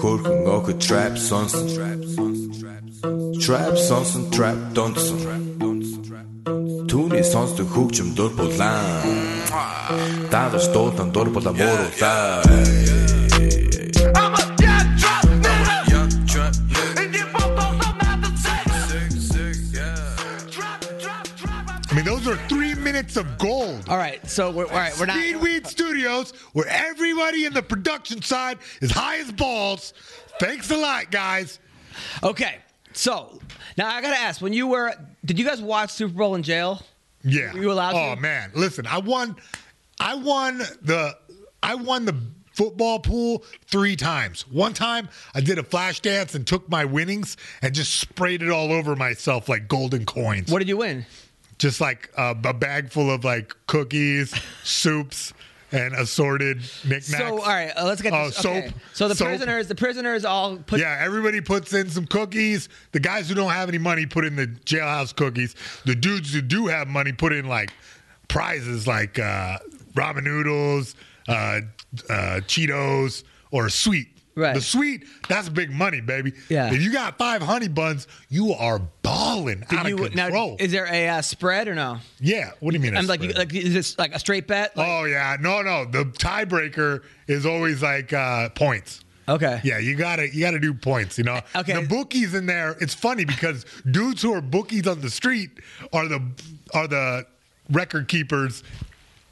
Хөөхөн охид trap sons trap sons trap dons Түүний сонс тө хөгжим дур булаа Дадаш дуутан дур булаа мууруулаа minutes of gold. All right, so we're all right. We're not. Speedweed Studios, where everybody in the production side is high as balls. Thanks a lot, guys. Okay, so now I gotta ask: When you were, did you guys watch Super Bowl in jail? Yeah. Were you allowed Oh to? man, listen, I won. I won the. I won the football pool three times. One time, I did a flash dance and took my winnings and just sprayed it all over myself like golden coins. What did you win? Just like a, a bag full of like cookies, soups, and assorted knickknacks. So all right, uh, let's get Oh, this. okay. soap. So the Soap. prisoners, the prisoners all put. Yeah, everybody puts in some cookies. The guys who don't have any money put in the jailhouse cookies. The dudes who do have money put in like prizes like uh, ramen noodles, uh, uh, Cheetos, or sweet. Right. The sweet, that's big money, baby. Yeah. If you got five honey buns, you are balling Did out you of now? control. Is there a uh, spread or no? yeah. What do you mean? I'm like, spread? like, is this like a straight bet? Like- oh yeah, no, no. The tiebreaker is always like uh, points. okay. Yeah, you gotta you gotta do points. You know, Okay. The bookies in there. It's funny because dudes who are bookies on the street are the are the record keepers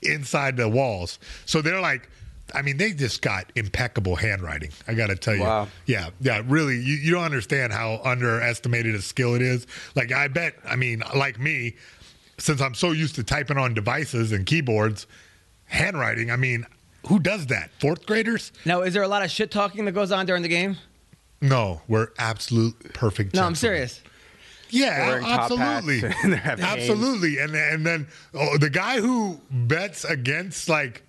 inside the walls. So they're like, I mean, they just got impeccable handwriting. I gotta tell you. Wow. Yeah, yeah. Really, you, you don't understand how underestimated a skill it is. Like I bet. I mean, like me, since I'm so used to typing on devices and keyboards, handwriting. I mean. Who does that? Fourth graders? Now, is there a lot of shit talking that goes on during the game? No, we're absolute perfect. No, I'm serious. Yeah, absolutely, hats and they have absolutely. And and then oh, the guy who bets against like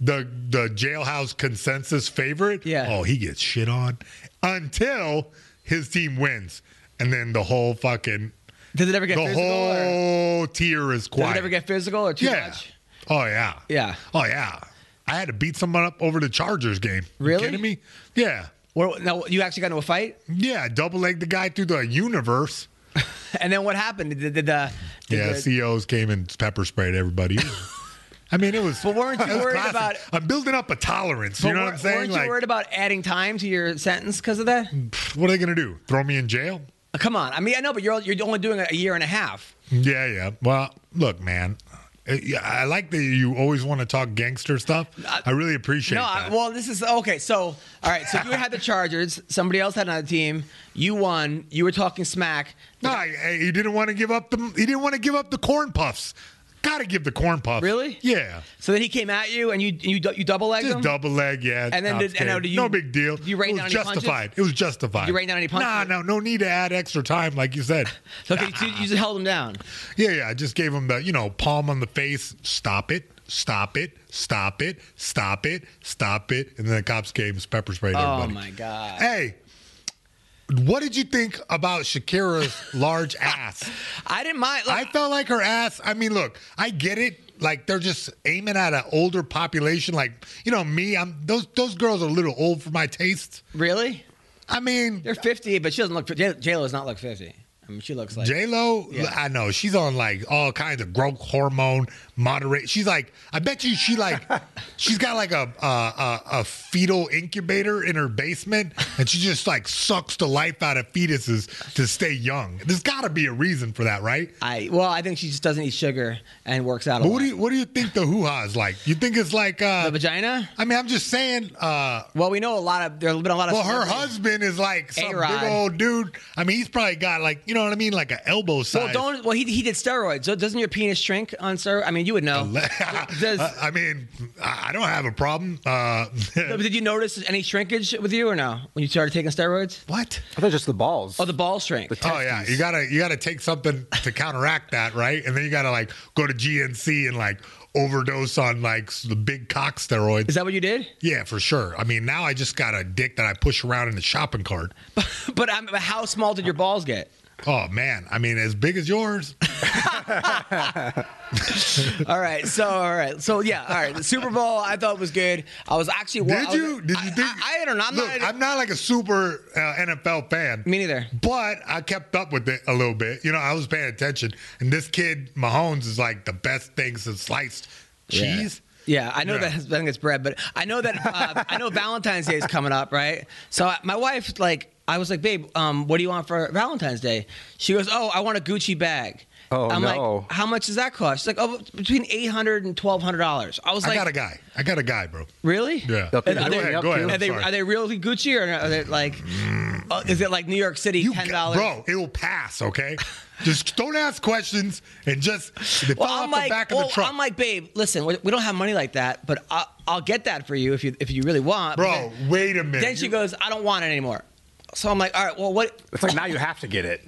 the the jailhouse consensus favorite, Yeah. oh, he gets shit on until his team wins, and then the whole fucking Does it ever get the physical? or, whole tier is quiet. does it ever get physical or too yeah. much? Oh yeah. Yeah. Oh yeah. I had to beat someone up over the Chargers game. You Really? kidding me? Yeah. Where, now, you actually got into a fight, Yeah, double leg the guy through the universe. and then what happened? Did, did, did Yeah, the- CEOs came and pepper sprayed everybody. I mean, it was. But weren't you worried classic. about- I'm building up a tolerance. You know what I'm saying? Weren't Like, you worried about adding time to your sentence because of that? what are they going to do? Throw me in jail? Uh, Come on. I mean, I know, but you're you're only doing a year and a half. Yeah, yeah. Well, look, man. uh, I like that you always want to talk gangster stuff. I really appreciate No, I, that. well, this is okay. So, all right. So you had the Chargers. Somebody else had another team. You won. You were talking smack. no, he didn't want to give up the. He didn't want to give up the corn puffs. Got to give the corn puffs. Really? Yeah. So then he came at you, and you you you double legged Just him. double leg, yeah. And then did- and now do you- no big deal. you rain it down was any punches? justified. It was justified. You rain down any punches? Nah, no, no need to add extra time, like you said. So okay, you, you just held him down. Yeah, yeah. I just gave him the, you know, palm on the face. Stop it. Stop it. Stop it. Stop it. Stop it. And then the cops came pepper sprayed Oh everybody. my god. Hey, what did you think about Shakira's large ass? I didn't mind. I felt like her ass. I mean, look, I get it. Like they're just aiming at an older population. Like you know me, I'm those those girls are a little old for my taste. really? I mean, They're 50, but she doesn't look. J Lo does not look 50. I mean, she looks like. J Lo, Yeah. I know she's on like all kinds of growth hormone moderate. She's like, I bet you she like, she's got like a, a a fetal incubator in her basement, and she just like sucks the life out of fetuses to stay young. There's got to be a reason for that, right? I well, I think she just doesn't eat sugar and works out a But lot. what do you what do you think the hoo ha is like? You think it's like, uh, the vagina? I mean, I'm just saying. uh Well, we know a lot of. There's been a lot of. Well, her husband is like some A-Rod. big old dude. I mean, he's probably got like you know know what I mean, like an elbow size. Well, don't. Well, he, he did steroids. So doesn't your penis shrink on steroids? I mean, you would know. Does- I I mean, I I don't have a problem. Uh, Did you notice any shrinkage with you or no when you started taking steroids? what? I thought just the balls. Oh, the ball shrink. Oh yeah, you gotta you gotta take something to counteract that, right? And then you gotta like go to GNC and like overdose on like the big cock steroids. Is that what you did? Yeah, for sure. I mean, now I just got a dick that I push around in the shopping cart. But um, how small did your balls get? Oh man, I mean, as big as yours. All right, so all right, so yeah, all right. The Super Bowl I thought was good. I was actually. Did I was- you? Did you think? I, I don't know. I'm Look, not. I'm not like a super uh, NFL fan. me neither. But I kept up with it a little bit. You know, I was paying attention. And this kid, Mahomes, is like the best thing since sliced cheese. Yeah, I know Yeah. that I think it's bread, but I know that uh, I know Valentine's Day is coming up, right? So I- my wife, like, I was like, babe, um, what do you want for Valentine's Day? She goes, oh, I want a Gucci bag. Oh, I'm no. like, how much does that cost? She's like, oh, between eight hundred and twelve hundred dollars. I was like, I got a guy. I got a guy, bro. really? Yeah. They'll Are they- up go ahead. Are they are they really Gucci or are they like? oh, is it like New York City You ten ga- dollars? bro, it will pass. Okay, just don't ask questions and just they Well, fall I'm off like, the back of well, the truck, I'm like, babe, listen, we we don't have money like that, but I'll, I'll get that for you if you if you really want. Bro. then- Wait a minute. Then she You- goes, I don't want it anymore. So I'm like, all right, well, what? It's like now you have to get it.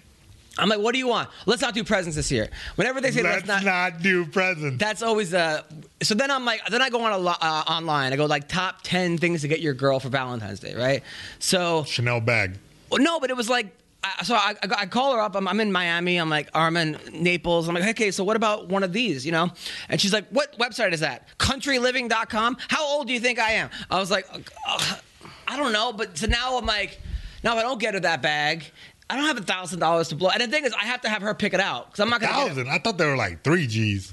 I'm like, what do you want? Let's not do presents this year. Whenever they say Let's let's, not, do presents. that's always uh So then I'm like, then I go on a lo- uh, online. I go like top ten things to get your girl for Valentine's Day, right? So Chanel bag. well, no, but it was like. I- So I, I, I call her up. I'm, I'm in Miami. I'm like, I'm in Naples. I'm like, okay, so what about one of these? You know? And she's like, what website is that? Countryliving.com. How old do you think I am? I was like, "Uh, I don't know. But so now I'm like, now if I don't get her that bag, I don't have a thousand dollars to blow. And the thing is, I have to have her pick it out because I'm not gonna. Thousand. I thought they were like three G's.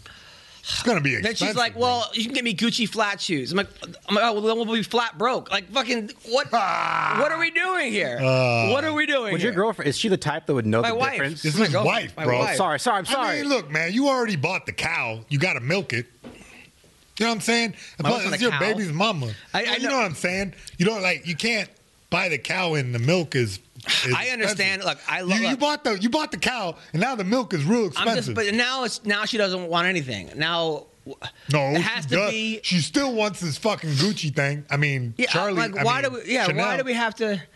It's gonna be expensive. Then she's like, bro. "Well, you can get me Gucci flat shoes." I'm like, "I'm like, oh, well, then we'll be flat broke." Like, fucking, what? Ah. what are we doing here? Uh. what are we doing? Was here? your girlfriend? Is she the type that would know My the wife. difference? This is my his girlfriend, wife, my bro. wife. Sorry, sorry, I'm sorry. I mean, look, man, you already bought the cow. You got to milk it. You know what I'm saying? My Plus, it's your cow. baby's mama. I- I you know- know what I'm saying? You don't like. You can't buy the cow and the milk is. is I understand. expensive. Look, I love- You, you look. bought the you bought the cow, and now the milk is real I'm expensive. just, but now it's now she doesn't want anything. Now, no, it has she to does. be. She still wants this fucking Gucci thing. I mean, Yeah, Charlie. like I why mean, do we? Yeah, Chanel. why do we have to?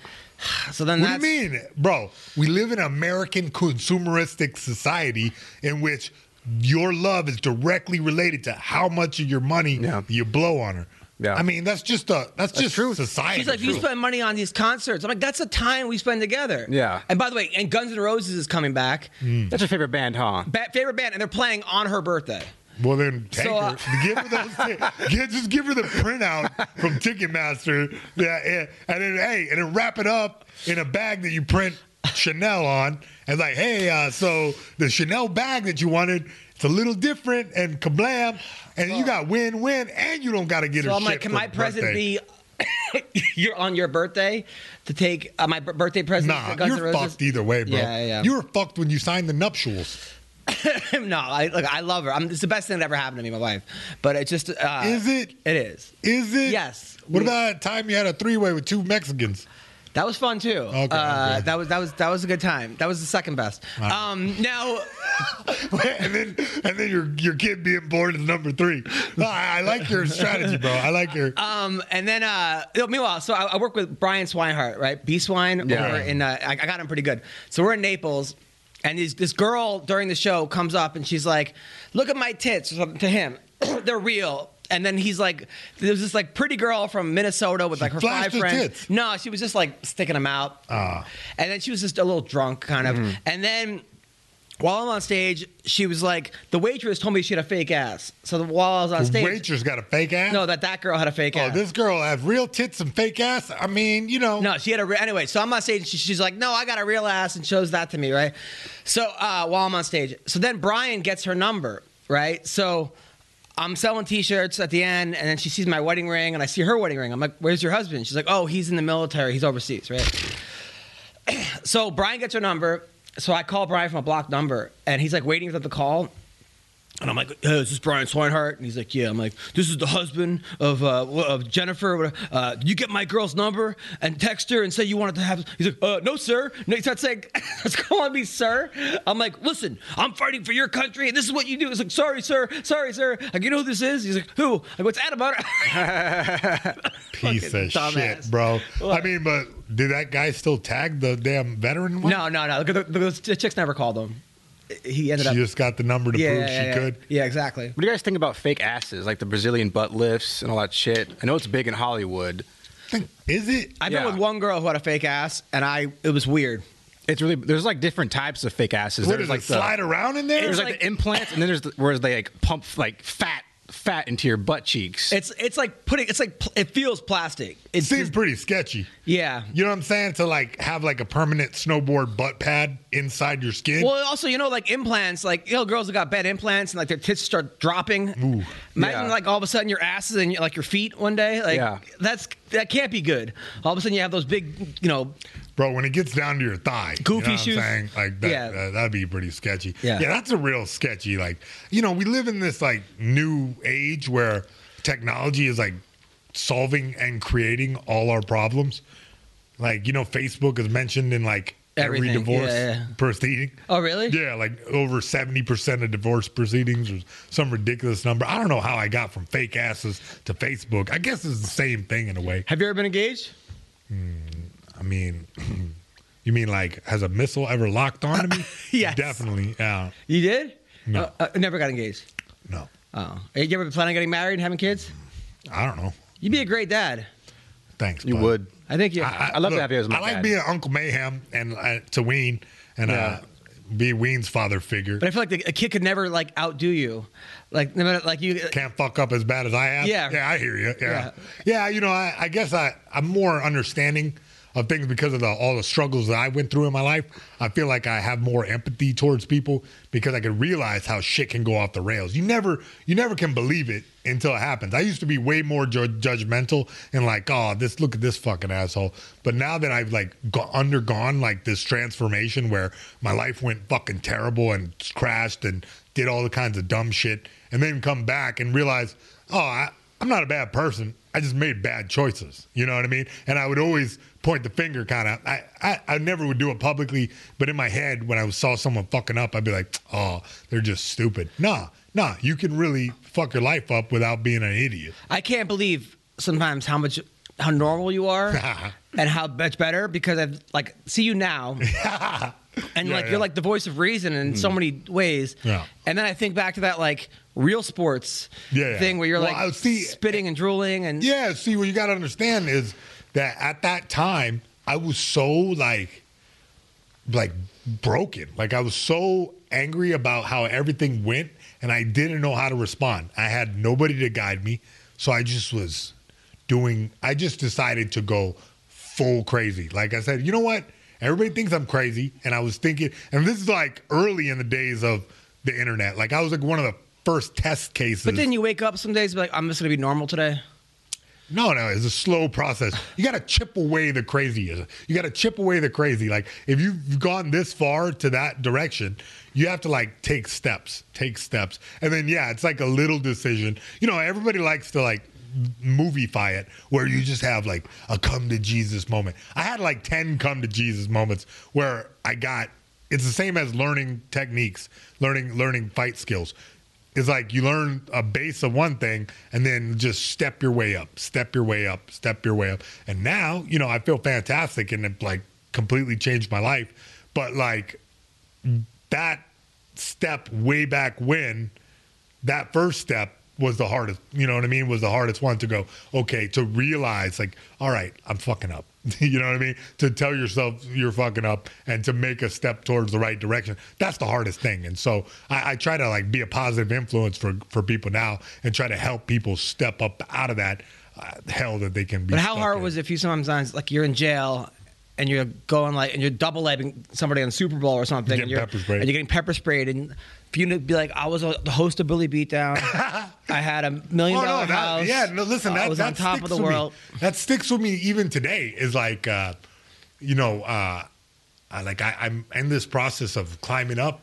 So then What that's do you mean, bro? We live in an American consumeristic society in which your love is directly related to how much of your money Yeah. you blow on her. Yeah. I mean, that's just a that's, just true. society. She's like, you spend money on these concerts. I'm like, that's the time we spend together. Yeah. And by the way, and Guns N' Roses is coming back. That's your favorite band, huh? Ba- favorite band, and they're playing on her birthday. Well, then take So, uh, her. give her those. get, just give her the printout from Ticketmaster. Yeah, and, and then hey, and then wrap it up in a bag that you print Chanel on, and like, hey, uh, so the Chanel bag that you wanted, it's a little different, and kablam, and you got win-win, and you don't got to get So I'm like, can my present birthday. be you're on your birthday to take uh, my birthday present? Nah, you're Roses? fucked either way, bro. Yeah, yeah. You were fucked when you signed the nuptials. no, I look, I love her. I'm, it's the best thing that ever happened to me, my wife. But it just uh, Is it? It is. Is it? Yes. What We- about that time you had a three-way with two Mexicans? That was fun too. Okay, uh, okay. That was that was that was a good time. That was the second best. Um, now, and then and then your your kid being born is number three. No, I, I like your strategy, bro. I like your. um, and then uh, meanwhile, so I, I work with Brian Swinehart, right? B Swine Yeah. over in. Uh, I, I got him pretty good. So we're in Naples. And this, this girl during the show comes up and she's like, "Look at my tits." To him, they're real. And then he's like, "There's this like pretty girl from Minnesota with like her five friends." tits. No, she was just like sticking them out. Ah. And then she was just a little drunk, kind of. And then while I'm on stage, she was like, the waitress told me she had a fake ass. So the, while I was on stage. the stage, waitress got a fake ass. no, that that girl had a fake Oh, ass. Oh, this girl has real tits and fake ass. I mean, you know. No, she had a re- anyway. So I'm on stage. She, she's like, "No, I got a real ass," and shows that to me, right? So uh, while I'm on stage, so then Brian gets her number, right? So I'm selling T-shirts at the end, and then she sees my wedding ring, and I see her wedding ring. I'm like, "Where's your husband?" She's like, "Oh, he's in the military. He's overseas, right?" so Brian gets her number. So I call Brian from a blocked number, and he's like waiting for the call. And I'm like, hey, is this Brian Swinehart? And he's like, yeah. I'm like, this is the husband of uh, of Jennifer. Uh, you get my girl's number and text her and say you wanted to have. He's like, uh, no, sir. No, he starts saying, starts calling me sir. I'm like, listen, I'm fighting for your country, and this is what you do. He's like, sorry, sir, sorry, sir. Like, you know who this is? He's like, who? I go, it's Adam Butter. Piece of dumbass. shit, bro. I mean, but did that guy still tag the damn veteran one? no, no, no. The, the, the chicks never called him. He ended She up. just got the number to yeah, prove yeah, she yeah. could. Yeah, exactly. What do you guys think about fake asses, like the Brazilian butt lifts and all that shit? I know it's big in Hollywood. Think, is it? I've Yeah. been with one girl who had a fake ass, and I it was weird. It's really there's like different types of fake asses. What there's does like it slide around in there? There's like, like- the implants, and then there's the, where they like pump like fat fat into your butt cheeks. It's it's like putting it's like pl- it feels plastic. It Seems pretty sketchy. yeah. You know what I'm saying? To like have like a permanent snowboard butt pad inside your skin. Well, also you know like implants, like you know girls that got bad implants and like their tits start dropping. Ooh. Imagine Yeah. like all of a sudden your asses and like your feet one day. Like Yeah. that's that can't be good. All of a sudden you have those big you know Bro, when it gets down to your thigh, Goofy you know what shoes. I'm saying? Like that, Yeah. uh, that'd be pretty sketchy. Yeah. yeah, that's a real sketchy. Like, you know, we live in this like new age where technology is like solving and creating all our problems. Like, you know, Facebook is mentioned in like every divorce Yeah, yeah. proceeding. Oh, really? Yeah, like over seventy percent of divorce proceedings or some ridiculous number. I don't know how I got from fake asses to Facebook. I guess it's the same thing in a way. Have you ever been engaged? I mean, you mean like has a missile ever locked onto me? Yes. definitely. Yeah, You did? No. Uh, uh, never got engaged. no, Oh, you ever planning on getting married and having kids? I don't know. You'd be a great dad. Thanks. you bud. would. I think you. I love to have you as my I like dad. being Uncle Mayhem and uh, to Ween and uh, be Ween's father figure. but I feel like the, a kid could never like outdo you. Like no matter like you. Can't fuck up as bad as I have. Yeah. yeah, I hear you. Yeah, Yeah. yeah. you know, I, I guess I I'm more understanding of things because of the, all the struggles that I went through in my life. I feel like I have more empathy towards people because I can realize how shit can go off the rails. You never you never can believe it until it happens. I used to be way more ju- judgmental and like, oh, this look at this fucking asshole. But now that I've like go- undergone like this transformation where my life went fucking terrible and crashed and did all the kinds of dumb shit, and then come back and realize, oh, I, I'm not a bad person. I just made bad choices. You know what I mean? And I would always point the finger kind of. I, I, I never would do it publicly, but in my head, when I saw someone fucking up, I'd be like, oh, they're just stupid. Nah, nah, you can really fuck your life up without being an idiot. I can't believe sometimes how much how normal you are and how much better because I like see you now and Yeah, like yeah. you're like the voice of reason in so hmm. many ways. Yeah. And then I think back to that like real sports Yeah, thing where you're Well, like see- spitting and drooling and Yeah, see, what you got to understand is that at that time, I was so like, like broken. Like I was so angry about how everything went, and I didn't know how to respond. I had nobody to guide me, so I just was doing. I just decided to go full crazy. Like I said, you know what? Everybody thinks I'm crazy, and I was thinking, and this is like early in the days of the internet. Like I was like one of the first test cases. But then you wake up some days and be like, I'm just gonna be normal today. No, no, it's a slow process. You got to chip away the crazy. You got to chip away the crazy. Like if you've gone this far to that direction, you have to like take steps, take steps, and then yeah, it's like a little decision. You know, everybody likes to like movieify it where you just have like a come to Jesus moment. I had like 10 come to Jesus moments where I got it's the same as learning techniques, learning learning fight skills. It's like you learn a base of one thing and then just step your way up, step your way up, step your way up. And now, you know, I feel fantastic and it like completely changed my life. But like that step way back when, that first step was the hardest, you know what I mean? Was the hardest one to go, okay, to realize like, all right, I'm fucking up. you know what I mean? To tell yourself you're fucking up and to make a step towards the right direction. That's the hardest thing. And so I, I try to like be a positive influence for, for people now and try to help people step up out of that uh, hell that they can be. But how hard in. was it if you sometimes like you're in jail and you're going like and you're double lapping somebody on Super Bowl or something Getting and, you're, and you're getting pepper sprayed and for you to be like I was a, the host of Bully Beatdown, I had a million Oh, dollar no, that- house. yeah, no, listen, that, I was that on top of the with me. world. That sticks with me even today. Is like, uh, you know, uh, I, like I, I'm in this process of climbing up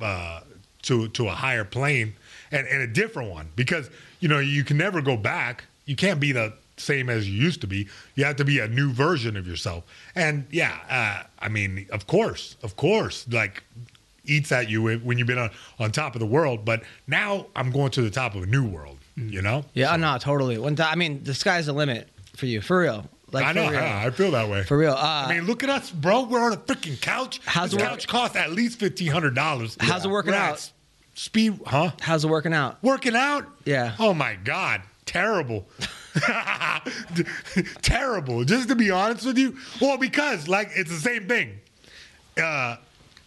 uh, to to a higher plane, and, and a different one because you know you can never go back. You can't be the same as you used to be. You have to be a new version of yourself. And yeah, uh, I mean, of course, of course, like eats at you when you've been on, on top of the world. But now I'm going to the top of a new world. You know? Yeah, no, totally. When I mean, the sky's the limit for you, for real. Like I know. real. I feel that way. For real. Uh, I mean, look at us, bro. We're on a freaking couch. How's this work- couch costs at least fifteen hundred dollars. How's it working out? Speed, huh? How's it working out? Working out? Yeah. Oh my god, terrible. terrible. Just to be honest with you. Well, because like it's the same thing. Uh,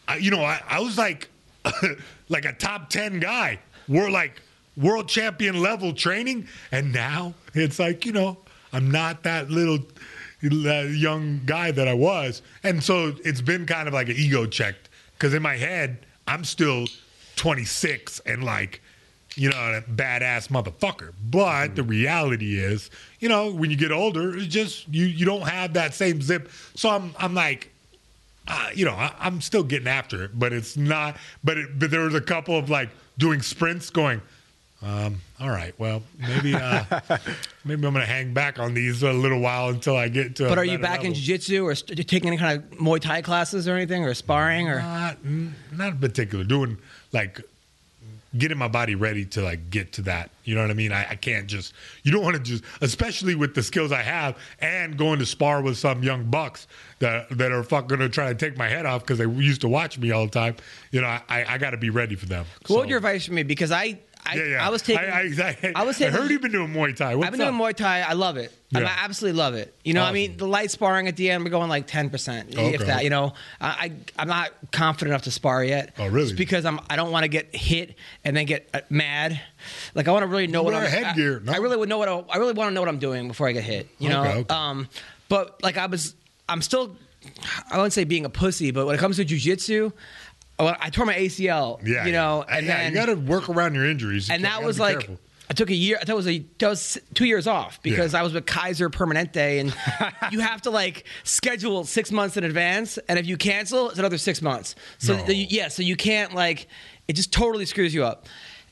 I, you know, I, I was like, like a top ten guy. We're like world champion level training, and now it's like you know, I'm not that little young guy that I was, and so it's been kind of like an ego check because in my head I'm still 26 and like you know, a badass motherfucker. But the reality is, you know, when you get older, it's just you you don't have that same zip. So I'm I'm like, uh, you know, I, I'm still getting after it, but it's not. But it, but there was a couple of like doing sprints, going. Um, all right, well, maybe uh, maybe I'm gonna hang back on these a little while until I get to. a But are you better back in level. jiu-jitsu or st- taking any kind of Muay Thai classes or anything or sparring or? Not, n- not in particular. Doing like getting my body ready to like get to that. You know what I mean? I, I can't just. You don't want to just, especially with the skills I have, and going to spar with some young bucks that that are fucking gonna try to take my head off because they used to watch me all the time. You know, I I got to be ready for them. What So- would your advice for me? Because I, I, yeah, yeah. I was taking. I, I, I was taking, I heard you've been doing Muay Thai. What's I've been up? doing Muay Thai. I love it. I, mean, I absolutely love it. You know, I mean, the light sparring at the end, we're going like ten percent, okay. if that. You know, I, I I'm not confident enough to spar yet. Oh, really? Just because I'm I don't want to get hit and then get uh, mad. Like I want to really know You what I'm. headgear, no? I really would know what I, I really want to know what I'm doing before I get hit. You know. Okay, okay. Um, but like I was, I'm still. I wouldn't say being a pussy, but when it comes to jujitsu, I I tore my ACL. Yeah, You know, yeah. and yeah, then you got to work around your injuries. You and that was like careful. I took a year. That was a that was two years off because Yeah. I was with Kaiser Permanente, and you have to like schedule six months in advance, and if you cancel, it's another six months. So No. the, yeah, so you can't like it just totally screws you up.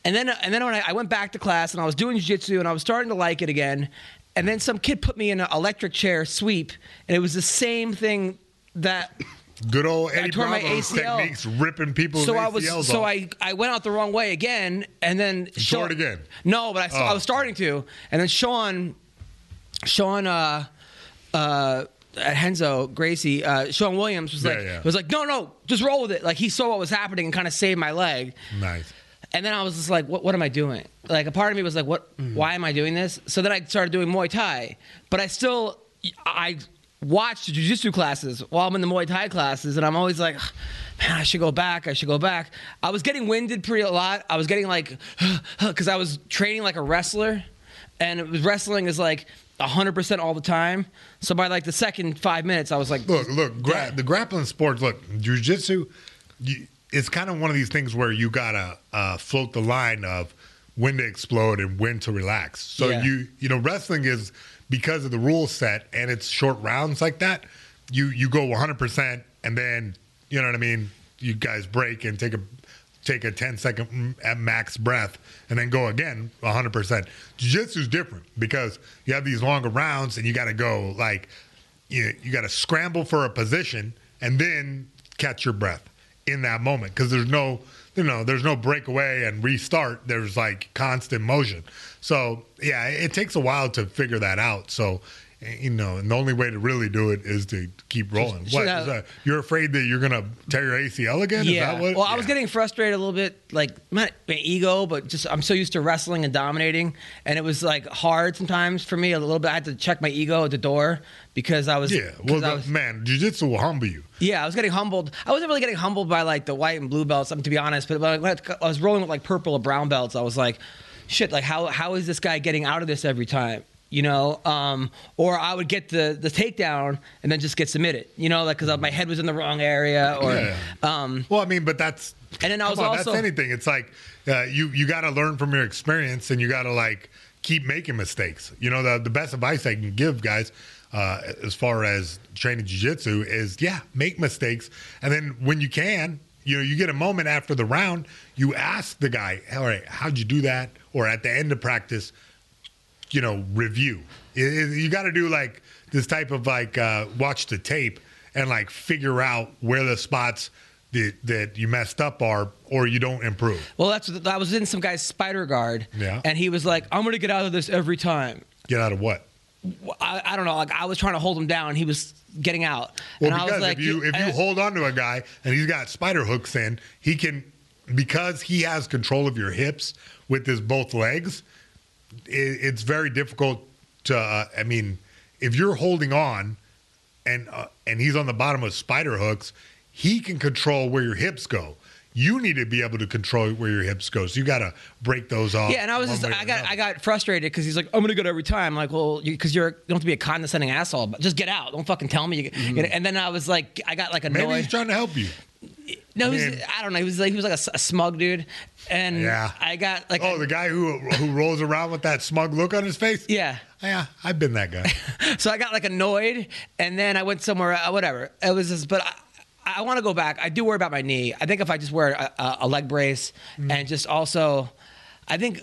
And then and then when I, I went back to class and I was doing jiu-jitsu and I was starting to like it again, and then some kid put me in an electric chair sweep, and it was the same thing that Good old Eddie tore my ACL. techniques, ripping people's so I was so off. I I went out the wrong way again, and then it again? No, but I, st- I Oh. was starting to, and then Sean, Sean, uh, uh, at Renzo Gracie, uh, Sean Williams was Yeah, like yeah. was like, no, no, just roll with it. Like he saw what was happening and kind of saved my leg. nice. And then I was just like, what, what am I doing? Like a part of me was like, what? Mm. Why am I doing this? So then I started doing Muay Thai, but I still I watched jujitsu classes while I'm in the Muay Thai classes, and I'm always like, man, I should go back. I should go back. I was getting winded pretty a lot. I was getting like, because I was training like a wrestler, and it was wrestling is like. 100% all the time. So by like the second five minutes, I was like, Look, look, gra- the grappling sports. Look, jujitsu. It's kind of one of these things where you gotta uh, float the line of when to explode and when to relax. So Yeah. you, you know, wrestling is because of the rule set and it's short rounds like that. You you go 100 percent and then you know what I mean. You guys break and take a take a 10 second at max breath and then go again 100%. Jiu-jitsu is different because you have these longer rounds and you got to go like you, you got to scramble for a position and then catch your breath in that moment because there's no you know there's no breakaway and restart there's like constant motion so yeah it takes a while to figure that out so you know and the only way to really do it is to keep rolling Should what is that, you're afraid that you're gonna tear your acl again Yeah. is that what well, I was getting frustrated a little bit, like not my ego, but just I'm so used to wrestling and dominating, and it was like hard sometimes for me a little bit. I had to check my ego at the door because I was yeah well I the- was- man jiu-jitsu will humble you yeah, I was getting humbled. I wasn't really getting humbled by like the white and blue belts, um, to be honest. But when I I was rolling with like purple or brown belts, I was like, shit, like how how is this guy getting out of this every time? You know, um, or I would get the the takedown and then just get submitted. You know, like because my head was in the wrong area, or Yeah. um, Well, I mean, but that's And then I was on, also- that's anything. It's like uh, you you got to learn from your experience, and you got to like keep making mistakes. You know, the the best advice I can give guys. Uh, as far as training jiu-jitsu is yeah make mistakes and then when you can you know, you get a moment after the round, you ask the guy, all right, how'd you do that? Or at the end of practice, you know, review. It- it- you got to do like this type of like uh, watch the tape and like figure out where the spots that, that you messed up are or you don't improve. Well, that's what, I was in some guy's spider guard, Yeah. and he was like, "I'm gonna get out of this every time." Get out of what? I, I don't know. Like I was trying to hold him down, he was getting out, Well, and I was because like, if you if you I- hold on to a guy and he's got spider hooks in, he can because he has control of your hips with his both legs. It, it's very difficult to. Uh, I mean, if you're holding on, and uh, and he's on the bottom of spider hooks, he can control where your hips go. You need to be able to control where your hips go. So you got to break those off. Yeah, and I was just, I got, another. I got frustrated because he's like, I'm gonna go to every time. I'm like, well, because you, are you don't have to be a condescending asshole, but just get out. Don't fucking tell me. You, you know, and then I was like, I got like Mm-hmm. Maybe he's trying to help you. No, he was. I don't know. He was like, he was like a, a smug dude, and Yeah. I got like, Oh, the guy who who rolls around with that smug look on his face. yeah. Yeah, I've been that guy. So I got like annoyed, and then I went somewhere. Uh, whatever. It was just, but I, I want to go back. I do worry about my knee. I think if I just wear a, a, a leg brace Mm. and just also, I think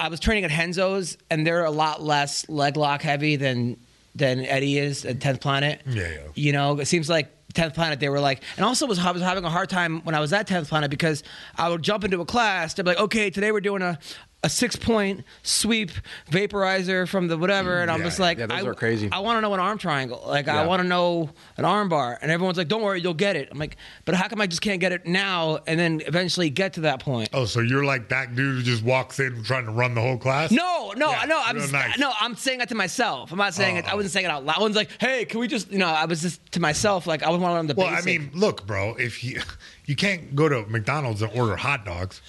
I was training at Renzo's, and they're a lot less leg lock heavy than than Eddie is at Tenth Planet. Yeah, yeah. You know, it seems like. 10th Planet, they were like, and also was I was having a hard time when I was at 10th Planet because I would jump into a class. They'd be like, okay, today we're doing a, a six point sweep vaporizer from the whatever. And I'm Yeah, just like, yeah, those I, are crazy. I want to know an arm triangle. Like I want to know an arm bar. And everyone's like, don't worry, you'll get it. I'm like, but how come I just can't get it now and then eventually get to that point? Oh, so you're like that dude who just walks in trying to run the whole class? No, no, Yeah, no. I'm just, nice. no. I'm saying that to myself. I'm not saying it. I Oh. wasn't saying it out loud. I was like, "Hey, can we just?" You know, I was just to myself. Like I was one of them. The Well, I mean, look, bro. If you you can't go to McDonald's and order hot dogs,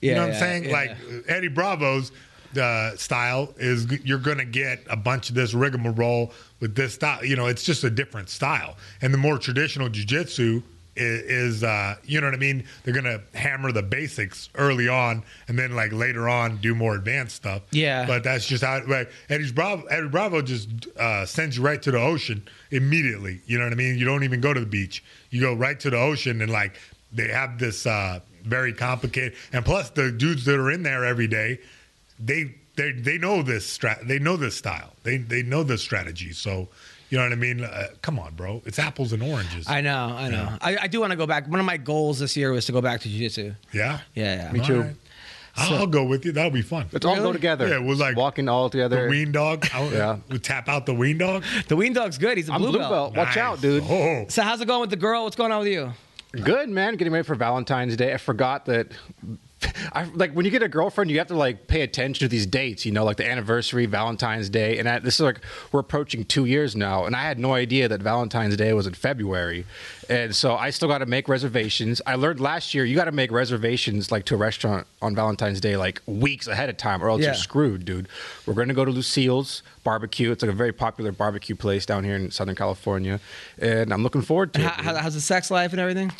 you Yeah, know what yeah, I'm saying? yeah. Like Eddie Bravo's uh, style is you're gonna get a bunch of this rigmarole with this style. You know, it's just a different style. And the more traditional jujitsu is, is uh, you know what I mean? They're gonna hammer the basics early on, and then like later on do more advanced stuff. Yeah. But that's just how like Eddie's Bravo. Eddie Bravo just uh, sends you right to the ocean immediately. You know what I mean? You don't even go to the beach. You go right to the ocean, and like they have this uh, very complicated. And plus, the dudes that are in there every day, they they they know this strat. They know this style. They they know this strategy. So. You know what I mean? Uh, come on, bro. It's apples and oranges. I know, I know. I, I do want to go back. One of my goals this year was to go back to jiu-jitsu. yeah. Yeah, yeah. Me too. All right. I'll, I'll go with you. That'll be fun. Let's all go together. Yeah, we're like walking all together. The wean dog. I, Yeah. We tap out the wean dog. The wean Dog's good. He's a I'm blue, blue belt. belt. Watch Nice. out, dude. Oh, So how's it going with the girl? What's going on with you? Good man, getting ready for Valentine's Day. I forgot that. I like when you get a girlfriend, you have to like pay attention to these dates. You know, like the anniversary, Valentine's Day, and I, this is like we're approaching two years now, and I had no idea that Valentine's Day was in February, and so I still got to make reservations. I learned last year you got to make reservations like to a restaurant on Valentine's Day like weeks ahead of time, or else Yeah. you're screwed, dude. We're gonna go to Lucille's barbecue. It's like a very popular barbecue place down here in Southern California, and I'm looking forward to And it. how, how's the sex life and everything?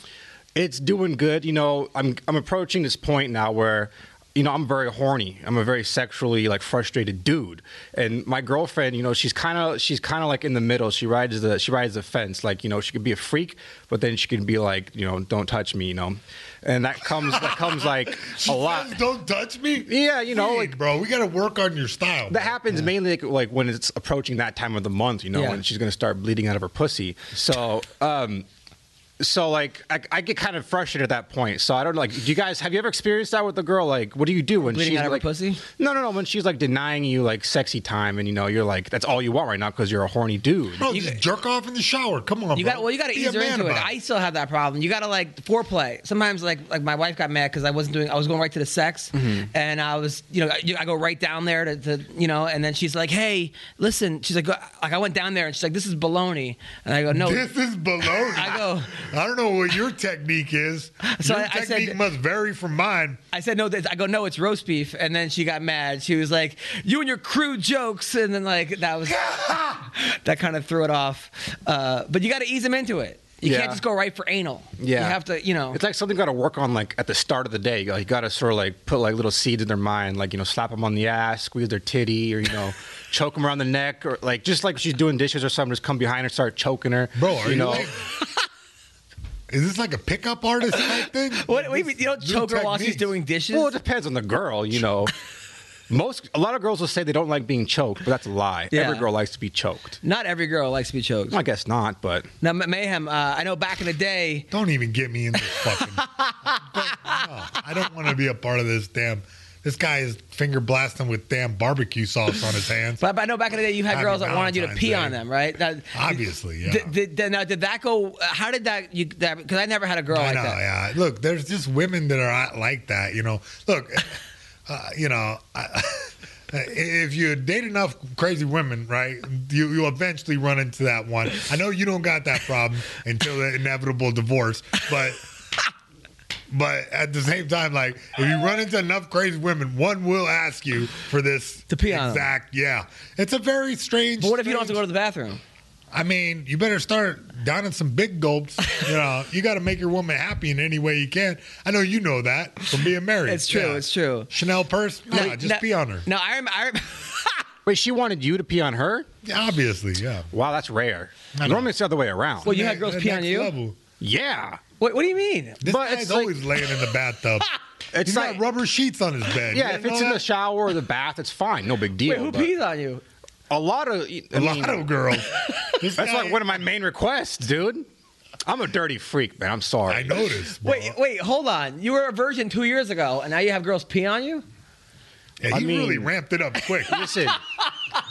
It's doing good. You know, I'm I'm approaching this point now where you know, I'm very horny. I'm a very sexually like frustrated dude. And my girlfriend, you know, she's kind of she's kind of like in the middle. She rides the she rides the fence. Like, you know, she could be a freak, but then she can be like, you know, don't touch me, you know. And that comes that comes like a lot. Says, Don't touch me. Yeah, you know, Freak, like bro, we got to work on your style. that bro. happens mainly like, like when it's approaching that time of the month, you know, Yeah. when she's gonna start bleeding out of her pussy. So, um, so like I, I get kind of frustrated at that point. So I don't like, do you guys have you ever experienced that with a girl? Like, what do you do when Bleeding she's out of her like, pussy? No, no, no. When she's like denying you like sexy time, and you know you're like that's all you want right now because you're a horny dude. Bro, You- just jerk off in the shower. Come on, You got well. You got to Be ease her into it. about I still have that problem. You got to like foreplay. Sometimes like like my wife got mad because I wasn't doing. I was going right to the sex, Mm-hmm. and I was you know I, I go right down there to, to you know, and then she's like, hey, listen. She's like, go- like I went down there and she's like, this is baloney, and I go, no. This is baloney. I go- I don't know what your technique is. So your I- I said- technique must vary from mine. I said no. I go no. It's roast beef, and then she got mad. She was like, "You and your crude jokes," and then like that was that kind of threw it off. Uh, but you got to ease them into it. You Yeah. can't just go right for anal. Yeah. you have to. You know, It's like something got to work on like at the start of the day. You got to sort of like put like little seeds in their mind, like you know, slap them on the ass, squeeze their titty, or you know, choke them around the neck, or like just like she's doing dishes or something, just come behind her, start choking her. Bro, are you, know? like, Is this like a pickup artist type thing? What, what do you mean? You don't choke her while she's doing dishes? Well, it depends on the girl, you know. Most a lot of girls will say they don't like being choked, but that's a lie. Yeah. Every girl likes to be choked. Not every girl likes to be choked. I guess not, but Now, Ma- Mayhem, uh, I know back in the day, Don't even get me in this fucking. But, no, I don't want to be a part of this damn. This guy is finger blasting with damn barbecue sauce on his hands. but I know back in the day you had Happy girls that wanted you to Valentine's pee Day. on them, right? That, Obviously, yeah. Did, did, did- now, did that go? How did that? You that because I never had a girl I like know, that. yeah. Look, there's just women that are like that. You know, look, uh, you know, I, if you date enough crazy women, right, you you eventually run into that one. I know you don't got that problem until the inevitable divorce, but. But at the same time, like if you run into enough crazy women, one will ask you for this To pee on 'em. exact. Yeah, it's a very strange. But what if you don't have to go to the bathroom? I mean, you better start downing some big gulps. You know, you got to make your woman happy in any way you can. I know you know that from being married. It's true. Yeah. It's true. Chanel purse? Nah, Now- just now- pee on her. No, I, rem- I rem- wait, she wanted you to pee on her? Yeah, obviously, yeah. Wow, that's rare. Normally it's the other way around. Well, you had girls pee on you? Level. yeah. What, what do you mean? This But guy's it's like- always laying in the bathtub. It's He's like got rubber sheets on his bed. yeah, if it's know in the shower or the bath, it's fine, no big deal. Wait, who but pees on you? A lot of I a mean, lot of girls. That's guy- like one of my main requests, dude. I'm a dirty freak, man. I'm sorry. I noticed. Bro. Wait, wait, hold on. You were a virgin two years ago, and now you have girls pee on you? Yeah, I he really ramped it up quick. Listen,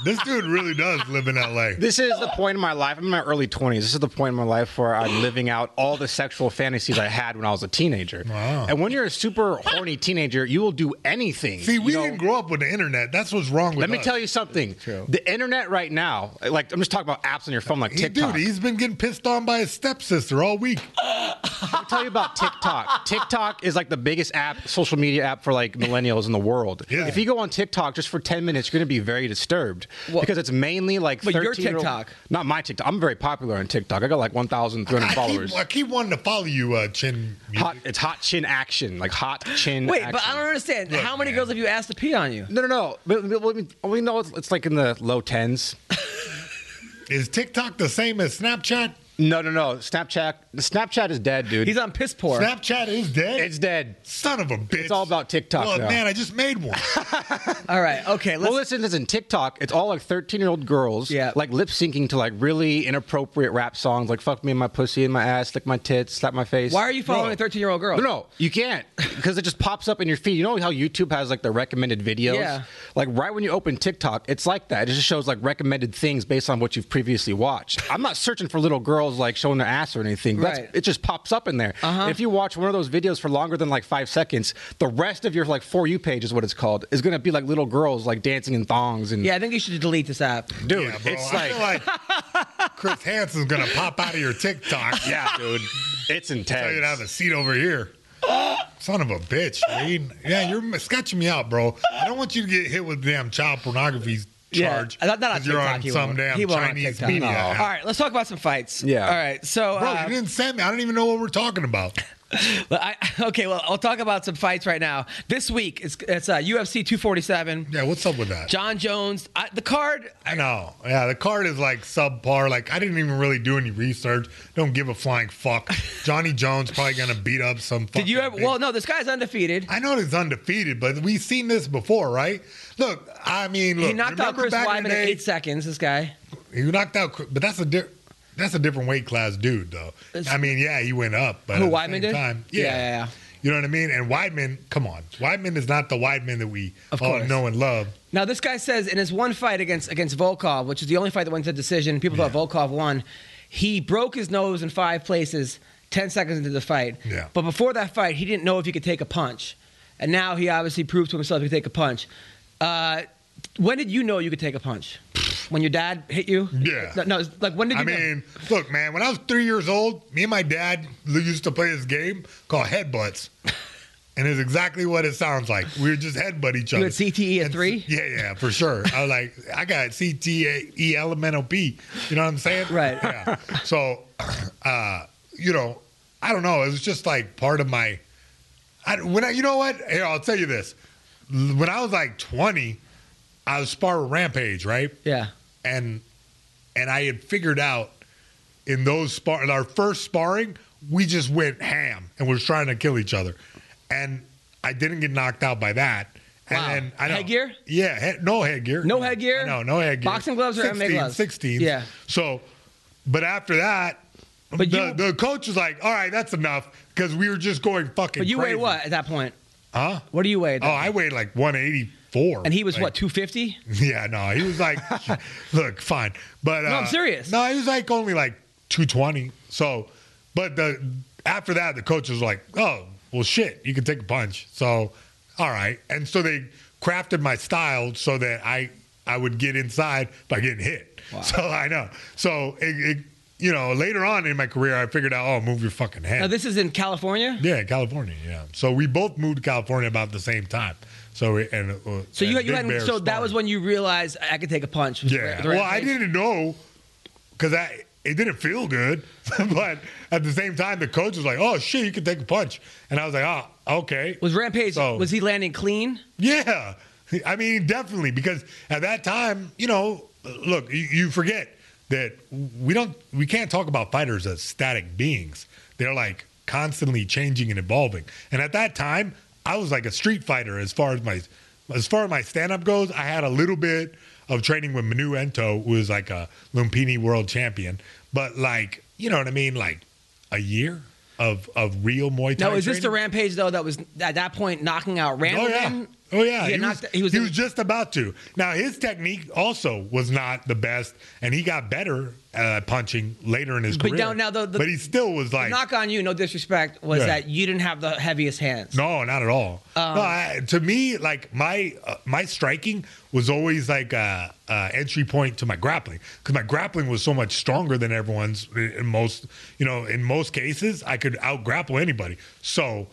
this dude really does live in L.A. this is the point in my life. I'm in my early 20s. This is the point in my life where I'm living out all the sexual fantasies I had when I was a teenager. Wow. And when you're a super horny teenager, you will do anything. See, we you know? didn't grow up with the internet. That's what's wrong with that. Let me us. tell you something. The internet right now, like I'm just talking about apps on your phone like He, TikTok. dude, he's been getting pissed on by his stepsister all week. I'll tell you about TikTok. TikTok is like the biggest app, social media app for like millennials in the world. Yeah. If you go on TikTok just for 10 minutes, you're going to be very disturbed Well- because it's mainly like But your 13 old- TikTok. Not my TikTok. I'm very popular on TikTok. I got like 1,300 followers. keep, I keep wanting to follow you, uh, Chin. Hot, it's hot chin action, like hot chin. Wait, action. but I don't understand. Look, How many man. girls have you asked to pee on you? No, no, no. But, but, we- we know it's, it's like in the low tens. Is TikTok the same as Snapchat? No, no, no. Snapchat. Snapchat is dead, dude. He's on piss poor. Snapchat is dead. it's dead. Son of a bitch. It's all about TikTok Well, now. man, I just made one. All right, okay. Let's, well, listen, listen. TikTok, it's all like 13 year old girls, Yeah. like lip syncing to like really inappropriate rap songs, like "fuck me in my pussy and my ass, lick my tits, slap my face." why are you following Bro. a 13 year old girl? No, no, you can't because it just pops up in your feed. You know how YouTube has like the recommended videos? Yeah. Like right when you open TikTok, it's like that. It just shows like recommended things based on what you've previously watched. I'm not searching for little girls like showing their ass or anything. That's, Right. It just pops up in there. Uh-huh. If you watch one of those videos for longer than like five seconds, the rest of your like for you page is what it's called is going to be like little girls like dancing in thongs and Yeah, I think you should delete this app. dude, yeah, bro. it's I like. feel like Chris Hansen's gonna pop out of your TikTok. yeah, dude, it's intense. Tell you to have a seat over here. Son of a bitch, Reed. Yeah, you're sketching me out, bro. I don't want you to get hit with damn child pornography charge. Yeah, not, not on 'cause you're TikTok. on he some won't. damn he won't on Chinese TikTok. media. No. All right, let's talk about some fights. Yeah. All right. So, Bro, uh, you didn't send me. I don't even know what we're talking about. But I, okay, well, I'll talk about some fights right now. This week, it's, it's uh, UFC 247. Yeah, what's up with that? Jon Jones. I, the card. I know. Yeah, the card is like subpar. Like I didn't even really do any research. Don't give a flying fuck. Johnny Jones probably gonna beat up some. Did you ever? big- Well, no, this guy's undefeated. I know he's undefeated, but we've seen this before, right? Look, I mean, look. he knocked out Chris back in eight seconds. This guy. He knocked out, Chris- but that's a di- that's a different weight class dude, though. It's- I mean, yeah, he went up, but Who, at the Weidman same did? Time, Yeah, yeah. yeah, yeah. You know what I mean? And Weidman, come on, Weidman is not the Weidman that we Of all course. know and love. Now, this guy says in his one fight against against Volkan, which is the only fight that went to decision, people thought Volkan won. He broke his nose in five places, ten seconds into the fight. Yeah. But before that fight, he didn't know if he could take a punch, and now he obviously proved to himself he could take a punch. Uh, when did you know you could take a punch? When your dad hit you? Yeah. No, no, it's like when did you? I know? mean, look, man, when I was three years old, me and my dad used to play this game called Headbutts. And it's exactly what it sounds like. We would just headbutt each other. You had CTE at And- three? Yeah, yeah, for sure. I was like, I got CTE elemental P. You know what I'm saying? Right. Yeah. So, uh, you know, I don't know. It was just like part of my. I, when I, you know what? Here, I'll tell you this. When I was like 20, I was spar with Rampage, right? yeah. And and I had figured out in those spar, in our first sparring, we just went ham and was trying to kill each other, and I didn't get knocked out by that. And Wow. then I know, Headgear? Yeah, no headgear. No headgear? No, no headgear. Boxing gloves or MMA 16, gloves? 16. Yeah. So, but after that, But the, you- the coach was like, "All right, that's enough," because we were just going fucking. But you crazy. weighed what at that point? Huh? What do you weigh? at Oh, that I weighed like 184. and he was Like, what 250? Yeah, no, he was like, look, fine, but uh, No, I'm serious. No, he was like only like 220. So, but the after that, the coach was like, oh, well, shit, you can take a punch. So, all right, and so they crafted my style so that I I would get inside by getting hit. So I know. So it, it, you know, later on in my career, I figured out, oh, move your fucking head. Now this is in California. yeah, California. Yeah. So we both moved to California about the same time. So we- and uh, So you you had so that was when you realized I could take a punch. Yeah. well, I didn't know because I it didn't feel good, but at the same time, the coach was like, "Oh shit, you can take a punch," and I was like, "Oh, okay." Was Rampage? So- was he landing clean? Yeah, I mean, definitely because at that time, you know, look, you, you forget that we don't, we can't talk about fighters as static beings. They're like constantly changing and evolving. And at that time, I was like a street fighter as far as my, as far as my stand up goes. I had a little bit of training with Manu Ntoh, who was like a Lumpini world champion, but like, you know what I mean, like a year. Of, of real Muay Thai. No, is this the. Rampage though that was at that point knocking out Randleman? Oh yeah. Oh yeah. He, He, was, knocked- he was, in- just about to. Now his technique also was not the best, and he got better at punching later in his But career. now- the- the- but he still was like, knock on you, no disrespect, was Yeah. that you didn't have the heaviest hands. no, not at all. Um, no, I, to me, like my uh, my striking was always like a, a entry point to my grappling because my grappling was so much stronger than everyone's. In most, you know, in most cases, I could out grapple anybody. So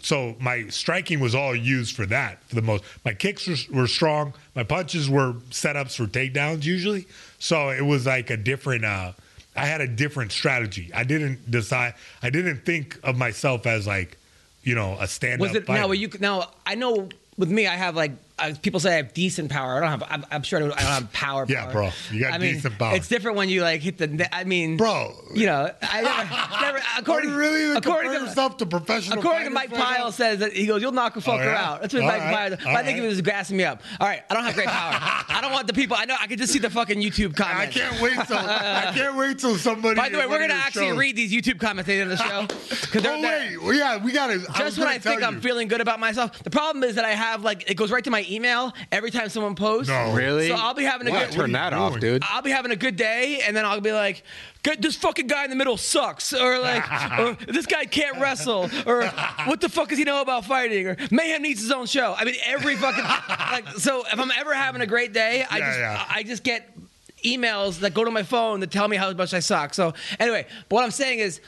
so my striking was all used for that for the most. My kicks were, were strong. My punches were setups for takedowns usually. So it was like a different. Uh, I had a different strategy. I didn't decide. I didn't think of myself as like, you know, a stand-up. Was it fighter. now? Were you now? I know with me, I have like uh, people say I have decent power. I don't have. I'm, I'm sure I don't, I don't have power. Yeah, power. bro, you got I mean, decent power. It's different when you like hit the. I mean, Bro. You know, I never. never according, really according to yourself to professional? According to Mike right? Pyle says that he goes, "You'll knock a fucker yeah? out." That's what All Mike right. Pyle. I think he was gassing me up. All right, I don't have great power. I don't want the people. I know. I can just see the fucking YouTube comments. I can't wait till I can't wait till somebody. By the way, we're gonna actually read these YouTube comments at the end of the show because Oh wait, yeah, we got to. just when I think I'm feeling good about myself. The problem is that I have like it goes right to my email every time someone posts. No. Really? So I'll be having a good Turn that off, dude. I'll be having a good day, and then I'll be like, "Good, this fucking guy in the middle sucks," or like, or, "This guy can't wrestle," or "What the fuck does he know about fighting?" or "Mayhem needs his own show." I mean, every fucking like. So if I'm ever having a great day, I Yeah, just yeah. I just get emails that go to my phone that tell me how much I suck. So anyway, but what I'm saying is,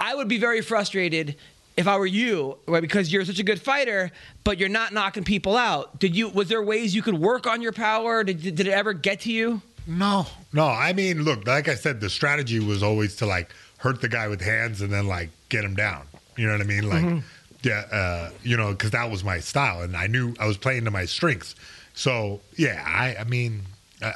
I would be very frustrated. If I were you, right, because you're such a good fighter, but you're not knocking people out, did you? Was there ways you could work on your power? Did, did it ever get to you? No, no. I mean, look, like I said, the strategy was always to like hurt the guy with hands and then like get him down. You know what I mean? Like, Mm-hmm. yeah, uh, you know, because that was my style, and I knew I was playing to my strengths. So yeah, I, I mean, uh,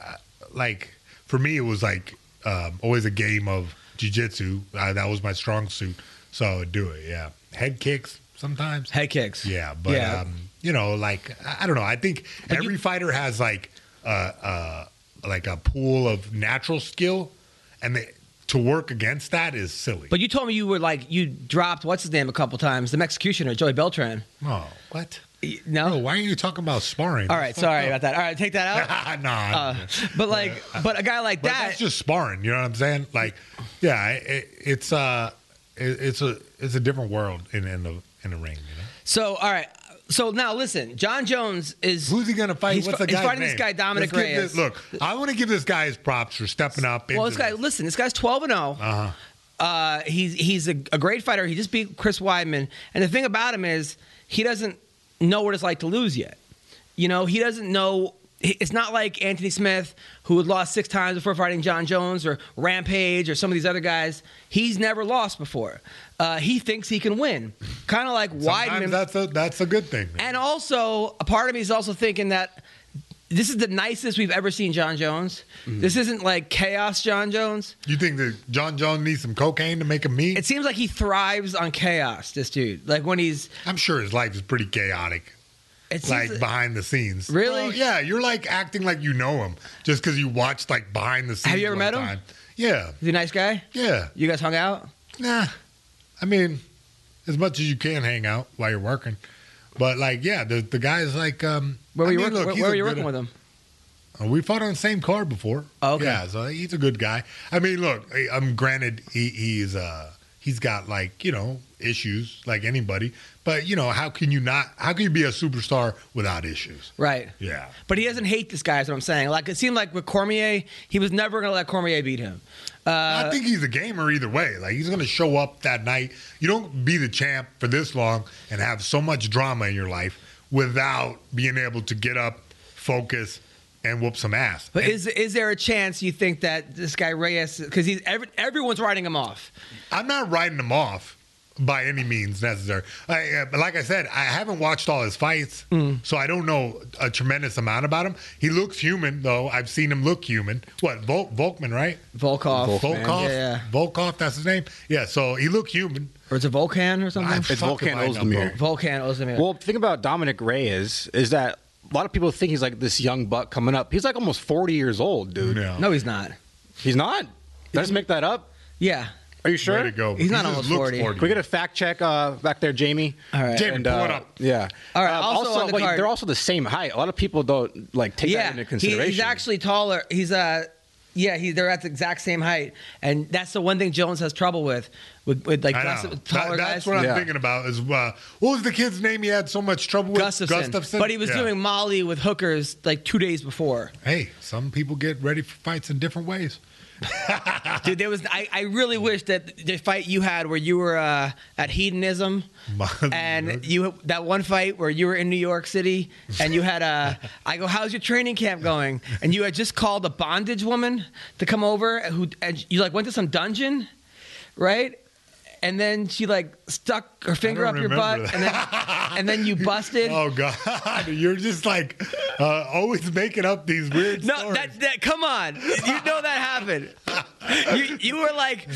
like for me, it was like um, always a game of jujitsu. Uh, that was my strong suit, so I would do it. Yeah, head kicks sometimes. Head kicks. Yeah, but Yeah. um, you know, like I don't know. I think every fighter has like uh, uh, like a pool of natural skill, and they, to work against that is silly. But you told me you were like you dropped what's his name a couple times, the executioner Joey Beltran. oh, what? No. Bro, why are you talking about sparring? All right, sorry about that. All right, take that out. nah, Uh, but like, but a guy like but that. that's just sparring. You know what I'm saying? Like, yeah, it, it's uh, it, it's a it's a different world in in the in the ring. You know, so all right. So now listen, Jon Jones is who's he gonna fight? He's, What's the he's guy's fighting name? this guy Dominick Let's Reyes. this- look, I want to give this guy his props for stepping up. well, this guy. this. Listen, this guy's twelve and zero. Uh-huh. Uh, he's he's a, a great fighter. He just beat Chris Weidman, and the thing about him is he doesn't know what it's like to lose yet. You know, he doesn't know. It's not like Anthony Smith, who had lost six times before fighting Jon Jones, or Rampage, or some of these other guys. He's never lost before. Uh, he thinks he can win, kind of like Sometimes Weidman. that's a that's a good thing. And also, a part of me is also thinking that this is the nicest we've ever seen Jon Jones. Mm-hmm. This isn't like chaos Jon Jones. You think that Jon Jones needs some cocaine to make him mean? It seems like he thrives on chaos. This dude, like when he's, I'm sure his life is pretty chaotic, it like behind the scenes. Really? Bro, yeah, you're like acting like you know him just because you watched like behind the scenes. Have you ever met him? time. Yeah, he's a nice guy. yeah. You guys hung out. Nah, I mean, as much as you can hang out while you're working, but like, yeah, the the guy's like, um, Where were I you mean, working? look, where where were you working with him? Uh, We fought on the same car before. Oh, okay. Yeah, so he's a good guy. I mean, look, I'm granted he he's uh he's got like you know issues like anybody, but you know how can you not? How can you be a superstar without issues? Right. Yeah. But he doesn't hate this guy. Is what I'm saying. Like it seemed like with Cormier, he was never going to let Cormier beat him. Uh, I think he's a gamer either way. Like he's going to show up that night. You don't be the champ for this long and have so much drama in your life without being able to get up, focus, and whoop some ass. But And is is there a chance you think that this guy Reyes because he's every, everyone's writing him off? I'm not writing him off by any means necessary. I, uh, but like I said, I haven't watched all his fights, so I don't know a tremendous amount about him. He looks human, though. I've seen him look human. What Vol- Volkman, right? Volkov. Volkov, Yeah, yeah. Volkov, that's his name. Yeah, so he looked human. Or is it Volkan or something? I It's Volkan like him, Ozdemir. bro. Volkan Ozdemir. Well, the thing about Dominick Reyes is that a lot of people think he's like this young buck coming up. He's like almost 40 years old, dude. Yeah. no, he's not. He's not? Let's make that up. Yeah. Are you Way sure? to go. He's not He almost just looks 40. Can we get a fact check uh, back there, Jamie? All right. Jamie, And, pull uh, it up. Yeah. All right, Uh, also on the wait, card- they're also the same height. A lot of people don't like take that yeah. into He, consideration. he's actually taller. He's uh yeah, he, they're at the exact same height, and that's the one thing Jones has trouble with, with, with like I Gus- know. taller That- that's guys. what I'm Yeah. thinking about. Is uh, what was the kid's name? He had so much trouble with Gustafsson. But he was Yeah. doing Molly with hookers like two days before. Hey, some people get ready for fights in different ways. Dude, there was. I, I really wish that the fight you had where you were uh, at hedonism, and you that one fight where you were in New York City and you had a. I go, how's your training camp going? And you had just called a bondage woman to come over who and you like went to some dungeon, right? And then she like stuck her finger up your butt, remember and then and then you busted. Oh God, you're just like uh, always making up these weird No, stories. that, that come on. You know that happened. You, you were like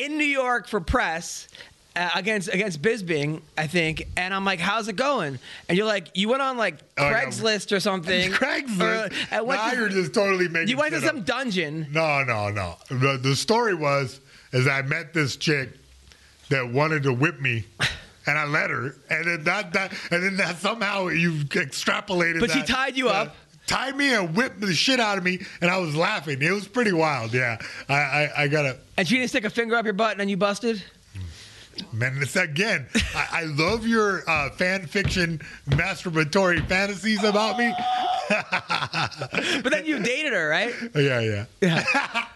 in New York for press uh, against against Bisping, I think, and I'm like, "How's it going?" And you're like, "You went on like Oh. Craigslist or something." Craigslist. Or, went now to- you're just totally making. you went to some up. dungeon. No, no, no. The, the story was is I met this chick that wanted to whip me. And I let her, and then that, that and then that somehow you've extrapolated. But she tied you that- up? tied me and whipped the shit out of me, and I was laughing. It was pretty wild. Yeah, I, I, I gotta. And she didn't stick a finger up your butt, and then you busted. Man, this again. I, I love your uh, fan fiction masturbatory fantasies about me. But then you dated her, right? Yeah, yeah. yeah.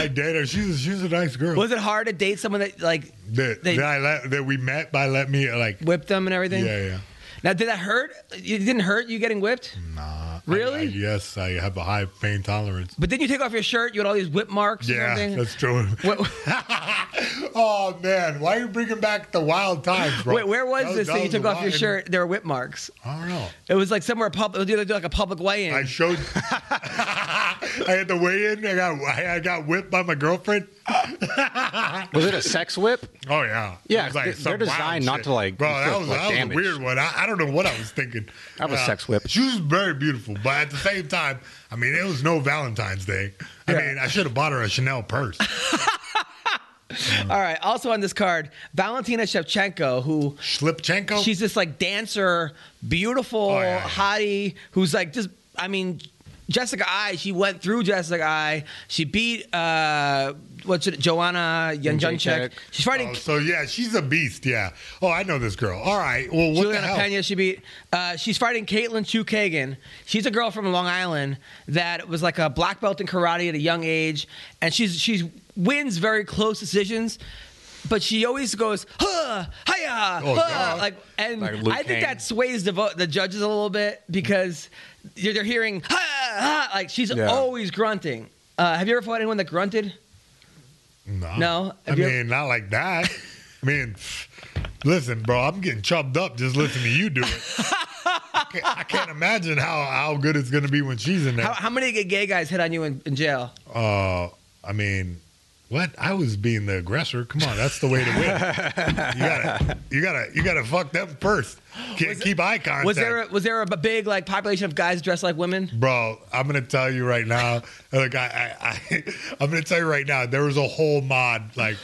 I dated her. She's she's a nice girl. Was it hard to date someone that like that, they- that I let that we met by let me like whipped them and everything? yeah yeah. Now, did that hurt? It didn't hurt you getting whipped? Nah, Really? I, I, yes, I have a high pain tolerance. But didn't you take off your shirt? You had all these whip marks and Yeah, everything? that's true. What- oh man, why are you bringing back the wild times, bro? Wait, where was That this that that you took off your shirt? There were whip marks. I don't know. It was like somewhere public. It was like a public weigh-in. I showed. I had to weigh in. I got I got whipped by my girlfriend. Was it a sex whip? Oh yeah, Yeah, It was like they're designed not to, like, Bro, that inflict, was, like, that was a weird one. I, I don't know what I was thinking. I was a uh, sex whip. She was very beautiful, but at the same time, I mean, it was no Valentine's Day. I mean, I should have bought her a Chanel purse. All right. Also on this card, Valentina Shevchenko, who Slipchenko. she's this like dancer, beautiful Oh, yeah, yeah. hottie, who's like just. I mean, Jessica Eye. She went through Jessica Eye. She beat uh, what's it, Joanna Jedrzejczyk. Jacek. She's fighting Oh, so yeah, she's a beast. Yeah. Oh, I know this girl. All right. Well, what the Juliana hell? Pena, she beat. Uh, she's fighting Katlyn Chookagian. She's a girl from Long Island that was like a black belt in karate at a young age, and she's she's wins very close decisions. But she always goes, huh, hiya, Oh, huh, duh. like, and Like I think Kane. that sways the vote, the judges a little bit because they're, they're hearing, ha, ha, like she's Yeah. always grunting. Uh, have you ever fought anyone that grunted? No. No? I Have you- mean, not like that. I mean, listen, bro, I'm getting chubbed up just listening to you do it. can't, I can't imagine how, how good it's going to be when she's in there. How, how many gay guys hit on you in, in jail? Uh, I mean, what? I was being the aggressor. Come on, that's the way to win. you gotta, you gotta, you gotta fuck them first. Can't keep eye contact. Was there a, was there a big like population of guys dressed like women? Bro, I'm gonna tell you right now. Like I, I, I, I'm gonna tell you right now. There was a whole mod like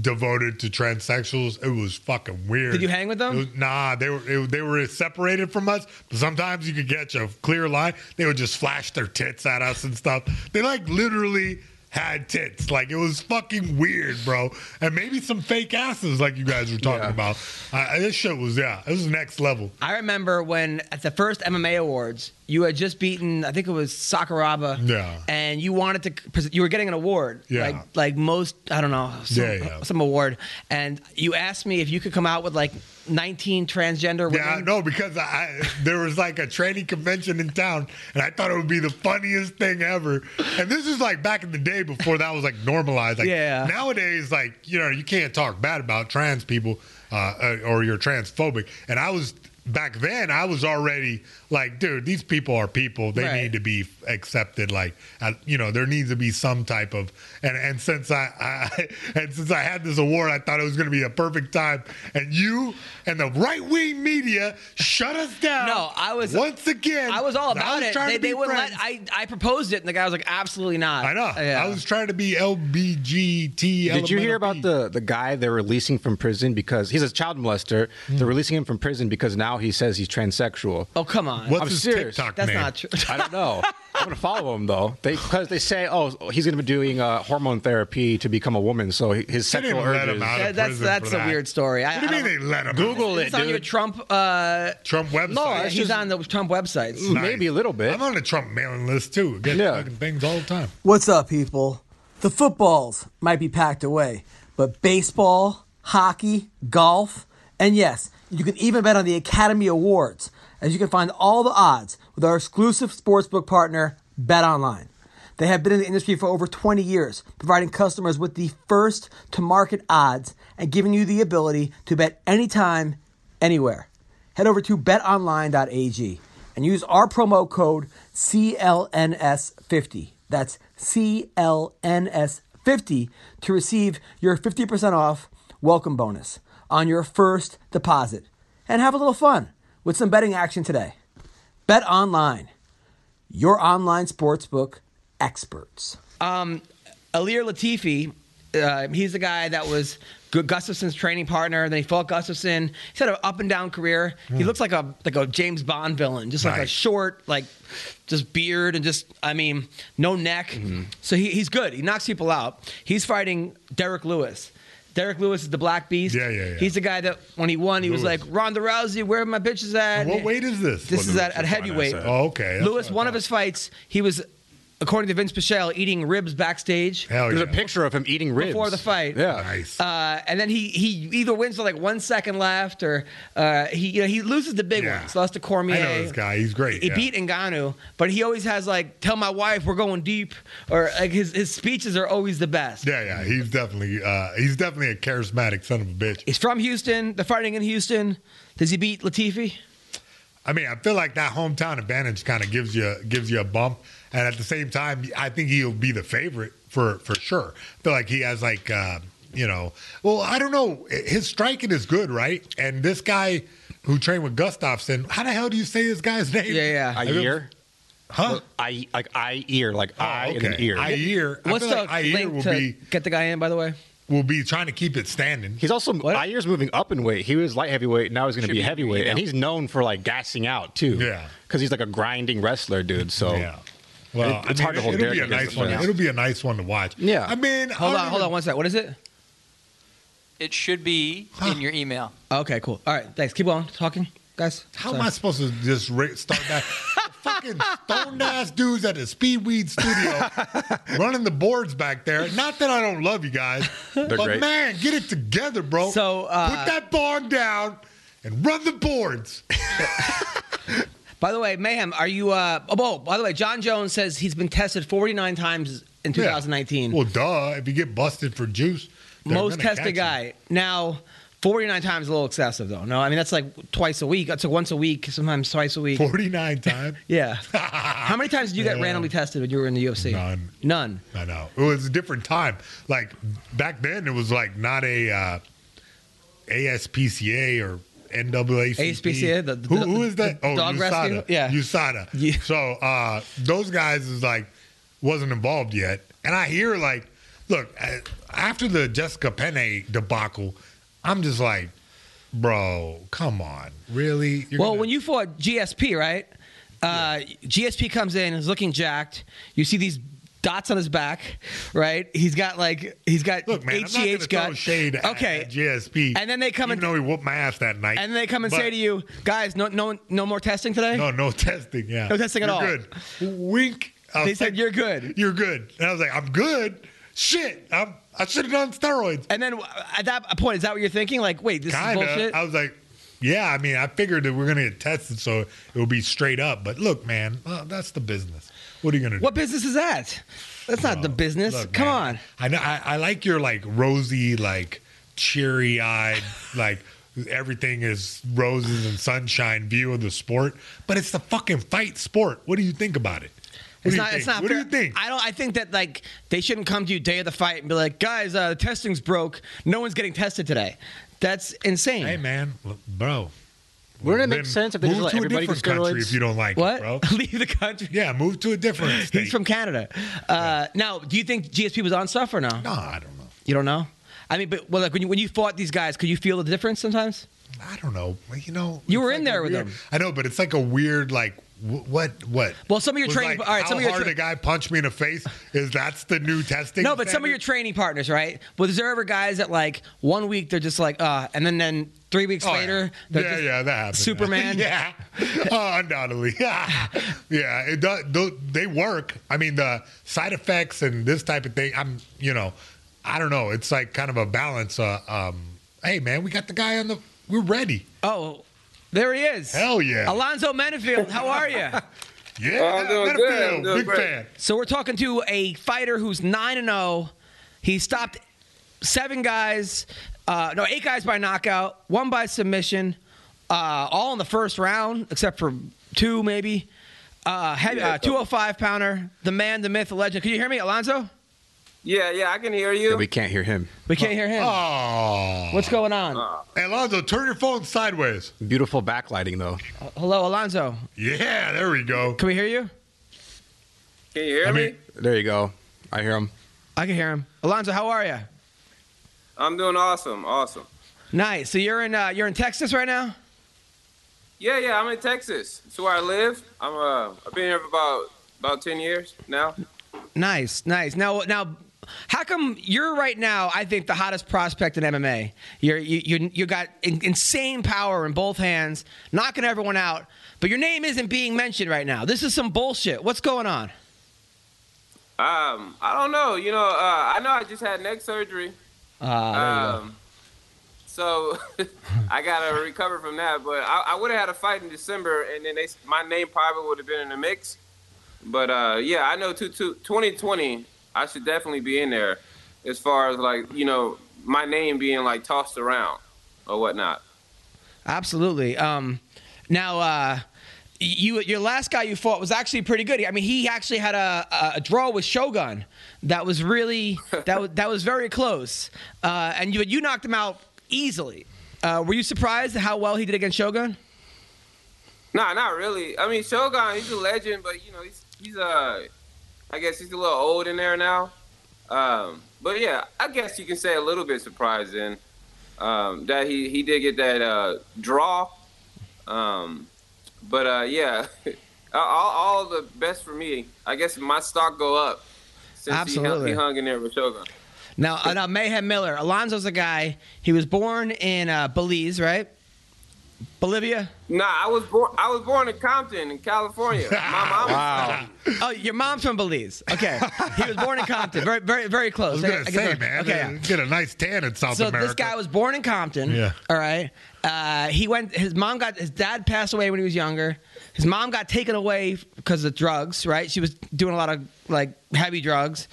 devoted to transsexuals. It was fucking weird. Did you hang with them? Was- nah, they were it, they were separated from us. But sometimes you could catch a clear line. They would just flash their tits at us and stuff. They like literally had tits. Like it was fucking weird, bro. And maybe some fake asses, like you guys were talking Yeah. about. I, this shit was yeah, it was next level. I remember when at the first MMA awards, you had just beaten, I think it was Sakuraba. Yeah. And you wanted to, you were getting an award. Yeah. Like, like most, I don't know, some, Yeah, yeah. some award. And you asked me if you could come out with like 19 transgender women. Yeah, no, because I there was like a training convention in town, and I thought it would be the funniest thing ever. And this is like back in the day before that was like normalized. Like Yeah. nowadays, like you know, you can't talk bad about trans people uh, uh, or you're transphobic. And I was back then, I was already like, dude, these people are people. They Right. need to be accepted. Like, uh, you know, there needs to be some type of. And and since I, I and since I had this award, I thought it was going to be a perfect time. And you and the right wing media shut us down. No, I was once again. I was all about was it. They, they wouldn't let. I, I proposed it, and the guy was like, "Absolutely not." I know. Yeah. I was trying to be LBGT. Did you hear about the the guy they're releasing from prison because he's a child molester? Hmm. They're releasing him from prison because now he says he's transsexual. Oh come on. What's I'm his serious. TikTok That's name? not true. I don't know. I'm gonna follow him though. They because they say, oh, he's gonna be doing uh, hormone therapy to become a woman, so his They didn't sexual let him urges. out of That- that's that's for a that. weird story. I, What do you I mean don't- they let him? Google out? it, It's on your. Trump. Uh, Trump website. No, yeah, it's he's just- on the Trump websites. Nice. Maybe a little bit. I'm on the Trump mailing list too. Get Yeah. fucking things all the time. What's up, people? The footballs might be packed away, but baseball, hockey, golf, and yes, you can even bet on the Academy Awards, as you can find all the odds with our exclusive sportsbook partner, Bet Online. They have been in the industry for over 20 years, providing customers with the first to market odds and giving you the ability to bet anytime, anywhere. Head over to betonline.ag and use our promo code CLNS50. That's CLNS50 to receive your 50% off welcome bonus on your first deposit. And have a little fun with some betting action today. Bet Online, your online sportsbook experts. Um, Ilir Latifi, uh, he's the guy that was Gu- Gustafsson's training partner. Then he fought Gustafsson. He's had an up and down career. He looks like a like a James Bond villain, just like a short, like just beard and just I mean no neck. So he, he's good. He knocks people out. He's fighting Derrick Lewis. Derrick Lewis is the Black Beast. Yeah, yeah, yeah. He's the guy that when he won, he was like Ronda Rousey, where are my bitches at? What weight is this? This is at, at heavyweight. Oh, okay. That's Lewis, one of his fights, he was, according to Vince Pichel, eating ribs backstage Hell There's yeah. a picture of him eating ribs before the fight. Yeah. Nice. Uh, and then he he either wins with like one second left, or uh, he you know he loses the big Yeah. ones. Lost to Cormier. I know this guy. He's great. He yeah. beat Ngannou, but he always has like, "Tell my wife we're going deep," or like his his speeches are always the best. Yeah, yeah. He's definitely uh, he's definitely a charismatic son of a bitch. He's from Houston. They're fighting in Houston. Does he beat Latifi? I mean, I feel like that hometown advantage kind of gives you gives you a bump, and at the same time, I think he'll be the favorite for for sure. I feel like he has like uh, you know, well, I don't know, his striking is good, right? And this guy who trained with Gustafsson, how the hell do you say this guy's name? Yeah, yeah. A ear. huh? I like I ear like Oh, I and an ear. Ayer. I What's feel the like Ayer link will to be get the guy in? By the way, will be trying to keep it standing. He's also What? Ayer's moving up in weight. He was light heavyweight, now he's going to be be heavyweight, and he's known for like gassing out too. Yeah. because he's like a grinding wrestler, dude. So Yeah. Well, It- it's hard to hold it'll Derrick be a nice one. fence. It'll be a nice one to watch. Yeah. I mean, hold I on, hold even- on one second. What is it? It should be in your email. Okay, cool. All right, thanks. Keep on talking, guys. How Sorry. am I supposed to just ra- start that? fucking stoned ass dudes at the Speedweed studio running the boards back there. Not that I don't love you guys, but great. man, get it together, bro. So, uh, put that bong down and run the boards. By the way, Mayhem, are you? Uh, oh, oh, by the way, Jon Jones says he's been tested 49 times in Yeah. 2019. Well, duh. If you get busted for juice, Most tested guy. Now, 49 times is a little excessive, though. No, I mean that's like twice a week. That's like once a week, sometimes twice a week. 49 times. Yeah. How many times did you get Yeah. randomly tested when you were in the UFC? None. None. I know. It was a different time. Like back then, it was like not a uh, ASPCA or NAACP. ASPCA, the- the- who, who is that? oh, dog rescue? USADA. Yeah. USADA. Yeah. So uh, those guys is like wasn't involved yet, and I hear like, look, uh, after the Jessica Penne debacle, I'm just like, bro, come on, really? You're Well, gonna- when you fought GSP, right? Uh, GSP comes in, is looking jacked. You see these dots on his back, right? He's got like he's got Look, man, HGH going to throw gut. shade okay, at GSP. And then they come even in- though he whooped my ass that night. and they come and But- say to you, guys, no, no, no more testing today. No, no testing. Yeah, No testing at You're all. Good. Wink. They was said, "You're good." You're good. And I was like, I'm good. Shit, I'm, I should have done steroids. And then uh, at that point, is that what you're thinking? Like, wait, this Kind is bullshit. I was like, yeah. I mean, I figured that we're gonna get tested, so it will be straight up. But look, man, well, that's the business. What are you gonna do? what business is that? That's not the business. Look, Come man, on. I know. I, I like your like rosy, like cheery eyed, like everything is roses and sunshine view of the sport. But it's the fucking fight sport. What do you think about it? What It's not. think? It's not. What fair. do you think? I don't. I think that like they shouldn't come to you day of the fight and be like, guys, uh, the testing's broke. No one's getting tested today. That's insane. hey, man, bro. Wouldn't it make sense if they just move let to a everybody different get country steroids? if you don't like What? it, bro? Leave the country. Yeah, move to a different state. He's from Canada. Uh, Now, do you think GSP was on stuff or no? No, I don't know. You don't know. I mean, but well, like when you when you fought these guys, could you feel the difference sometimes? I don't know. You know, You it's were in a there with weird- them. I know, but it's like a weird, like, wh- what, what? Well, some of your Was training- Like all right, how some of your hard tra- a guy punched me in the face is that's the new testing. No, but some of your standard? training partners, right? Was there ever guys that like one week they're just like, uh, and then then three weeks Oh, later, they're yeah, yeah, that happens. Superman? yeah, oh, undoubtedly. yeah, it does. They work. I mean, the side effects and this type of thing. I'm, you know, I don't know. It's like kind of a balance. Uh, um, hey, man, we got the guy on the. We're ready. Oh, there he is. Hell yeah. Alonzo Menifield, how are you? Yeah, Oh, I'm doing good. I'm doing Big great. fan. so we're talking to a fighter who's nine and zero. He stopped seven guys, uh, no, eight guys by knockout, one by submission, uh, all in the first round except for two maybe. Uh, heavy, uh, 205 pounder, the man, the myth, the legend. Can you hear me, Alonzo? Yeah, yeah, I can hear you. Yeah, we can't hear him. We can't hear him. Oh, What's going on? Hey, Alonzo, turn your phone sideways. Beautiful backlighting though. Hello, Alonzo. Yeah, there we go. Can we hear you? can you hear I me? mean, There you go. I hear him. I can hear him. Alonzo, how are you? I'm doing awesome, awesome. Nice. So you're in uh, you're in Texas right now. Yeah, yeah, I'm in Texas. It's where I live. I'm uh, I've been here for about about ten years now. Nice, nice. Now, now, how come you're right now? I think the hottest prospect in MMA. You're you you, you got in, insane power in both hands, knocking everyone out. But your name isn't being mentioned right now. This is some bullshit. What's going on? Um, I don't know. You know, uh, I know I just had neck surgery. Uh, Um, so I gotta recover from that. But I, I would have had a fight in December, and then they, my name probably would have been in the mix. But uh, yeah, I know two, two, 2020, I should definitely be in there, as far as like you know my name being like tossed around or whatnot. Absolutely. Um, now, uh, you your last guy you fought was actually pretty good. I mean, he actually had a, a, a draw with Shogun that was really that was that was very close, uh, and you you knocked him out easily. Uh, were you surprised at how well he did against Shogun? Nah, not really. I mean, Shogun, he's a legend, but you know, he's he's uh, I guess he's a little old in there now. Um, but yeah, I guess you can say a little bit surprising um, that he he did get that uh, draw. Um, but uh, yeah, all, all the best for me. I guess my stock go up since he hung, Absolutely. he hung in there with Shogun. Now, uh, now Mayhem Miller, Alonzo's a guy. He was born in uh, Belize, right? Bolivia. Nah, I was born I was born in Compton, in California. My Wow. Oh, your mom's from Belize. Okay, he was born in Compton. Very, very, very close. I close. was gonna I- I say, get man, Okay. uh, yeah. get a nice tan in South So America. this guy was born in Compton. Yeah. All right. Uh, he went. His mom got. His dad passed away when he was younger. His mom got taken away because of drugs. Right. She was doing a lot of like heavy drugs,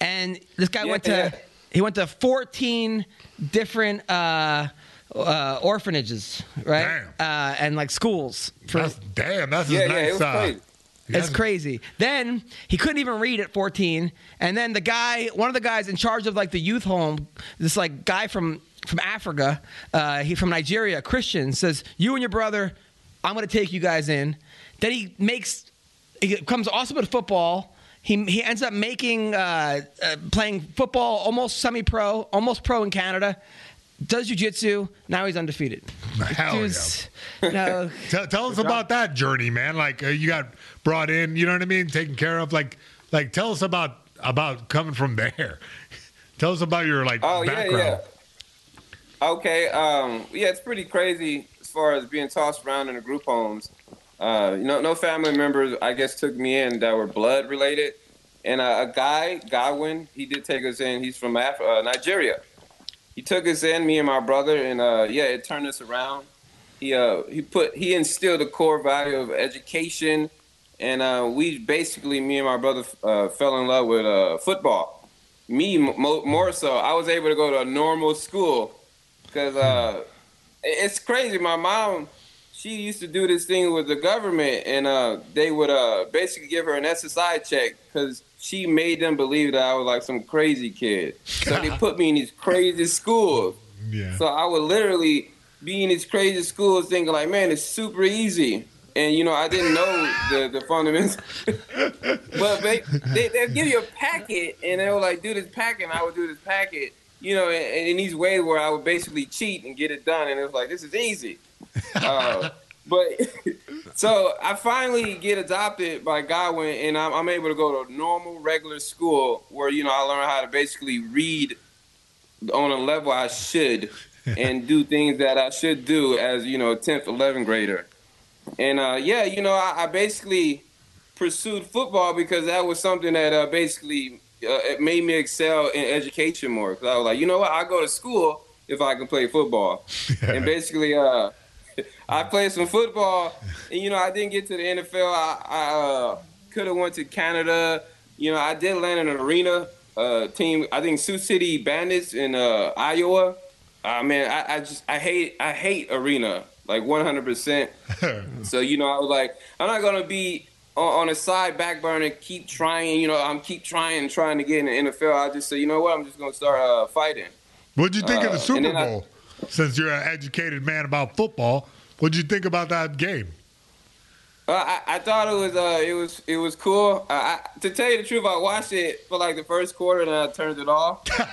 and this guy Yeah, went to. yeah. He went to 14 different uh, uh, orphanages, right? Uh, and like schools. For, That's, damn, that's Yeah, a yeah, nice. it was uh, crazy. it's crazy. Then he couldn't even read at 14, and then the guy, one of the guys in charge of like the youth home, this like guy from from Africa, uh, he from Nigeria, Christian, says, "You and your brother, I'm going to take you guys in." Then he makes, he becomes awesome at football. He, he ends up making uh, uh, playing football almost semi-pro, almost pro in Canada. Does jujitsu. Now he's undefeated. Hell Dude's- no, Tell, tell us about that journey, man. Like uh, you got brought in, you know what I mean, taken care of. Like, like tell us about about coming from there. tell us about your like Oh background. yeah, yeah. Okay, um, yeah, it's pretty crazy as far as being tossed around in the group homes. Uh, know, no family members, I guess, took me in that were blood related. And uh, a guy, Godwin, he did take us in. He's from Af- uh, Nigeria. He took us in, me and my brother, and uh, yeah, it turned us around. He uh, he put he instilled the core value of education, and uh, we basically, me and my brother, fell in love with football. Me mo- more so, I was able to go to a normal school because it's crazy. My mom, she used to do this thing with the government, and uh, they would uh, basically give her an SSI check because she made them believe that I was like some crazy kid. So they put me in these crazy schools. Yeah. So I would literally be in these crazy schools thinking like, man, it's super easy. And you know, I didn't know the, the fundamentals. but they, they they'll give you a packet and they were like, do this packet, and I would do this packet, you know, and, in these ways where I would basically cheat and get it done, and it was like, this is easy. Uh, but so I finally get adopted by Godwin, and I'm, I'm able to go to normal, regular school where you know I learn how to basically read on a level I should and do things that I should do as you know a 10th, 11th grader. And uh, yeah, you know I, I basically pursued football because that was something that uh, basically uh, it made me excel in education more. Because I was like, you know what, I go to school if I can play football, and basically. Uh, I played some football, and you know I didn't get to the NFL. I, I uh, could have went to Canada. You know I did land in an arena uh, team. I think Sioux City Bandits in uh, Iowa. I mean, I, I just I hate I hate arena like 100. percent So you know I was like I'm not gonna be on, on a side back burner. Keep trying. You know I'm keep trying trying to get in the NFL. I just say you know what I'm just gonna start uh, fighting. What'd you think of Uh, the Super and then I- Bowl? Since you're an educated man about football, what'd you think about that game? Uh, I, I thought it was uh, it was it was cool. Uh, I, to tell you the truth, I watched it for like the first quarter and then I turned it off. all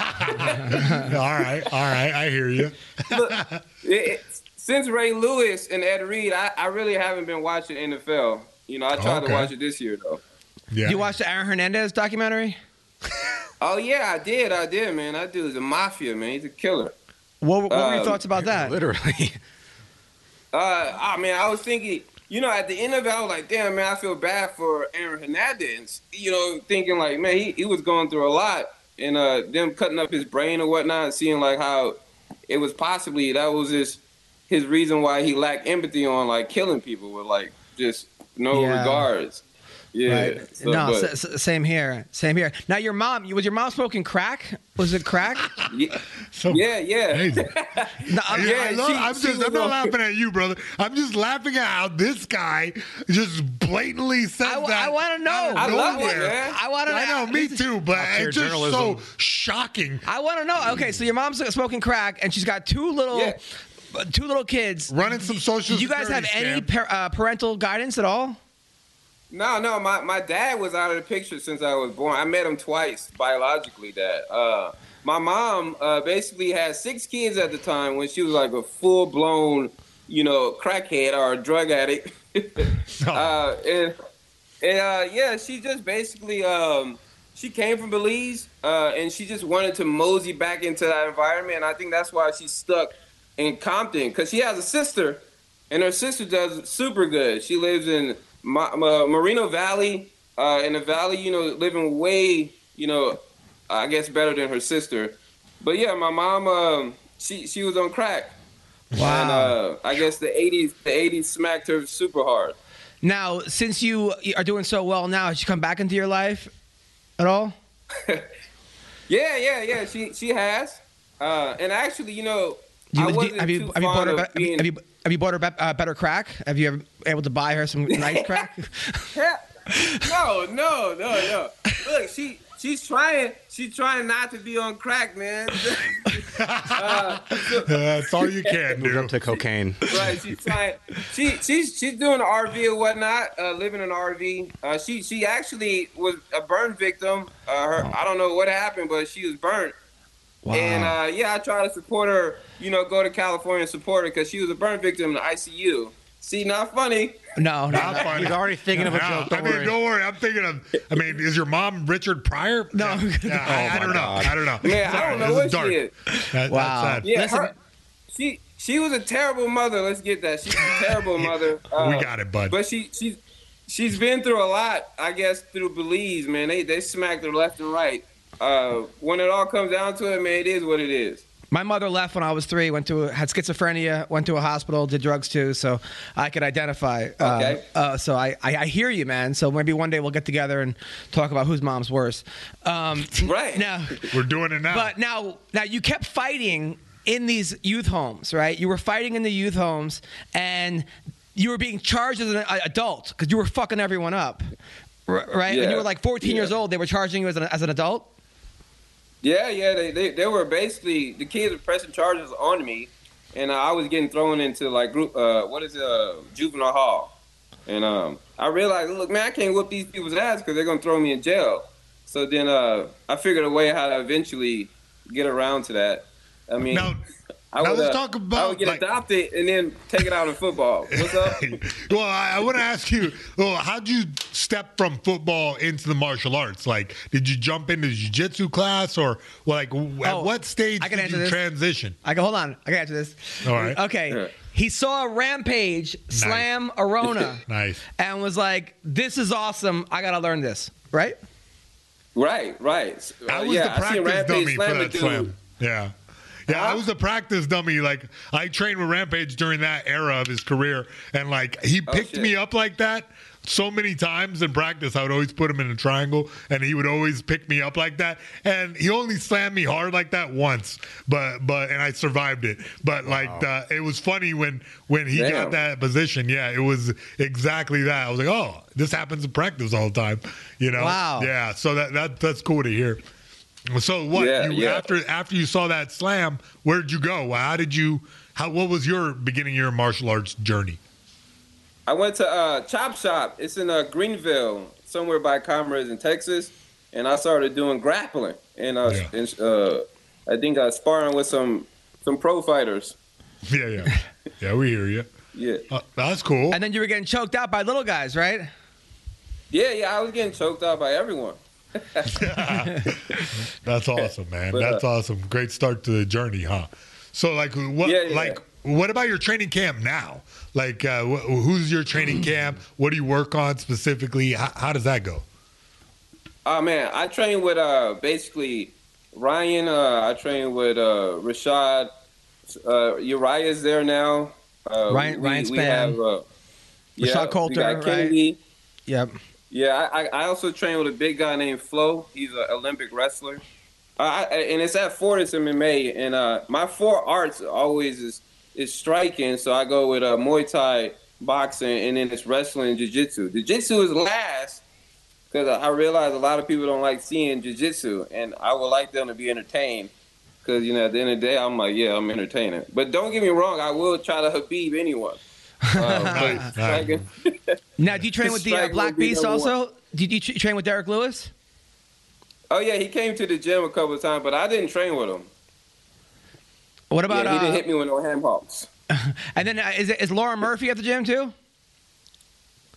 right, all right, I hear you. Look, it, it- since Ray Lewis and Ed Reed, I, I really haven't been watching NFL. You know, I tried Okay. to watch it this year though. Yeah. you watched the Aaron Hernandez documentary? Oh yeah, I did, I did, man. That dude's a mafia man. He's a killer. What, what were your Um, thoughts about that? Literally. Uh, I mean, I was thinking, you know, at the end of it, I was like, damn, man, I feel bad for Aaron Hernandez. You know, thinking like, man, he, he was going through a lot, and uh, them cutting up his brain or whatnot, seeing like how it was possibly that was just his reason why he lacked empathy on like killing people with like just no Yeah. regards. Yeah. Right. So, no, but- s- s- same here. Same here. Now, your mom, was your mom smoking crack? Was it crack? yeah, So yeah, yeah. No, I'm- Yeah, I love, she- I'm she just I'm not laughing at you, brother. I'm just laughing at how this guy just blatantly said I, that. I want to know. I love it, man. I want to I know, me too, but it's just journalism. so shocking. I want to know. Okay, so your mom's smoking crack, and she's got two little, Yeah. two little kids. Running some social Did you guys have security any par- uh, parental guidance at all? No, no, my, my dad was out of the picture since I was born. I met him twice biologically, dad. Uh, my mom uh, basically had six kids at the time when she was like a full blown, you know, crackhead or a drug addict. uh, and and uh, yeah, she just basically um, she came from Belize uh, and she just wanted to mosey back into that environment. And I think that's why she's stuck in Compton because she has a sister, and her sister does super good. She lives in Ma- Ma- Moreno Valley, uh, in the valley, you know, living way, you know, I guess better than her sister. But yeah, my mom, um, she she was on crack. Wow. And uh, I guess the '80s, the '80s smacked her super hard. Now, since you are doing so well now, has she come back into your life at all? Yeah, yeah, yeah. She she has. Uh, and actually, you know, you, I wasn't have you too have you bought fond her of be- have you, have you have you bought her be- uh, better crack? Have you ever able to buy her some nice crack? no, no, no, no. Look, she she's trying she's trying not to be on crack, man. uh, That's all you can Moved do. up to cocaine. right, she's trying. She she's she's doing an RV or whatnot, uh, living in an RV. Uh, she she actually was a burn victim. Uh, her I don't know what happened, but she was burnt. Wow. And uh, yeah, I try to support her. You know, go to California and support her because she was a burn victim in the ICU. See, not funny. no, no, Not funny. He's already thinking of a No, joke. Don't I mean, worry. don't worry. I'm thinking of. I mean, is your mom Richard Pryor? No. Yeah, yeah, I, I Oh, don't my know. I don't know. Man, I don't know this what is dark. she is. That, Wow. That's sad. Yeah, Listen- her, she she was a terrible mother. Let's get that. She's a terrible mother. Uh, we got it, bud. But she she's she's been through a lot, I guess, through Belize, man. They they smacked her left and right. Uh, when it all comes down to it, man, it is what it is. My mother left when I was three. Went to had schizophrenia. Went to a hospital. Did drugs too. So I could identify. Uh, Okay. Uh, so I, I I hear you, man. So maybe one day we'll get together and talk about whose mom's worse. Um, Right. now, We're doing it now. but now now you kept fighting in these youth homes, right? You were fighting in the youth homes, and you were being charged as an adult because you were fucking everyone up, r- right? When you were like 14 years old, they were charging you as an, as an adult. Yeah, yeah. They, they they were basically the kids were pressing charges on me, and I was getting thrown into like group. Uh, what is it? Uh, juvenile hall, and um, I realized, look, man, I can't whoop these people's ass because they're gonna throw me in jail. So then uh, I figured a way how to eventually get around to that. I mean, now, I now would, let's uh, talk I about would get like, adopted and then take it out in football. What's up? well, I, I want to ask you, well, how'd you step from football into the martial arts? Like, did you jump into jiu-jitsu class or, well, like, w- at Oh, what stage I can did you this. transition? I can hold on. I can answer this. All right. Okay. Yeah. He saw a Rampage slam Arona Nice. and was like, "This is awesome. I gotta learn this." Right? right, right. I Uh, was yeah, the practice Rampage dummy for that slam. Yeah. Yeah, I was a practice dummy. Like I trained with Rampage during that era of his career, and like he oh, picked Oh, me up like that so many times in practice. I would always put him in a triangle, and he would always pick me up like that. And he only slammed me hard like that once, but but and I survived it. But like the, it was funny when when he Damn. got that position. Yeah, it was exactly that. I was like, oh, this happens in practice all the time. You know? Wow. Yeah. So that that that's cool to hear. So what Yeah, you yeah. after after you saw that slam, where did you go? How did you how what was your beginning your martial arts journey? I went to uh, Chop Shop. It's in uh, Greenville, somewhere by Commerce in Texas, and I started doing grappling. And, uh, Yeah. and uh, I think I was sparring with some some pro fighters. Yeah, yeah. yeah, we hear you. Yeah, Uh, that's cool. And then you were getting choked out by little guys, right? yeah, yeah. I was getting choked out by everyone. That's awesome, man. But, uh, That's awesome. Great start to the journey, huh? So like what Yeah, yeah. like what about your training camp now? Like uh, wh- who's your training camp? What do you work on specifically? How, how does that go? Oh man, I train with uh basically Ryan. Uh, I train with uh Rashad. Uh, Uriah's there now. Uh, Ryan- Ryan Spann. have uh, Rashad we Coulter, got right? Yep. Yeah, I, I also train with a big guy named Flo. He's an Olympic wrestler. I, and it's at Fortis MMA. And uh, my four arts always is is striking. So I go with uh, Muay Thai, boxing, and then it's wrestling and jiu-jitsu. Jiu-jitsu is last because I realize a lot of people don't like seeing jiu-jitsu, and I would like them to be entertained. Because you know, at the end of the day, I'm like, yeah, I'm entertaining. But don't get me wrong, I will try to Khabib anyone. Uh, but Nice, nice. Now, do you train with the uh, Black would be Beast number one. also? Did you tra- train with Derrick Lewis? Oh yeah, he came to the gym a couple of times, but I didn't train with him. What about? yeah, he uh, didn't hit me with no ham hocks. and then uh, is, it, is Laura Murphy at the gym too?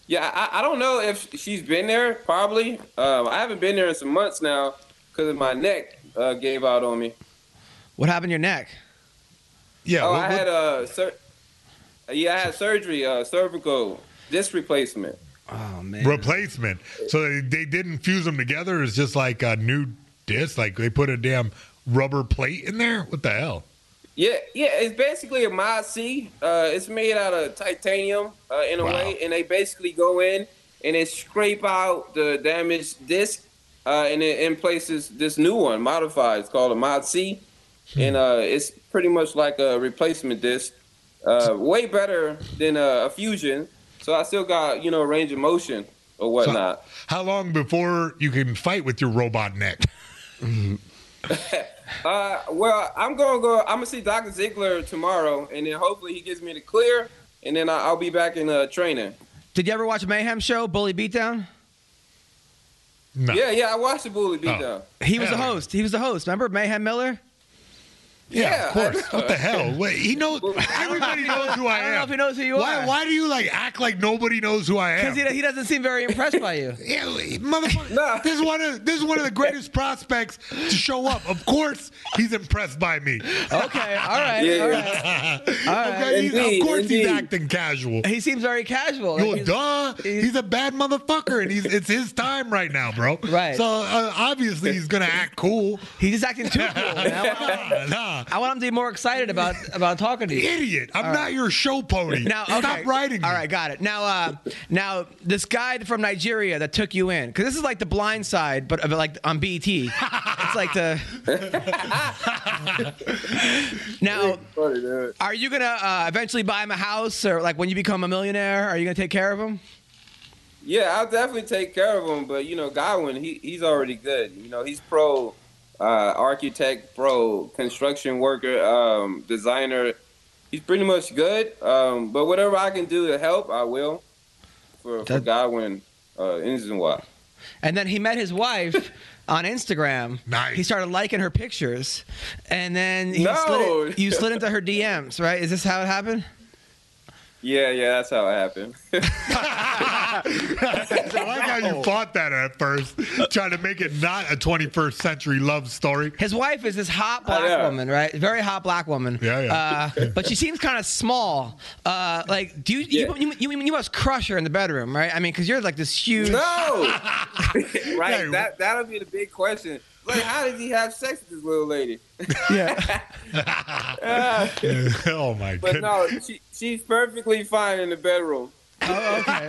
Yeah, I, I don't know if she's been there. Probably. Um, I haven't been there in some months now because my neck uh, gave out on me. What happened to your neck? Yeah, oh, what- I what- had a sur- yeah, I had surgery, uh, cervical disc replacement. Oh man. replacement. So they, they didn't fuse them together. It's just like a new disc. Like they put a damn rubber plate in there. What the hell? Yeah, yeah, it's basically a Mobi-C. Uh, it's made out of titanium uh, in a Wow. way, and they basically go in and they scrape out the damaged disc, uh, and it in places this new one modified. It's called a Mobi-C, Hmm. and uh, it's pretty much like a replacement disc, uh, way better than a, a fusion. So I still got you know range of motion or whatnot. How long before you can fight with your robot neck? Uh, well, I'm gonna go. I'm gonna see Dr. Ziegler tomorrow, and then hopefully he gives me the clear, and then I- I'll be back in uh, training. Did you ever watch Mayhem Show, Bully Beatdown? No. Yeah, yeah, I watched the Bully Oh. beatdown. He was the Hell yeah. host. He was the host. Remember Mayhem Miller? Yeah, Yeah, of course. What the hell? Wait, he knows. Everybody knows who I I am. I don't know if he knows who you why, are. Why do you like act like nobody knows who I am? Because he, he doesn't seem very impressed by you. Yeah, motherfucker. Nah. This is one of this is one of the greatest prospects to show up. Of course, he's impressed by me. Okay, all right, Yeah, all yeah. right. All right. Okay, Indeed, of course, he's acting casual. He seems very casual. Yo, Like, he's- duh. he's- He's a bad motherfucker, and he's it's his time right now, bro. Right. So uh, obviously he's gonna act cool. He's just acting too cool. man. I want, Nah, nah. I want him to be more excited about about talking to you. Idiot! I'm not your show pony. Now, okay. Stop writing. All me. right, got it. Now, uh, now this guy from Nigeria that took you in, because this is like the Blind Side, but of like on BT. it's like the. now, Funny, are you gonna uh, eventually buy him a house, or like when you become a millionaire, are you gonna take care of him? Yeah, I'll definitely take care of him. But you know, Godwin, he he's already good. You know, he's pro uh, architect, pro construction worker, um, designer. He's pretty much good. Um, but whatever I can do to help, I will. For, for That- Godwin, uh, Nzunwa. And then he met his wife on Instagram. Nice. He started liking her pictures, and then he No. slid it, you slid into her DMs, right? Is this how it happened? Yeah, yeah, that's how it happened. I like how you fought that at first, trying to make it not a 21st century love story. His wife is this hot black woman, right? Very hot black woman. Yeah, yeah. Uh, but she seems kind of small. Uh, like, do you, Yeah. you, you, you you must crush her in the bedroom, right? I mean, because you're like this huge. no, Yeah. right? That that'll be the big question. Like, how did he have sex with this little lady? Yeah. oh my god. But goodness. no, she, she's perfectly fine in the bedroom. Oh, okay.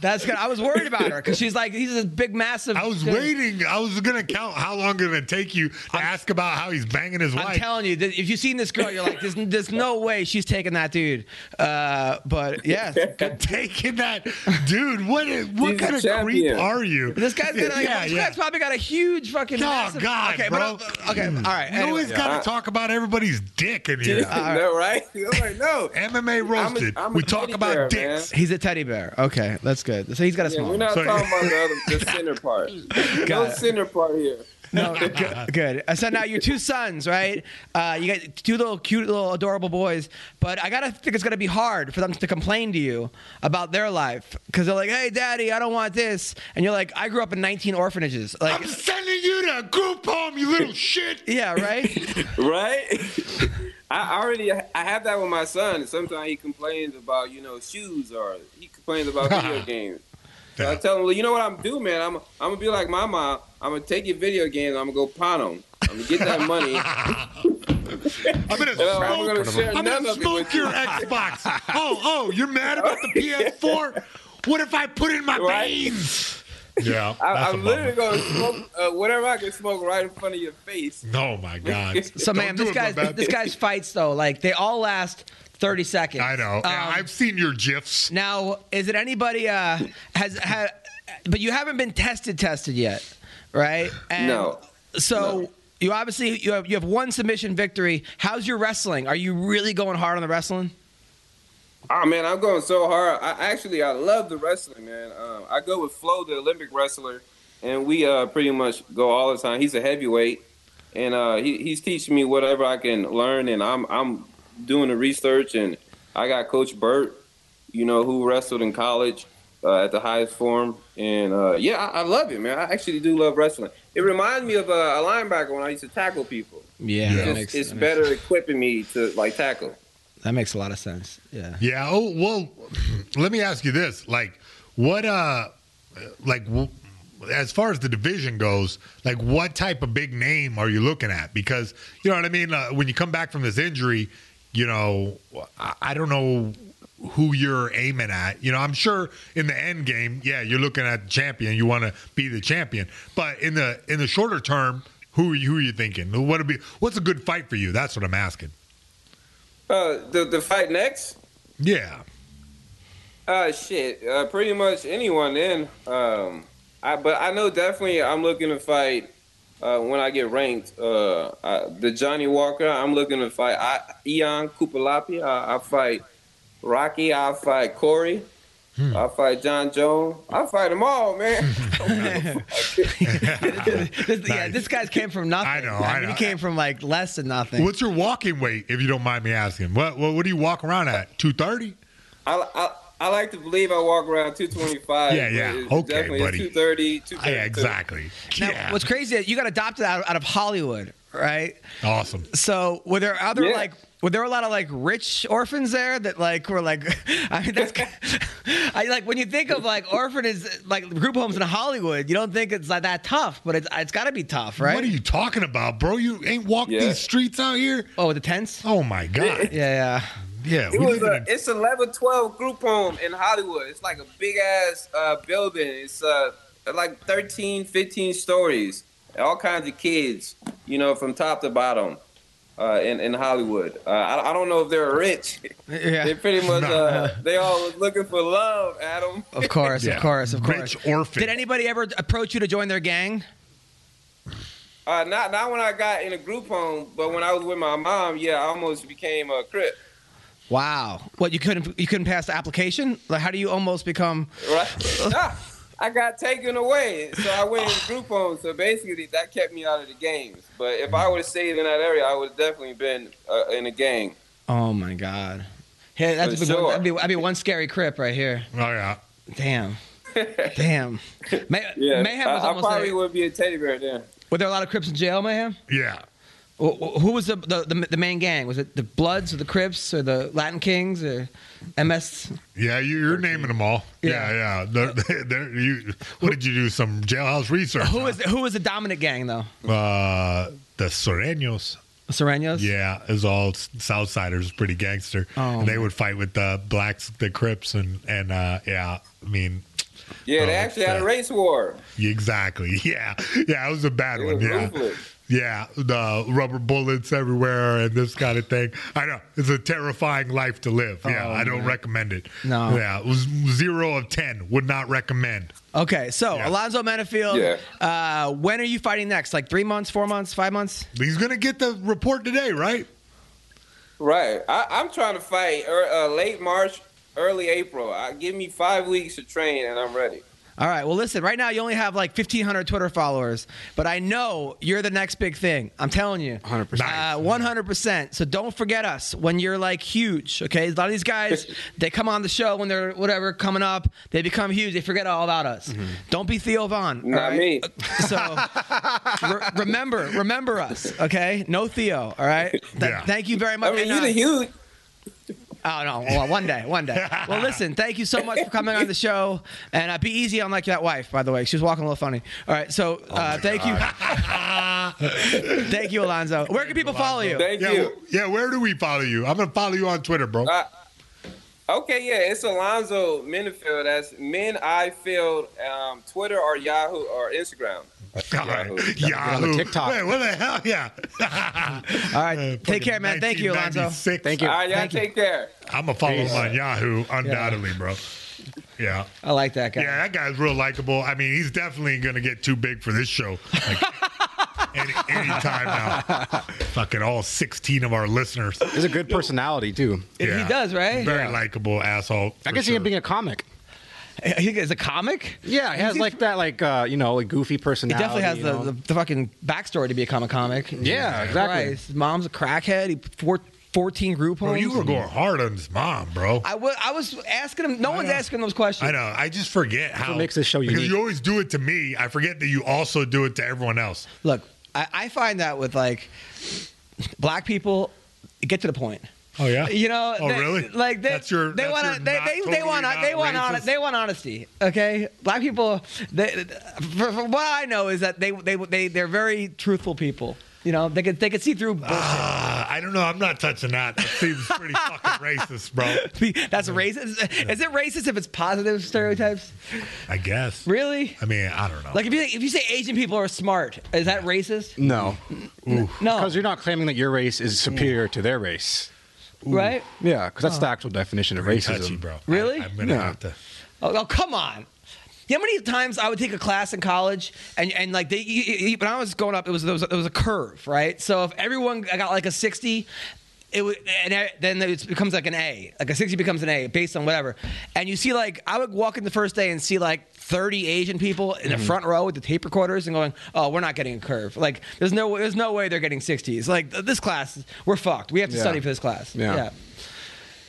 That's good. I was worried about her because she's like, he's this big, massive. I was thing. waiting. I was gonna count how long it's gonna take you to ask about how he's banging his wife. I'm telling you, if you've seen this girl, you're like, there's, there's no way she's taking that dude. Uh, but yeah, Taking that, dude. What? is- What He's kind of champion. creep are you? this guy's got like, yeah, this yeah. guy's probably got a huge fucking. Oh, massive, God, okay, bro. But, okay, all right. You always got to talk about everybody's dick in here. no, right? I'm like, no. MMA roasted. I'm a we talk about bear, dicks. He's a teddy bear. Okay, that's good. So he's got a Yeah, small. we're not So- talking about the other, the center part. no Got it. center part here. No, good. good. Uh, So now your two sons, right? Uh, you got two little cute, little adorable boys. But I gotta think it's gonna be hard for them to complain to you about their life because they're like, "Hey, Daddy, I don't want this," and you're like, "I grew up in 19 orphanages." Like, I'm sending you to a group home, you little shit. yeah, right. Right? I already I have that with my son. Sometimes he complains about, you know, shoes or he complains about video games. So I tell him, well, you know what I'm do, man? I'm I'm gonna be like my mom. I'm gonna take your video games. I'm gonna go pawn them. I'm gonna get that money. I'm gonna and I'm gonna share I'm gonna smoke your you. Xbox. Oh, oh, you're mad about the PS4? What if I put in my Right. veins? Yeah, I, that's a I'm literally bummer. gonna smoke uh, whatever I can smoke right in front of your face. Oh my god. So, man, this guy's bad. this guy's fights though, like they all last 30 seconds. I know. Um, I've seen your gifs. Now, is it anybody uh has had but you haven't been tested tested yet, right? And No. So No. you obviously you have you have one submission victory. How's your wrestling? Are you really going hard on the wrestling? Oh man, I'm going so hard. I actually I love the wrestling, man. Um, I go with Flo, the Olympic wrestler, and we uh, pretty much go all the time. He's a heavyweight, and uh, he, he's teaching me whatever I can learn, and I'm I'm doing the research. And I got Coach Burt, you know, who wrestled in college uh, at the highest form, and uh, yeah, I, I love it, man. I actually do love wrestling. It reminds me of uh, a linebacker when I used to tackle people. Yeah, It's, just- it's better equipping me to like tackle. That makes a lot of sense. Yeah. Yeah. Oh well. Let me ask you this: like, what? Uh, like, as far as the division goes, like, what type of big name are you looking at? Because you know what I mean. Uh, when you come back from this injury, you know, I, I don't know who you're aiming at. You know, I'm sure in the end game, yeah, you're looking at the champion. You want to be the champion, but in the in the shorter term, who are you, who are you thinking? What be? What's a good fight for you? That's what I'm asking. Uh, the the fight next. Yeah. Uh, shit. Uh, pretty much anyone then. Um, I but I know definitely I'm looking to fight. Uh, when I get ranked, uh, I, the Johnny Walker, I'm looking to fight I, Ion Cutelaba. I, I fight Rocky. I fight Corey. Hmm. I fight Jon Jones. I fight them all, man. This, Yeah, this guy's came from nothing. I know, I mean, know. He came from like less than nothing. What's your walking weight, if you don't mind me asking? What what, what do you walk around at? Two thirty? I, I, I like to believe I walk around 225. Yeah, yeah. it's Okay, definitely buddy. 230, 232. Yeah, exactly. Now, yeah. what's crazy is you got adopted out, out of Hollywood, right? awesome. So were there other Yeah. like were there a lot of like rich orphans there that like were like I mean that's I like when you think of like orphanages like group homes in Hollywood, you don't think it's like that tough, but it's it's got to be tough, right? What are you talking about, bro? You ain't walked Yeah. these streets out here? Oh, with the tents? Oh my god. Yeah, yeah. Yeah, It was a, a- it's a level 12 group home in Hollywood. It's like a big ass uh, building. It's uh, like 13, 15 stories. All kinds of kids, you know, from top to bottom uh, in, in Hollywood. Uh, I, I don't know if they're rich. Yeah. They pretty much, uh, they all was looking for love, Adam. Of course, Yeah. of course, of course. Rich orphan. Did anybody ever approach you to join their gang? Uh, not not when I got in a group home, but when I was with my mom, yeah, I almost became a crip. Wow. What you couldn't you couldn't pass the application? Like how do you almost become Right? Nah, I got taken away, so I went in the group home. So basically, that kept me out of the games. But if I would have stayed in that area, I would have definitely been uh, in a gang. Oh my god. Hey, that's For be one, sure. that'd, be, that'd be one scary crip right here. Oh yeah. Damn. Damn. May, Yeah, Mayhem I, was I almost probably there. would be a teddy bear then. Were there a lot of Crips in jail, Mayhem? Yeah. Wh- wh- Who was the, the, the, the main gang? Was it the Bloods or the Crips or the Latin Kings or MS? Yeah, you, you're naming them all. Yeah, yeah. They're, they're, you, what did you do? Some jailhouse research? Who huh? was who was the dominant gang though? Uh, the Sureños. Serenios? Yeah, is all Southsiders, pretty gangster. Oh. And they would fight with the blacks, the Crips, and and uh, yeah, I mean, Yeah, they Oh, actually had a race war. exactly. Yeah, yeah, it was a bad It one. was Yeah, ruthless. Yeah, the rubber bullets everywhere and this kind of thing. I know it's a terrifying life to live. Yeah, Oh, I don't man. recommend it. No. yeah, it was zero of ten. Would not recommend. Okay, so Yeah. Alonzo Menifield. Yeah. Uh, when are you fighting next? Like three months, four months, five months? He's gonna get the report today, right? Right. I, I'm trying to fight er, uh, late March, early April. I, give me five weeks to train, and I'm ready. All right. Well, listen. Right now, you only have like 1,500 Twitter followers, but I know you're the next big thing. I'm telling you. 100%. Uh, 100%. So don't forget us when you're like huge. Okay. A lot of these guys, they come on the show when they're whatever coming up. They become huge. They forget all about us. Don't be Theo Von. Not right? me. Uh, so re- remember, remember us. Okay. No Theo. All right. Th- Yeah. Thank you very much. I mean, you're the uh, huge. Oh no! Well, one day, one day. Well, listen. Thank you so much for coming on the show, and uh, be easy on like that wife. By the way, she was walking a little funny. All right, so uh, thank you, thank you, Alonzo. Where can people follow you? Thank Yeah, you. w- yeah. Where do we follow you? I'm gonna follow you on Twitter, bro. Uh, okay, yeah, it's Alonzo Menifield. That's Min I Field, um, Twitter or Yahoo or Instagram. All right. Yahoo. Yahoo. TikTok. Wait, what the hell? Yeah. All right, Uh, take care, man. Thank you, Alonzo. Thank you. All right, y'all Thank you. take care. I'm gonna follow him on Yahoo, undoubtedly, bro. Yeah. I like that guy. Yeah, that guy's real likable. I mean, he's definitely gonna get too big for this show. Like, any anytime now. Fucking all 16 of our listeners. He's a good personality too. Yeah. He does, right? Very Yeah. likable asshole. I for guess he sure. can be a comic. He is a comic. Yeah, he has like that, like uh, you know, like goofy He personality. definitely has the, the, the fucking backstory to be a comic. comic. Yeah, exactly. Christ. Mom's a crackhead. He four, 14 group Bro, homes. you were going hard on his mom, bro. I I was asking him. No one's know. asking those questions. I know. I just forget how what makes this show because you always do it to me. I forget that you also do it to everyone else. Look, I, I find that with like black people, get to the point. Oh yeah. You know, Oh, they- really? Like they, That's your- they want to they not they, they want not they want racist? hon- they want honesty. Okay, black people. They, for, for what I know is that they they they they're very truthful people. You know, they could they could see through bullshit. Uh, I don't know. I'm not touching that. That seems pretty fucking racist, bro. That's racist. Is it racist if it's positive stereotypes? I guess. Really? I mean, I don't know. Like if you if you say Asian people are smart, is that racist? no, No. because you're not claiming that your race is superior to their race. Right? Yeah, because that's the actual definition of Pretty racism. touchy, bro. Really? I, am gonna Yeah. have to. Oh, oh, come on. You know how many times I would take a class in college and, and like they you- you- when I was growing up it was there was, a, there was a curve right so if everyone got like a 60 it would and I- then it becomes like an A like a 60 becomes an A based on whatever and you see like I would walk in the first day and see like 30 Asian people in the front row with the tape recorders and going oh we're not getting a curve like there's no there's no way they're getting 60s like th- this class we're fucked we have to Yeah. study for this class Yeah.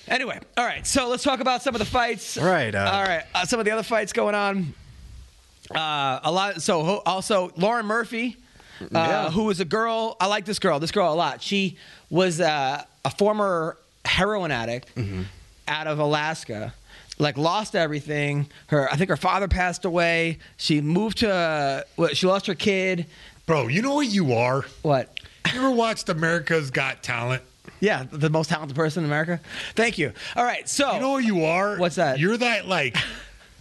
Anyway, all right. So let's talk about some of the fights. All right, uh, all right. Uh, some of the other fights going on. Uh, a lot. So ho- also Lauren Murphy, uh, Yeah. who was a girl. I like this girl. This girl a lot. She was uh, a former heroin addict Mm-hmm. out of Alaska. Like lost everything. Her, I think her father passed away. She moved to. Uh, what, she lost her kid. Bro, you know what you are? What? You ever watched America's Got Talent? Yeah, the most talented person in America. Thank you. All right. So You know what you are? What's that? You're that like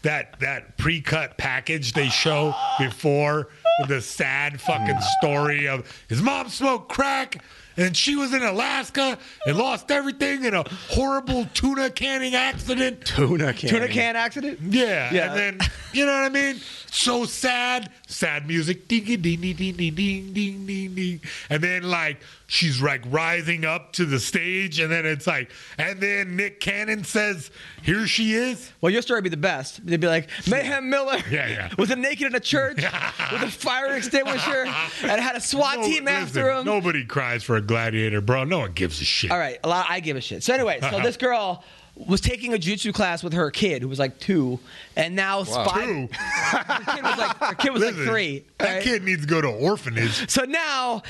that that pre-cut package they show before with the sad fucking story of his mom smoked crack and she was in Alaska and lost everything in a horrible tuna canning accident. Tuna can. tuna can accident. Yeah, Yeah. and then you know what I mean. So sad, sad music, ding ding ding ding ding ding ding ding ding ding, and then like she's like rising up to the stage, and then it's like, and then Nick Cannon says, "Here she is." Well, your story would be the best. They'd be like Mayhem Miller Yeah, yeah. was a naked in a church with a fire extinguisher and had a SWAT No- team after listen, him. Nobody cries for a gladiator, bro. No one gives a shit. All right, a lot. I give a shit. So anyway, so this girl was taking a jiu-jitsu class with her kid who was like two, and now five. Two. Her kid was like her kid was Listen, like three. That right? kid needs to go to orphanage. So now,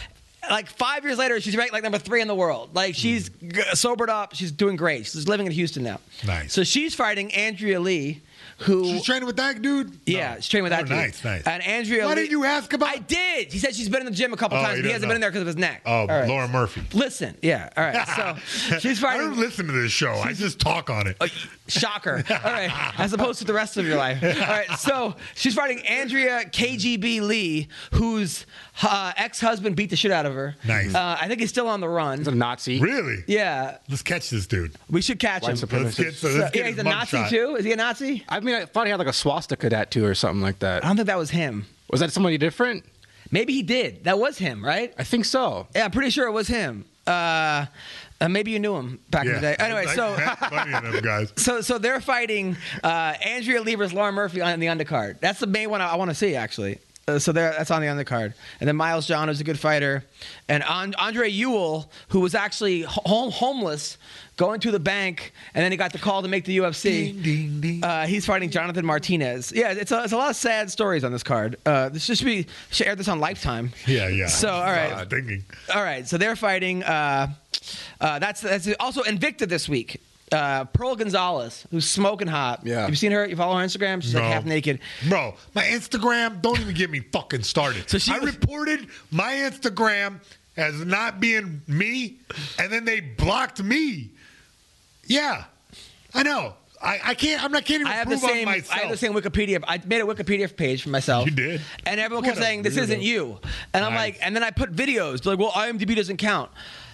like five years later, she's ranked like number three in the world. Like hmm. she's g- sobered up. She's doing great. She's living in Houston now. Nice. So she's fighting Andrea Lee, who She's training with that dude. Yeah, she's training with that Oh, dude. Nice, nice. And Andrea Why Lee- didn't you ask about? I did. He said she's been in the gym a couple Oh, times. he but He hasn't been in there because of his neck. Oh, right. Laura Murphy. Listen, yeah. All right. So she's I fighting. don't listen to this show. I just talk on it. Uh, Shocker. All right. As opposed to the rest of your life. All right. So she's fighting Andrea KGB Lee, whose uh, ex husband beat the shit out of her. Nice. Uh, I think he's still on the run. He's a Nazi. Really? Yeah. Let's catch this dude. We should catch White him. supremacist. Let's get, so So- let's get yeah, he's a Nazi shot. too. Is he a Nazi? I mean, I thought he had like a swastika tattoo or something like that. I don't think that was him. Was that somebody different? Maybe he did. That was him, right? I think so. Yeah, I'm pretty sure it was him. Uh, uh, maybe you knew him back in the day. Anyway, I, so. I met plenty of them guys. So, so they're fighting uh, Andrea Lee versus Lauren Murphy on the undercard. That's the main one I, I want to see, actually. Uh, so there, that's on the undercard. And then Miles John, who's a good fighter, and An- Andre Ewell, who was actually home homeless, going to the bank, and then he got the call to make the UFC. Ding ding ding. Uh, he's fighting Jonathan Martinez. Yeah, it's a, it's a lot of sad stories on this card. Uh, this should be should air this on Lifetime. yeah, yeah. So, all right, uh, all right. so they're fighting. Uh, uh, that's that's also Invicta this week. Uh, Pearl Gonzalez, who's smoking hot. Yeah. Have you seen her? You follow her on Instagram? She's like half naked. Bro, my Instagram, don't even get me fucking started. So she I was- reported my Instagram as not being me, and then they blocked me. Yeah, I know. I, I can't. I'm not can't I have the same. I have the same Wikipedia. I made a Wikipedia page for myself. You did? And everyone What kept saying this weirdo. isn't you. And I'm like, and then I put videos. They're like, well, IMDb doesn't count.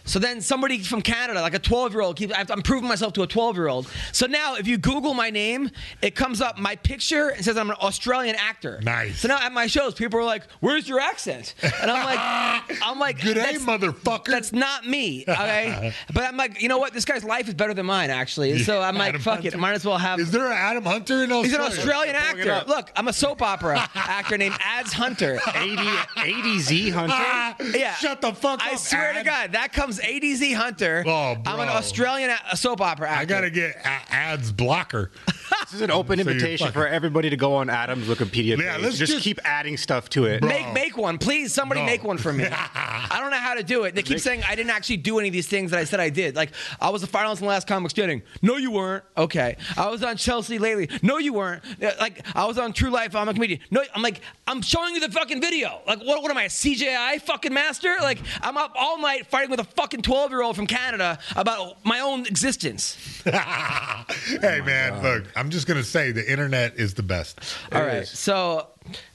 So then somebody from Canada, like a 12 year old, keeps. I'm proving myself to a 12 year old. So now, if you Google my name, it comes up my picture and says I'm an Australian actor. Nice. So now at my shows, people are like, "Where's your accent?" And I'm like, "I'm like, Good day, that's- motherfucker. That's not me, okay? but I'm like, you know what? This guy's life is better than mine, actually. So I'm like, Adam fuck Hunter. it. Might as well have. Is there an Adam Hunter in Australia? He's an Australian actor. Look, I'm a soap opera actor named Ads Hunter. 80, 80Z Hunter. Ah, Yeah. Shut the fuck up. I swear to God, that comes ADZ Hunter. Oh, I'm an. Australian a- soap opera actor. I gotta get a- ads blocker. This is an open So invitation for everybody to go on Adam's Wikipedia page. Yeah, let's just, just- keep adding stuff to it. Make make one, please. Somebody No. make one for me. I don't know how to do it. They keep saying I didn't actually do any of these things that I said I did. Like I was a finalist in the last comic standing. No, you weren't. Okay. I was on Chelsea lately. No, you weren't. Like I was on True Life. I'm a comedian. No, I'm like I'm showing you the fucking video. Like what? What am I, a CGI fucking master? Like I'm up all night fighting with a fucking 12 year old from Canada about my own existence. hey man, look, I'm just gonna say the internet is the best. All right. So,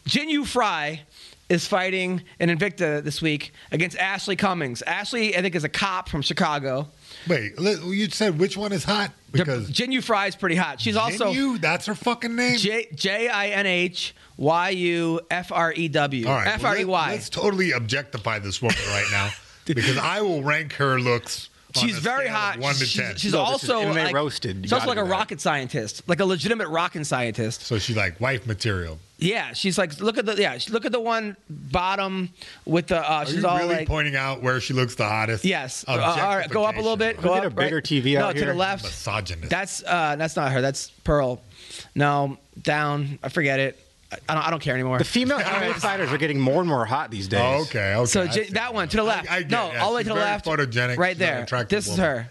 Jinh Yu Frey is fighting in Invicta this week against Ashley Cummins. Ashley, I think, is a cop from Chicago. Wait, you said which one is hot? Because Jinh Yu Frey is pretty hot. She's also you, that's her fucking name. J J I N H Y U F R E W. All right, F well, R E let- Y. Let's totally objectify this woman right now because I will rank her looks. She's very hot. One to she's, ten. she's No, also like, roasted. She's also like a that. rocket scientist, like a legitimate rocket scientist. so she's like wife material. Yeah, she's like look at the yeah, look at the one bottom with the. Uh, Are she's you all really like. pointing out where she looks the hottest? Yes. Uh, all right, go up a little bit. Go Look at up. a bigger right. TV No, out to here. the left. Misogynist. That's uh, that's not her. That's Pearl. No, down. I forget it. I I don't. I don't care anymore. The female MMA fighters are getting more and more hot these days. Oh, okay, okay. so I J- see. that one to the left. I, I get no, yeah, all the way to the left. Photogenic. Right there. attractive This is her.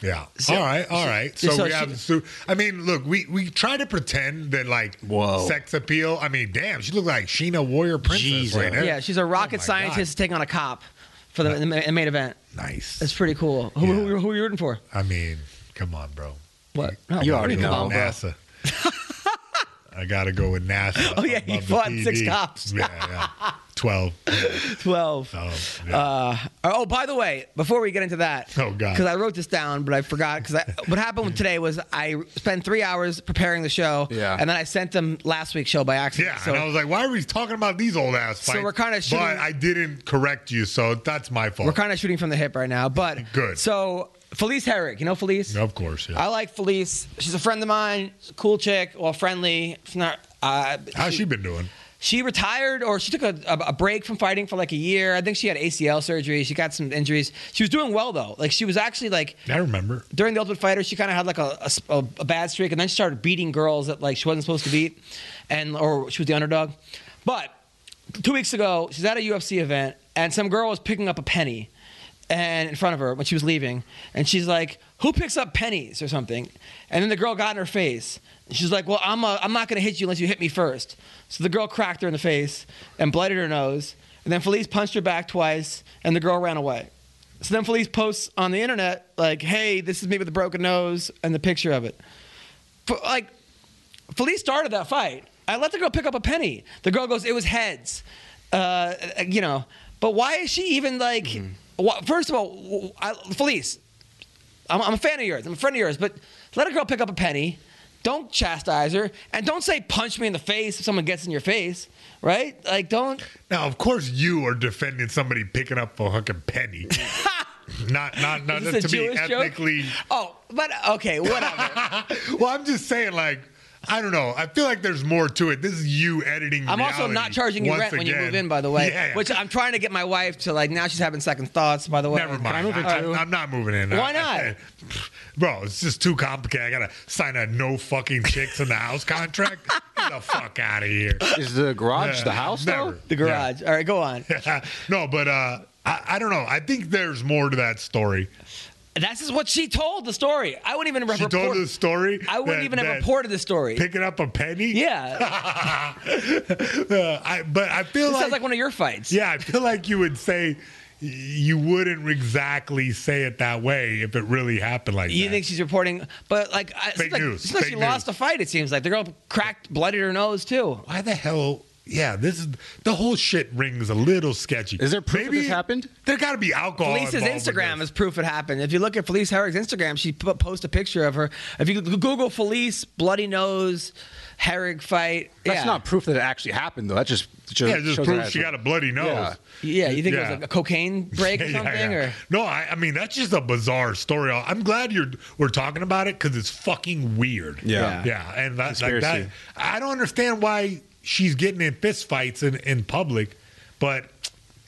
Yeah. So- all right. All right. So, so we she- have. Su- I mean, look, we we try to pretend that like Whoa. sex appeal. I mean, damn, she looks like Xena Warrior Princess Jesus. right there. Yeah, she's a oh rocket Oh my scientist taking on a cop for the, the main event. Nice. It's pretty cool. Who, Yeah. who, who are you rooting for? I mean, come on, bro. What? No, You already know. going? NASA. I gotta go with NASA. Oh, yeah, he fought six cops. Yeah, yeah. Twelve. 12. Oh, yeah. Uh, oh, by the way, before we get into that, Oh, God. because I wrote this down, but I forgot. Because what happened today was I spent three hours preparing the show, Yeah. and then I sent them last week's show by accident. yeah, so, and I was like, "Why are we talking about these old ass fights? So we're kinda shooting- But I didn't correct you, so that's my fault. we're kind of shooting from the hip right now. But Good. So Felice Herrig, you know Felice? Of course, yeah. I like Felice. She's a friend of mine. Cool chick. Well, friendly. Not. Uh, How's she been doing? She retired or she took a, a, a break from fighting for like a year. I think she had ACL surgery. She got some injuries. She was doing well though. Like she was actually like I remember. during the Ultimate Fighter, she kind of had like a, a, a bad streak, and then she started beating girls that like she wasn't supposed to beat, and or she was the underdog. But two weeks ago, she's at a UFC event, and some girl was picking up a penny, and in front of her when she was leaving, and she's like, "Who picks up pennies or something?" And then the girl got in her face. She's like, "Well, I'm a, I'm not gonna hit you unless you hit me first. So the girl cracked her in the face and blighted her nose, and then Felice punched her back twice, and the girl ran away. So then Felice posts on the internet like, "Hey, this is me with a broken nose," and the picture of it. Like, Felice started that fight. I let the girl pick up a penny. The girl goes, "It was heads," uh, you know. But why is she even like? Wh- First of all, I, Felice, I'm, I'm a fan of yours. I'm a friend of yours. But let a girl pick up a penny. Don't chastise her, and don't say "punch me in the face" if someone gets in your face. Right? Like, don't. Now, of course, you are defending somebody picking up a fucking penny. not, not, not to a be Jewish joke? ethnically. Oh, but okay, whatever. well, I'm just saying, like, I don't know. I feel like there's more to it. This is you editing. I'm also not charging you once rent when you move in, by the way. Yeah, yeah. Which I'm trying to get my wife to like. Now she's having second thoughts. By the way, Never mind. I move in I, too? am not moving in. Why not? I- bro, it's just too complicated. I gotta sign a no fucking chicks in the house contract. Get the fuck out of here. Is the garage Yeah, the house never. though? The garage. All right, go on. no, but uh, I, I don't know. I think there's more to that story. That's is what she told the story. I wouldn't even have She report- told the story. I wouldn't that- even have reported the story. Picking up a penny. yeah, Uh, I, but I feel this like, sounds like one of your fights. yeah, I feel like you would say you wouldn't exactly say it that way if it really happened like You that. You think she's reporting, but like, it seems like, news, seems like she news. lost a fight. It seems like the girl cracked, bloodied her nose too. Why the hell? Yeah, this is the whole shit rings a little sketchy. Is there proof that this happened? There got to be alcohol. Felice's involved with Instagram this. is proof it happened. If you look at Felice Herrig's Instagram, she put, post a picture of her. If you Google Felice bloody nose Herrig fight, That's yeah. not proof that it actually happened though. That just shows, Yeah, it just shows proves she got a bloody nose. Yeah. Yeah, you think it was like a cocaine break or something, yeah. or no? I, I mean that's just a bizarre story. I'm glad you're we're talking about it because it's fucking weird. Yeah. yeah, and that, like that. I don't understand why she's getting in fist fights in, in public, but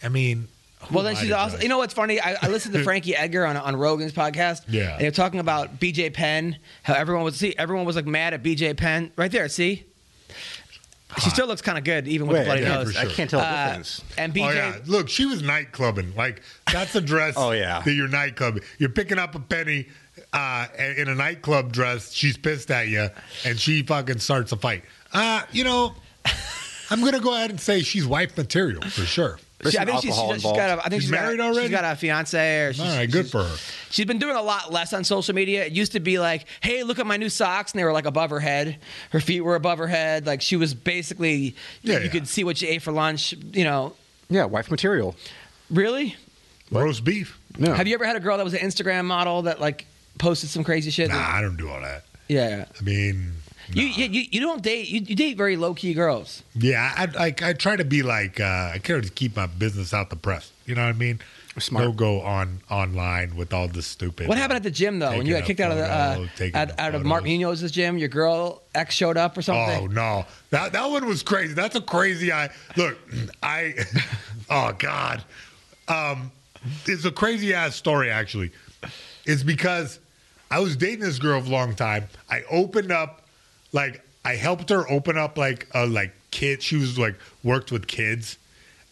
I mean, who Well, then she's also. judge? You know what's funny? I, I listened to Frankie Edgar on on Rogan's podcast. Yeah. and they're talking about BJ Penn. How everyone was see everyone was like mad at BJ Penn. Right there, see. She still looks kind of good, even with Wait, the bloody yeah, nose. for I can't tell the Uh, difference. and BJ, Oh yeah, look, she was nightclubbing. Like that's a dress. Oh, yeah. that you're night clubbing. You're picking up a penny uh, in a nightclub dress. She's pissed at you, and she fucking starts a fight. Uh, you know, I'm gonna go ahead and say she's wife material for sure. She, I some think she's, alcohol she's, she's involved. got a, I think She's she's got- married already? She's got a fiance. Or she's, All right, good she's- for her. She's been doing a lot less on social media. It used to be like, hey, look at my new socks, and they were like above her head. Her feet were above her head. Like she was basically, Yeah, you yeah. could see what she ate for lunch. You know, Yeah, wife material. really? Roast beef. No. Have you ever had a girl that was an Instagram model that like posted some crazy shit? Nah, I don't do all that. Yeah. I mean, You, you you you don't date you, you date very low key girls. yeah, I, I I try to be like uh, I care to keep my business out the press. You know what I mean? Smart. Don't go on online with all the stupid. What happened at the gym though when you got Taking kicked out of the uh, out, out of Mark photos. Munoz's gym? Your girl ex showed up or something. Oh no, that that one was crazy. That's a crazy. I look, I, oh god, um, it's a crazy ass story. Actually, it's because I was dating this girl for a long time. I opened up, like, I helped her open up like a like kid. She was like worked with kids,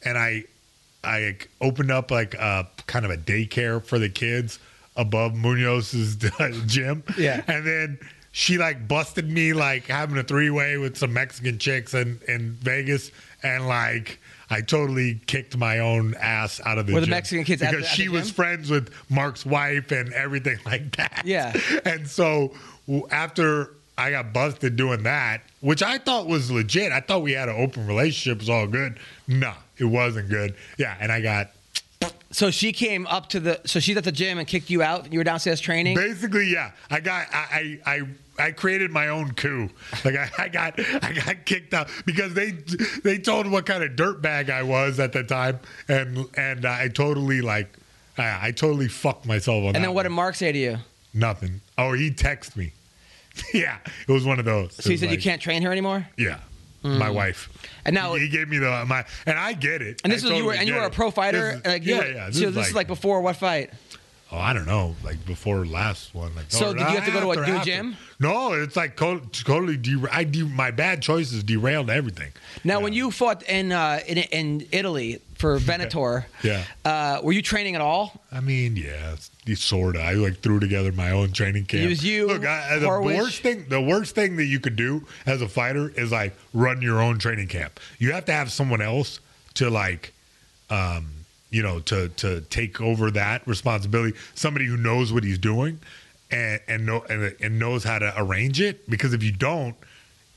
and I, I opened up like a kind of a daycare for the kids above Munoz's gym. Yeah. and then she like busted me like having a three way with some Mexican chicks in in Vegas, and like I totally kicked my own ass out of the Were the gym Mexican kids at because the- she was friends with Mark's wife and everything like that. Yeah. and so after. I got busted doing that, which I thought was legit. I thought we had an open relationship, it was all good. No, it wasn't good. Yeah, and I got So she came up to the so she's at the gym and kicked you out. You were downstairs training. Basically, yeah. I got I I I, I created my own coup. Like I, I got I got kicked out because they they told what kind of dirtbag I was at the time, and and I totally like I, I totally fucked myself on. and then what one. did Mark say to you? Nothing. Oh, he texted me. yeah, it was one of those. So was said you can't train her anymore. Yeah, hmm. my wife. And now- he, he gave me the my, and I get it. And this I was you were and you were a pro fighter. Is- like yeah, were- yeah. So this is like before what fight? Oh, I don't know. Like before last one. Like So did you have to go to a new after. gym? No, it's like co- totally. Der- I de- my bad choices derailed everything. Now, when you fought in uh, in, in Italy for Venator, Yeah. uh, were you training at all? I mean, yeah, sort of. I like threw together my own training camp. It was you, Look, I, the Horwich. worst thing, the worst thing that you could do as a fighter is like run your own training camp. You have to have someone else to like, um, you know, to to take over that responsibility. Somebody who knows what he's doing, and and know and, and knows how to arrange it. Because if you don't,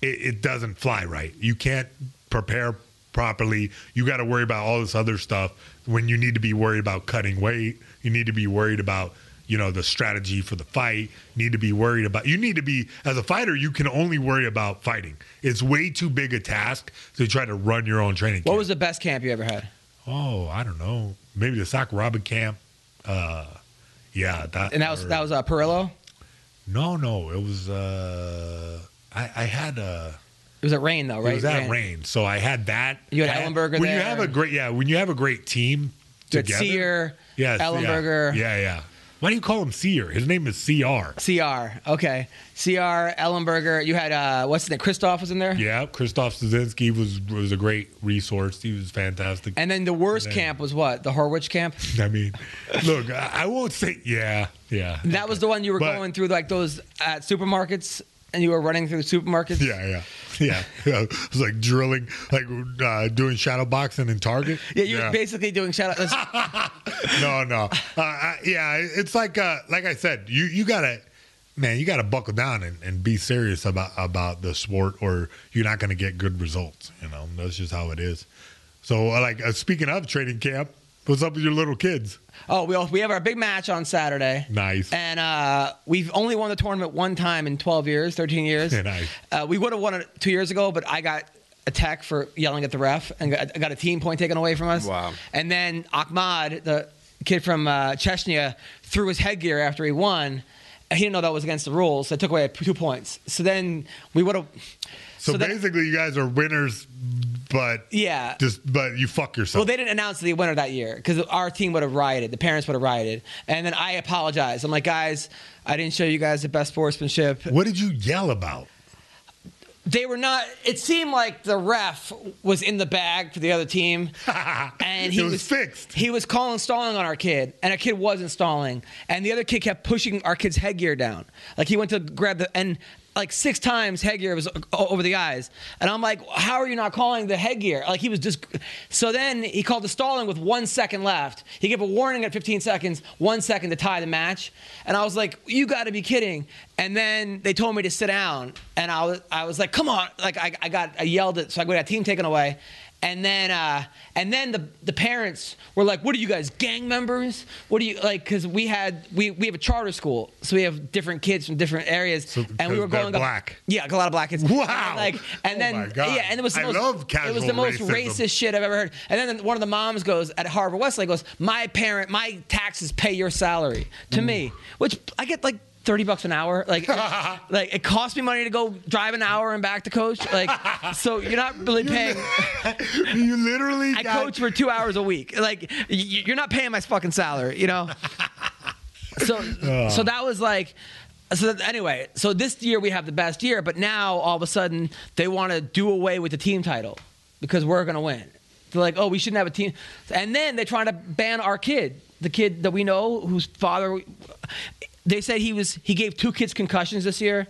it, it doesn't fly right. You can't prepare properly. You got to worry about all this other stuff when you need to be worried about cutting weight. You need to be worried about you know the strategy for the fight. You need to be worried about. You need to be as a fighter. You can only worry about fighting. It's way too big a task to try to run your own training. What camp. was the best camp you ever had? Oh, I don't know. Maybe the Sock Robin camp. Uh, yeah, that. And that was or- that was uh, Perillo. No, no, it was. Uh, I, I had a. It was at Reign though, right? It was at Reign. So I had that. You had Ellenberger When you have a great, yeah, when you have a great team together. Sear, yes, yeah, Ellenberger. Yeah, yeah. Why do you call him Sear? His name is CR. CR. Okay. CR, Ellenberger. You had uh what's the name? Christoph was in there? Yeah, Krzysztof Soszynski was was a great resource. He was fantastic. And then the worst then- camp was what? The Horwich camp? I mean, look, I, I won't say. Yeah, yeah. That was the one you were But- going through like those at supermarkets and you were running through the supermarkets? Yeah, yeah, yeah. yeah. It was like drilling, like uh, doing shadow boxing in Target. Yeah, you were basically doing outs. no, no. Uh, I, yeah, it's like uh, like I said, you you gotta, man, you gotta buckle down and, and be serious about about the sport, or you're not gonna get good results. You know, that's just how it is. So, like uh, speaking of training camp, what's up with your little kids? Oh, we all, we have our big match on Saturday. Nice. And uh, we've only won the tournament one time in 12 years, 13 years. Nice. Uh, we would have won it two years ago, but I got attacked for yelling at the ref and got, I got a team point taken away from us. Wow. And then Ahmad, the kid from uh, Chechnya, threw his headgear after he won. He didn't know that was against the rules, so I took away two points. So then we would have. So, then- basically, you guys are winners, but Yeah. just but you fuck yourself. Well, they didn't announce the winner that year because our team would have rioted. The parents would have rioted. And then I apologized. I'm like, guys, I didn't show you guys the best sportsmanship. what did you yell about? They were not. It seemed like the ref was in the bag for the other team, and he It was fixed. He was calling stalling on our kid, and our kid wasn't stalling, and the other kid kept pushing our kid's headgear down. Like he went to grab the and like six times headgear was over the eyes. And I'm like, how are you not calling the headgear? Like he was just. So then he called the stalling with one second left. He gave a warning at 15 seconds, one second to tie the match. And I was like, you got to be kidding. And then they told me to sit down. And I was, I was like, come on. Like I, I got, I yelled it. So I got a team taken away. And then, uh, and then the the parents were like, "What are you guys, gang members? What do you like?" Because we had we we have a charter school, so we have different kids from different areas, and we were going up- black. yeah, a lot of black kids. Wow. And like, and Oh then yeah, and it was the I most, it was the most racism. racist shit I've ever heard. And then one of the moms goes at Harvard Westlake goes, "My parent, my taxes pay your salary to me," which I get like. 30 bucks an hour like like it costs me money to go drive an hour and back to coach like so you're not really paying you literally I got- coach for two hours a week. Like you're not paying my fucking salary, you know. So oh. so that was like. So that, anyway, so this year we have the best year, but now all of a sudden they want to do away with the team title because we're gonna win. They're like, oh, we shouldn't have a team, and then they're trying to ban our kid, the kid that we know whose father. They said he was he gave two kids concussions this year,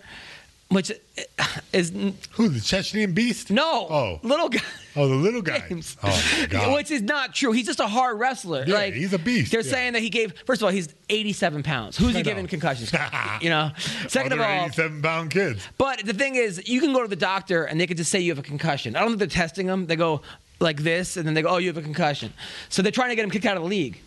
which is who the Chechnyan beast? No, Oh. little guy. Oh, the little guy. James. Oh. Which is not true. He's just a hard wrestler. Yeah, like he's a beast, They're yeah. saying that he gave. First of all, he's 87 pounds. Who's I he know. giving concussions? you know. Second of all, 87 pound kids. but the thing is, you can go to the doctor and they could just say you have a concussion. I don't think they're testing him. They go like this, and then they go, "Oh, you have a concussion." So they're trying to get him kicked out of the league.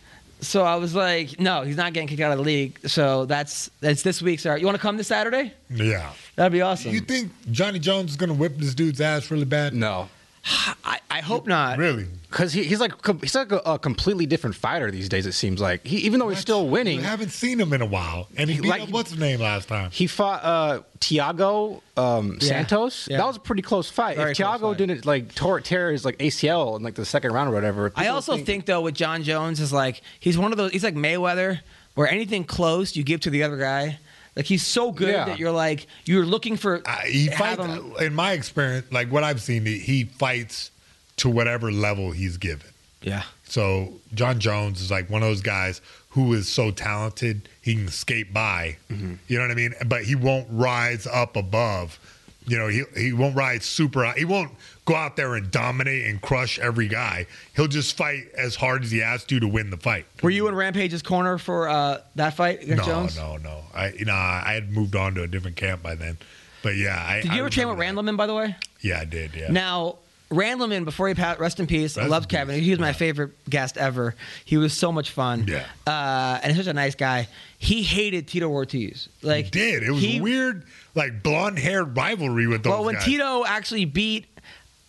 So I was like, "No, he's not getting kicked out of the league." So that's that's this week's. Sorry, you want to come this Saturday? Yeah. That'd be awesome. You think Johnny Jones is gonna whip this dude's ass really bad? No. I, I hope not. Really? Because he, he's like he's like a, a completely different fighter these days. It seems like he, even though he's still winning, I haven't seen him in a while, and he beat Like- up what's his name last time? he fought uh, Thiago um, Yeah. Santos. Yeah. That was a pretty close fight. Very if Thiago fight. didn't like tore, tear his like ACL in like the second round or whatever, I people also think, though with Jon Jones is like he's one of those. He's like Mayweather, where anything close you give to the other guy. Like he's so good Yeah. that you're like you're looking for. Uh, he fights. him- In my experience, like what I've seen, he, he fights to whatever level he's given. yeah. So Jon Jones is like one of those guys who is so talented he can skate by. Mm-hmm. You know what I mean? But he won't rise up above. You know, he he won't rise super. He won't go out there and dominate and crush every guy. He'll just fight as hard as he has to to win the fight. Were you in Rampage's corner for uh, that fight against no, Jones? no, no. I you know I had moved on to a different camp by then. But yeah, I, Did I you ever train with. Randleman, by the way? Yeah, I did. Yeah. Now, Randleman, before he passed, rest in peace. I Rest love in Kevin. peace. He was my Yeah. favorite guest ever. He was so much fun. Yeah. Uh, and such a nice guy. He hated Tito Ortiz. Like He did. It was he- weird, like blonde haired rivalry with those Well, when guys. Tito actually beat,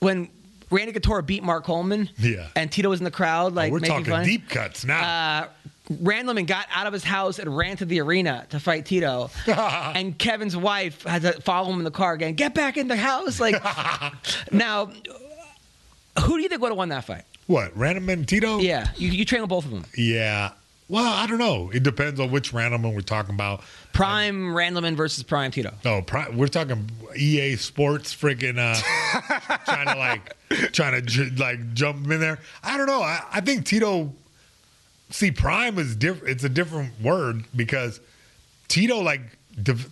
when Randy Couture beat Mark Coleman, Yeah. and Tito was in the crowd, like Oh, we're making talking fun. deep cuts now. Uh, Randleman got out of his house and ran to the arena to fight Tito, and Kevin's wife had to follow him in the car again. Get back in the house, like now. Who do you think would have won that fight? what, Random and Tito? Yeah, you, you train with both of them. Yeah. Well, I don't know. It depends on which Randleman we're talking about. Prime Randleman versus Prime Tito. No, pri- we're talking EA Sports, freaking uh, trying to like trying to j- like jump in there. I don't know. I, I think Tito. See, Prime is different. It's a different word because Tito, like,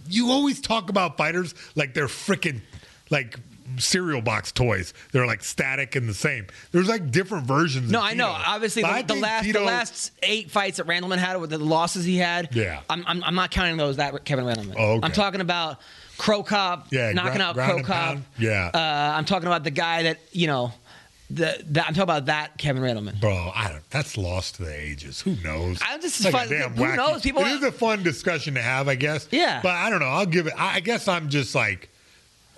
you always talk about fighters like they're freaking like cereal box toys. They're like static and the same. There's like different versions. No, I know. Obviously, the, the last Tito- the last eight fights that Randleman had with the losses he had. Yeah. I'm I'm, I'm not counting those. That Kevin Randleman. Oh, okay. I'm talking about Cro Cop. Yeah, knocking out Cro Cop. Yeah. Uh, I'm talking about the guy that you know. The, the I'm talking about that Kevin Randleman. Bro, I don't. That's lost to the ages. Who knows? I'm just like fun- damn who wacky- knows? People- It is a fun discussion to have, I guess. Yeah. But I don't know. I'll give it. I, I guess I'm just like.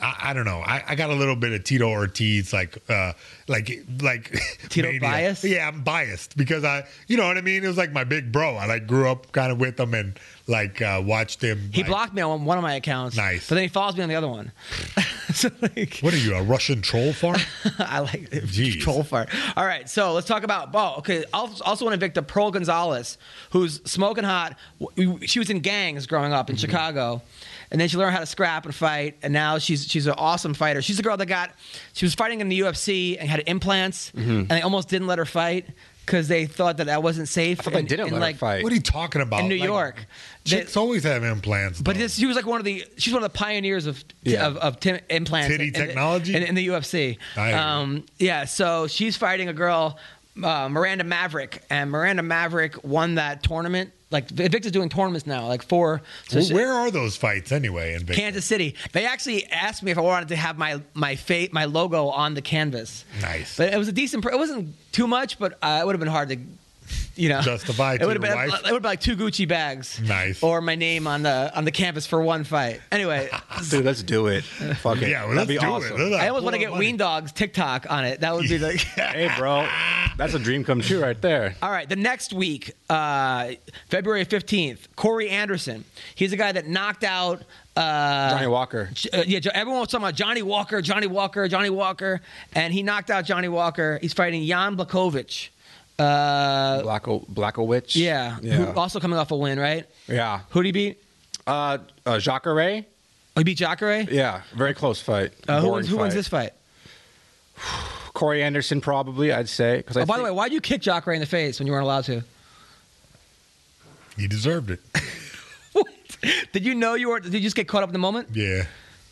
I, I don't know. I, I got a little bit of Tito Ortiz, like, uh, like, like Tito mania. bias? Yeah, I'm biased because I, you know what I mean. It was like my big bro. I like grew up kind of with him and like uh, watched him. He like- blocked me on one of my accounts. Nice. But then he follows me on the other one. so like, What are you, a Russian troll farm? I like. Jeez. troll farm. All right, so let's talk about. Oh, okay. Also, also want to invite Victor Pearl Gonzalez, who's smoking hot. She was in gangs growing up in Chicago, and then she learned how to scrap and fight, and now she's she's an awesome fighter. She's the girl that got. She was fighting in the UFC and had implants, and they almost didn't let her fight. because they thought that that wasn't safe. I thought they didn't in, let her fight. What are you talking about? In New Like, York. Chicks always have implants. But this, she was like one of the she's one of the pioneers of Yeah. of, of tim- implants Titty in, technology? in, in the UFC. I. Um, yeah, so she's fighting a girl, uh, Miranda Maverick, and Miranda Maverick won that tournament. Like Invicta's doing tournaments now, like four. So Well, where are those fights anyway? In Vegas? Kansas City. They actually asked me if I wanted to have my my fate my logo on the canvas. Nice. But it was a decent. pr- It wasn't too much, but uh, it would have been hard to, you know, Justify It to would have been. wife? It would have been like two Gucci bags. Nice. Or my name on the on the canvas for one fight. Anyway, Dude, let's do it. Fuck it. Yeah, well, That'd let's be do awesome. it. Let's I almost want to get the money. Ween Dog's TikTok on it. That would be like. Hey, bro, that's a dream come true right there. All right, the next week, uh, February 15th, Corey Anderson. He's a guy that knocked out. Uh, Johnny Walker. Uh, yeah, everyone was talking about Johnny Walker, Johnny Walker, Johnny Walker, and he knocked out Johnny Walker. He's fighting Jan Blachowicz. Uh, Blacko Blachowicz. yeah, Yeah. Who, also coming off a win, right? yeah. Who'd he beat? Uh, uh, Jacare. Oh, he beat Jacare. Yeah, very close fight. Uh, who Boring wins, who wins this fight? Corey Anderson, probably. I'd say. Because Oh, by the way, why'd you kick Jacare in the face when you weren't allowed to? He deserved it. What? Did you know you were? Did you just get caught up in the moment? Yeah.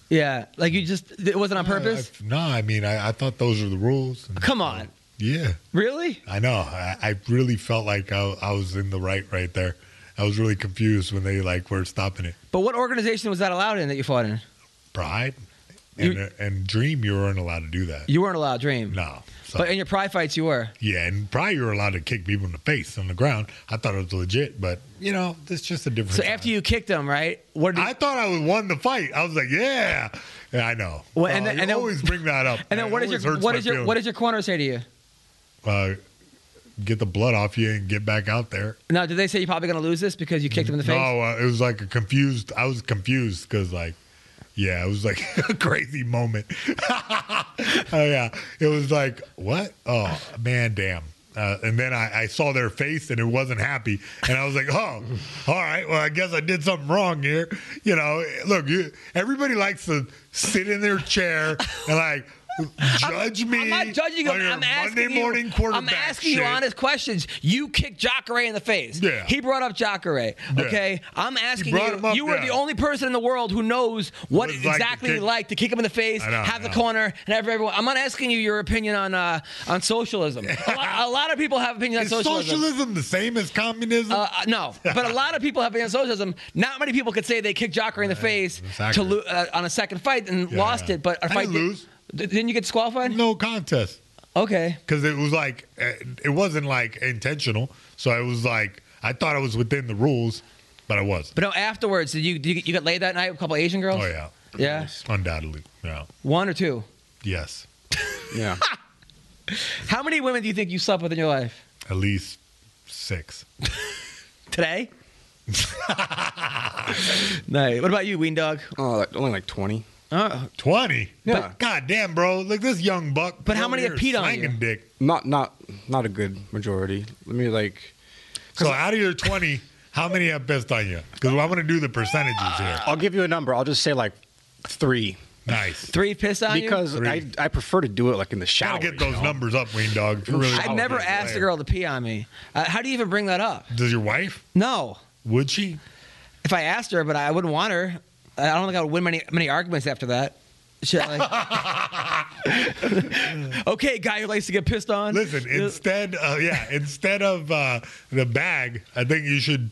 Yeah, like you just it wasn't on purpose. I- no, I mean, I, I thought those were the rules. Come on, Yeah, really? I know. I, I really felt like I, I was in the right right there. I was really confused when they like were stopping it. But what organization was that allowed in that you fought in? Pride and, You- and Dream, you weren't allowed to do that. You weren't allowed Dream. no. So, But in your pride fights, you were. yeah, and Pride, you were allowed to kick people in the face on the ground. I thought it was legit, but you know, it's just a different. So time. after you kicked them, right? What did I thought I was won the fight. I was like, yeah, yeah, I know. Well, and Uh, then- you and then- always bring that up. and then man. what It is your what is your feelings. what does your corner say to you? Uh, get the blood off you and get back out there. Now, did they say you're probably going to lose this because you kicked him in the face? No, uh, it was like a confused. I was confused because like, yeah, it was like a crazy moment. oh yeah, it was like what? Oh man, damn. Uh, and then I, I saw their face and it wasn't happy, and I was like, "Oh, all right. Well, I guess I did something wrong here." You know, look, you, everybody likes to sit in their chair and like judge me. I'm not judging you. I'm asking Monday you. morning I'm quarterback asking you honest questions. You kicked Jacare in the face. Yeah. He brought up Jacare. Yeah. Okay. I'm asking you. him up, you were yeah. the only person in the world who knows what it's it's like to exactly like to kick him in the face, know, have the corner, and have everyone. I'm not asking you your opinion on uh, on socialism. a, lot, a lot of people have opinions Is on socialism. socialism the same as communism? Uh, no, but a lot of people have been on socialism. Not many people could say they kicked Jacare in the face that's to lo- uh, on a second fight and Yeah, lost yeah. it. But a I fight did- lose. D- Didn't you get disqualified? no contest. Okay. because it was like uh, it wasn't like intentional. So it was like I thought I was within the rules, but I wasn't. But no, afterwards, did you did you, you got laid that night with a couple Asian girls? Oh yeah, Yeah. undoubtedly. Yeah, One or two. yes, Yeah. How many women do you think you slept with in your life? at least six. Today? no. What about you, Ween Dog? Oh, like, only like 20. Oh, Twenty. Yeah. But God damn, bro! Look this young buck. But how many have here peed on slanging you? Dick. Not not not a good majority. Let me like So out of your twenty, how many have pissed on you? Because I'm going to do the percentages here. I'll give you a number. I'll just say like 3 Nice. three piss on because you? Because I I prefer to do it like in the shower. Gotta get you those know? numbers up, Ween Dog. Really I've never asked a girl to pee on me. Uh, how do you even bring that up? Does your wife? No. Would she? If I asked her, but I wouldn't want her. I don't think I would win many many arguments after that. Shit, like, okay, guy who likes to get pissed on. Listen, instead, uh, yeah, instead of uh, the bag, I think you should,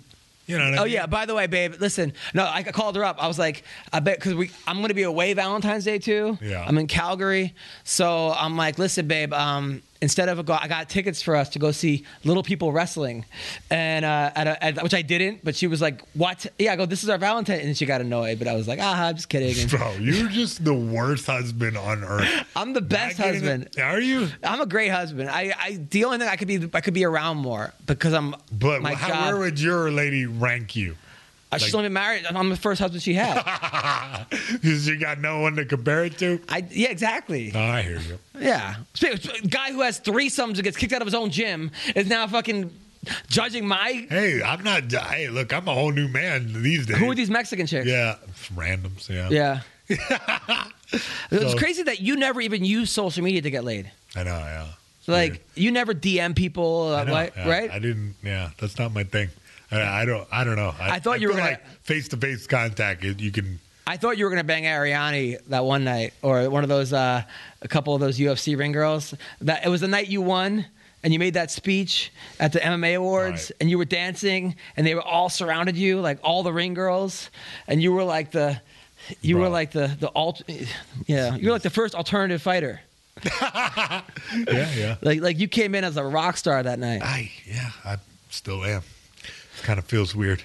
you know. What I Oh mean? yeah. By the way, babe, listen. No, I called her up. I was like, I bet because we, I'm going to be away Valentine's Day too. Yeah. I'm in Calgary, so I'm like, listen, babe. Um, instead of a go, I got tickets for us to go see Little People wrestling, and uh, at, a, at which I didn't. But she was like, what? Yeah. I go, this is our Valentine, and she got annoyed. But I was like, ah, I'm just kidding. And Bro, you're just the worst husband on earth. I'm the best Not husband. Are you? I'm a great husband. I, I the only thing I could be I could be around more because I'm But my how, job. where would your lady rank you? Uh, she's only been married. I'm the first husband she had. Because you got no one to compare it to? I yeah exactly. No, I hear you. Yeah, guy who has threesomes and gets kicked out of his own gym is now fucking judging my. Hey, I'm not. Hey, look, I'm a whole new man these days. Who are these Mexican chicks? Yeah, randoms. Yeah. Yeah. It's So- crazy that you never even use social media to get laid. I know. Yeah. Like you never DM people, uh, know, like, yeah, right? I didn't. Yeah, that's not my thing. I, I don't. I don't know. I thought you were gonna- like face to face contact. You can. I thought you were gonna bang Arianny that one night, or one of those, uh, a couple of those UFC ring girls. That it was the night you won, and you made that speech at the MMA awards, Right. and you were dancing, and they were all surrounded you, like all the ring girls, and you were like the, you were like the the alt, yeah, you were like the first alternative fighter. Yeah, yeah. Like like you came in as a rock star that night. I yeah. I still am. Kind of feels weird.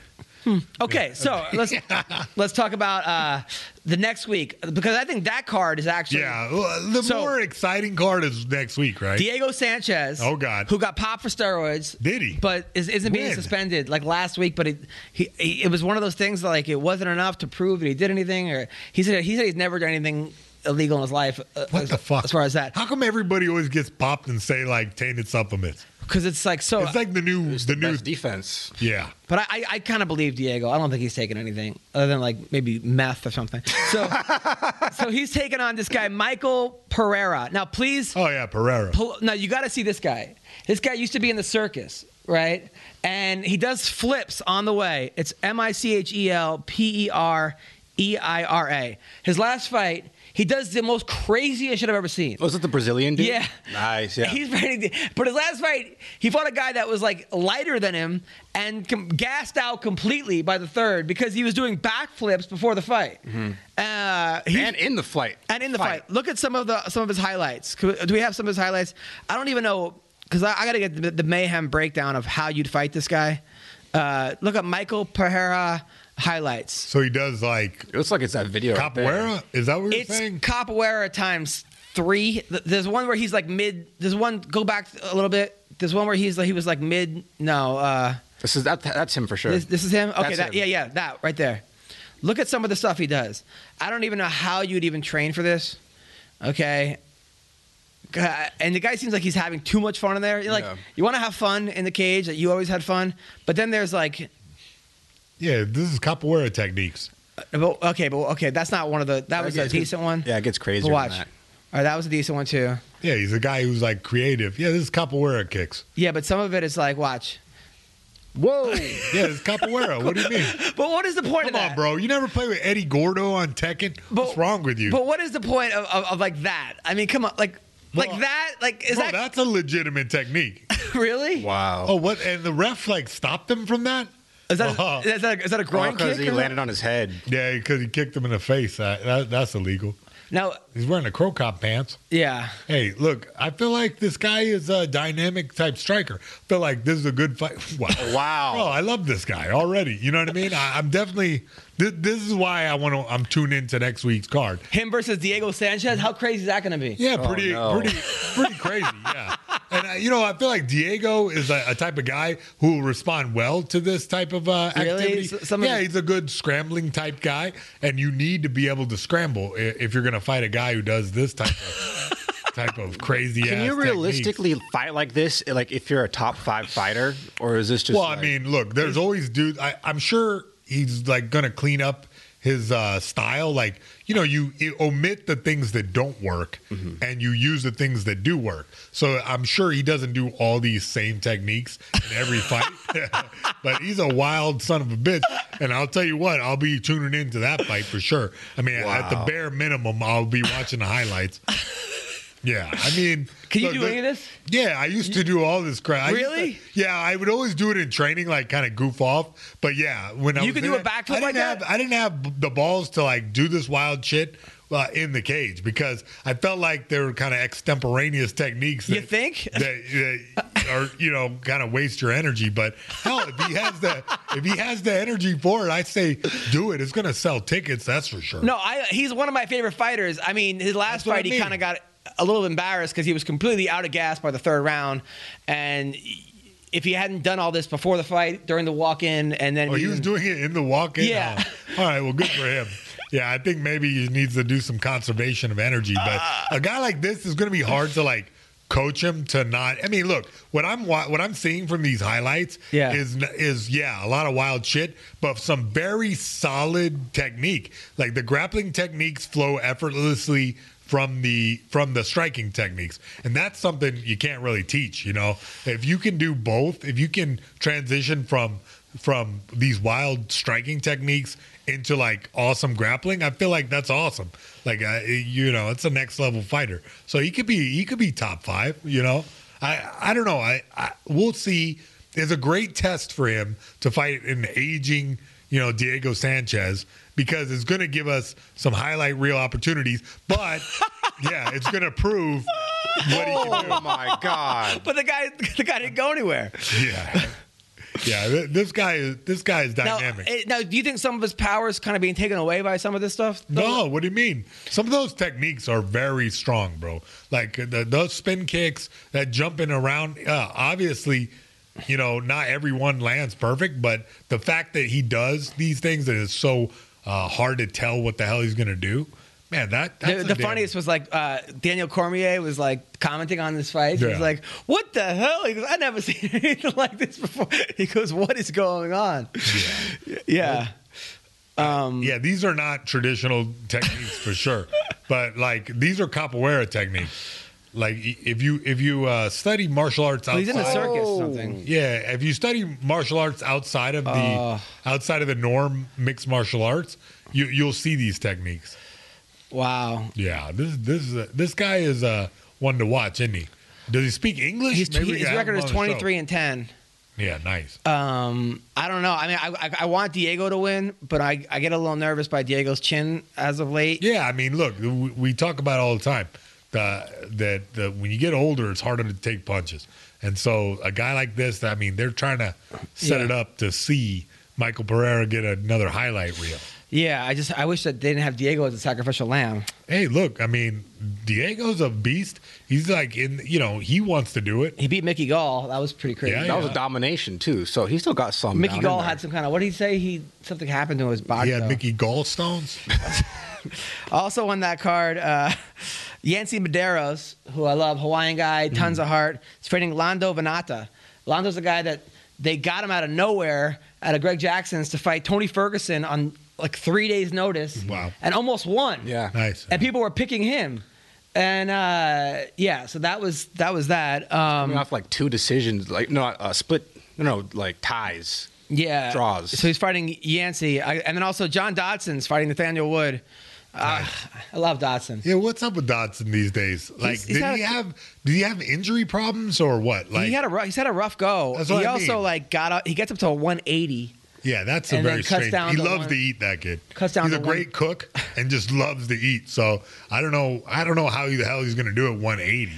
Okay, so let's let's talk about uh, the next week because I think that card is actually Yeah. The So- more exciting card is next week, right? Diego Sanchez. Oh, God. who got popped for steroids? Did he? But is, isn't being suspended like last week? But it, he, he it was one of those things that, like it wasn't enough to prove that he did anything, or he said he said he's never done anything illegal in his life. uh, What as, the fuck? As far as that, How come everybody always gets popped and say like tainted supplements? Because it's like so. It's like the new, the, the new. best defense. yeah. But I, I, I kind of believe Diego. I don't think he's taking anything other than like maybe meth or something. So, so he's taking on this guy Michael Pereira. Now, please Oh yeah, Pereira. Pull, now you got to see this guy. This guy used to be in the circus, right? And he does flips on the way. It's M I C H E L P E R E I R A. His last fight, he does the most craziest shit I've ever seen. Was it the Brazilian dude? Yeah. Nice. Yeah. He's. To, but his last fight, he fought a guy that was like lighter than him and com- gassed out completely by the third because he was doing backflips before the fight. Uh, he's- and in the fight. and in the fight. Look at some of the some of his highlights. Do we have some of his highlights? I don't even know because I, I got to get the, the mayhem breakdown of how you'd fight this guy. Uh, look at Michael Pereira highlights. So he does like It looks like it's that video. right there. capoeira. Is that what you're It's saying? capoeira times three. There's one where he's like mid. There's one go back a little bit. There's one where he's like he was like mid. No, uh, This is that. That's him for sure. this, this is him. Okay, that, him. yeah, yeah, that right there. Look at some of the stuff he does. I don't even know how you'd even train for this. Okay. God, And the guy seems like he's having too much fun in there. You're like, Yeah. you want to have fun in the cage, that you always had fun. But then there's like, Yeah, this is capoeira techniques. uh, well, okay, but okay, that's not one of the. That was a decent one. Yeah, it gets crazy. But than watch. that. All right, that was a decent one too. Yeah, he's a guy who's like creative. Yeah, this is capoeira kicks. Yeah, but some of it is like, watch. Whoa. Yeah, it's capoeira. what do you mean? But what is the point Come of that? on, bro. You never play with Eddie Gordo on Tekken? But- What's wrong with you? But what is the point of, of, of like that? I mean, come on, like like Well, that, like is Bro, that that's a legitimate technique. really? Wow. Oh, what? And the ref like stopped him from that? Is that Oh. is that a, is that a oh, groin because kick? he or landed on his head. Yeah, because he kicked him in the face. That, that, that's illegal. Now, He's wearing the Cro Cop pants. yeah. Hey, look, I feel like this guy is a dynamic type striker. I feel like this is a good fight. Wow. Wow. Bro, I love this guy already. You know what I mean? I, I'm definitely. This, this is why I want to. I'm tuned into next week's card. Him versus Diego Sanchez. How crazy is that going to be? Yeah, pretty, no. pretty, pretty crazy. Yeah, and uh, you know, I feel like Diego is a, a type of guy who will respond well to this type of uh, Really? activity. S- some of yeah, he's a good scrambling type guy, and you need to be able to scramble if you're going to fight a guy who does this type of type of crazy. Can ass you techniques. realistically fight like this? Like if you're a top five fighter, or is this just? Well, like- I mean, look, there's always dudes. I, I'm sure he's like going to clean up his uh, style. Like, you know, you, you omit the things that don't work Mm-hmm. and you use the things that do work. So I'm sure he doesn't do all these same techniques in every fight. but he's a wild son of a bitch. And I'll tell you what, I'll be tuning into that fight for sure. I mean, at the bare minimum, I'll be watching the highlights. Yeah, I mean, Can you look, do the- any of this? yeah, I used to do all this crap. I to- Really? yeah, I would always do it in training, like kind of goof off. But yeah, when I You could do a it, backflip I didn't like have, that? I didn't have the balls to like do this wild shit uh, in the cage because I felt like they were kind of extemporaneous techniques. That, You think? that, that are you know kind of waste your energy? But hell, if he has the if he has the energy for it, I say do it. It's gonna sell tickets, that's for sure. No, I, he's one of my favorite fighters. I mean, his last That's what I fight, he kind of got a little embarrassed because he was completely out of gas by the third round, and if he hadn't done all this before the fight, during the walk-in, and then Oh, he was doing it in the walk-in. Yeah. Oh, all right. Well, good for him. Yeah, I think maybe he needs to do some conservation of energy. But a guy like this is going to be hard to like coach him to not. I mean, look, what I'm what I'm seeing from these highlights Yeah. is is yeah, a lot of wild shit, but some very solid technique. Like the grappling techniques flow effortlessly from the from the striking techniques. And that's something you can't really teach you know? If you can do both if you can transition from from these wild striking techniques into like awesome grappling i feel like that's awesome. Like uh, you know it's a next level fighter. So he could be he could be top five you know? I i don't know. I, I we'll see. It's a great test for him to fight an aging you know diego sanchez because it's going to give us some highlight reel opportunities but yeah it's going to prove what he can do Oh my god. But the guy, the guy didn't go anywhere. yeah yeah this guy is this guy is Now, dynamic eh, now, do you think some of his power is kind of being taken away by some of this stuff? No, what do you mean? Some of those techniques are very strong, bro. Like the, those spin kicks, that jumping around. Uh, obviously, you know, not everyone lands perfect, but the fact that he does these things and it's so uh, hard to tell what the hell he's gonna do, man. That that's The, the funniest was like uh, Daniel Cormier was like commenting on this fight. He Yeah. was like, "What the hell?" He goes, "I never seen anything like this before." He goes, "What is going on?" Yeah, Um, Yeah, these are not traditional techniques for sure, but like these are capoeira techniques. Like if you if you uh, study martial arts Well, outside, he's in the circus Oh. or something. Yeah, if you study martial arts outside of the Uh. outside of the norm mixed martial arts, you you'll see these techniques. Wow. Yeah, this this is a, this guy is uh, one to watch, isn't he? Does he speak English? He's, Maybe we his can have record him is on the show. 23 and 10. Yeah, nice. Um, I don't know. I mean, I, I, I want Diego to win, but I, I get a little nervous by Diego's chin as of late. Yeah, I mean, look, we, we talk about it all the time the, that the, when you get older, it's harder to take punches, and so a guy like this, I mean, they're trying to set Yeah. it up to see Michael Pereira get another highlight reel. Yeah, I just I wish that they didn't have Diego as a sacrificial lamb. Hey, look, I mean, Diego's a beast. He's like in, you know, he wants to do it. He beat Mickey Gall. That was pretty crazy. Yeah, That was a domination too. So he still got some. Mickey down in Gall there. had some kind of what did he say? He something happened to his body. He had though. Mickey Gallstones. Also on that card, uh, Yancey Medeiros, who I love, Hawaiian guy, tons of heart. He's fighting Lando Vannata. Lando's a guy that they got him out of nowhere out of Greg Jackson's to fight Tony Ferguson on like three days' notice. Wow. And almost won. Yeah. Nice. And people were picking him. And uh, yeah, so that was that was that. Um, Coming off like two decisions, like no, uh, split, no, no, like ties. Yeah. Draws. So he's fighting Yancey. I, and then also John Dodson's fighting Nathaniel Wood. Uh, I love Dodson. Yeah, what's up with Dodson these days? Like, He's- he's did he a- have did he have injury problems or what? Like, he had a rough, he's had a rough go. He I also mean. like got up. He gets up to a 180. yeah, that's a very strange. down He loves one- to eat. That kid. cuts down He's a to one- great cook and just loves to eat. So I don't know. I don't know how the hell he's going to do it 180.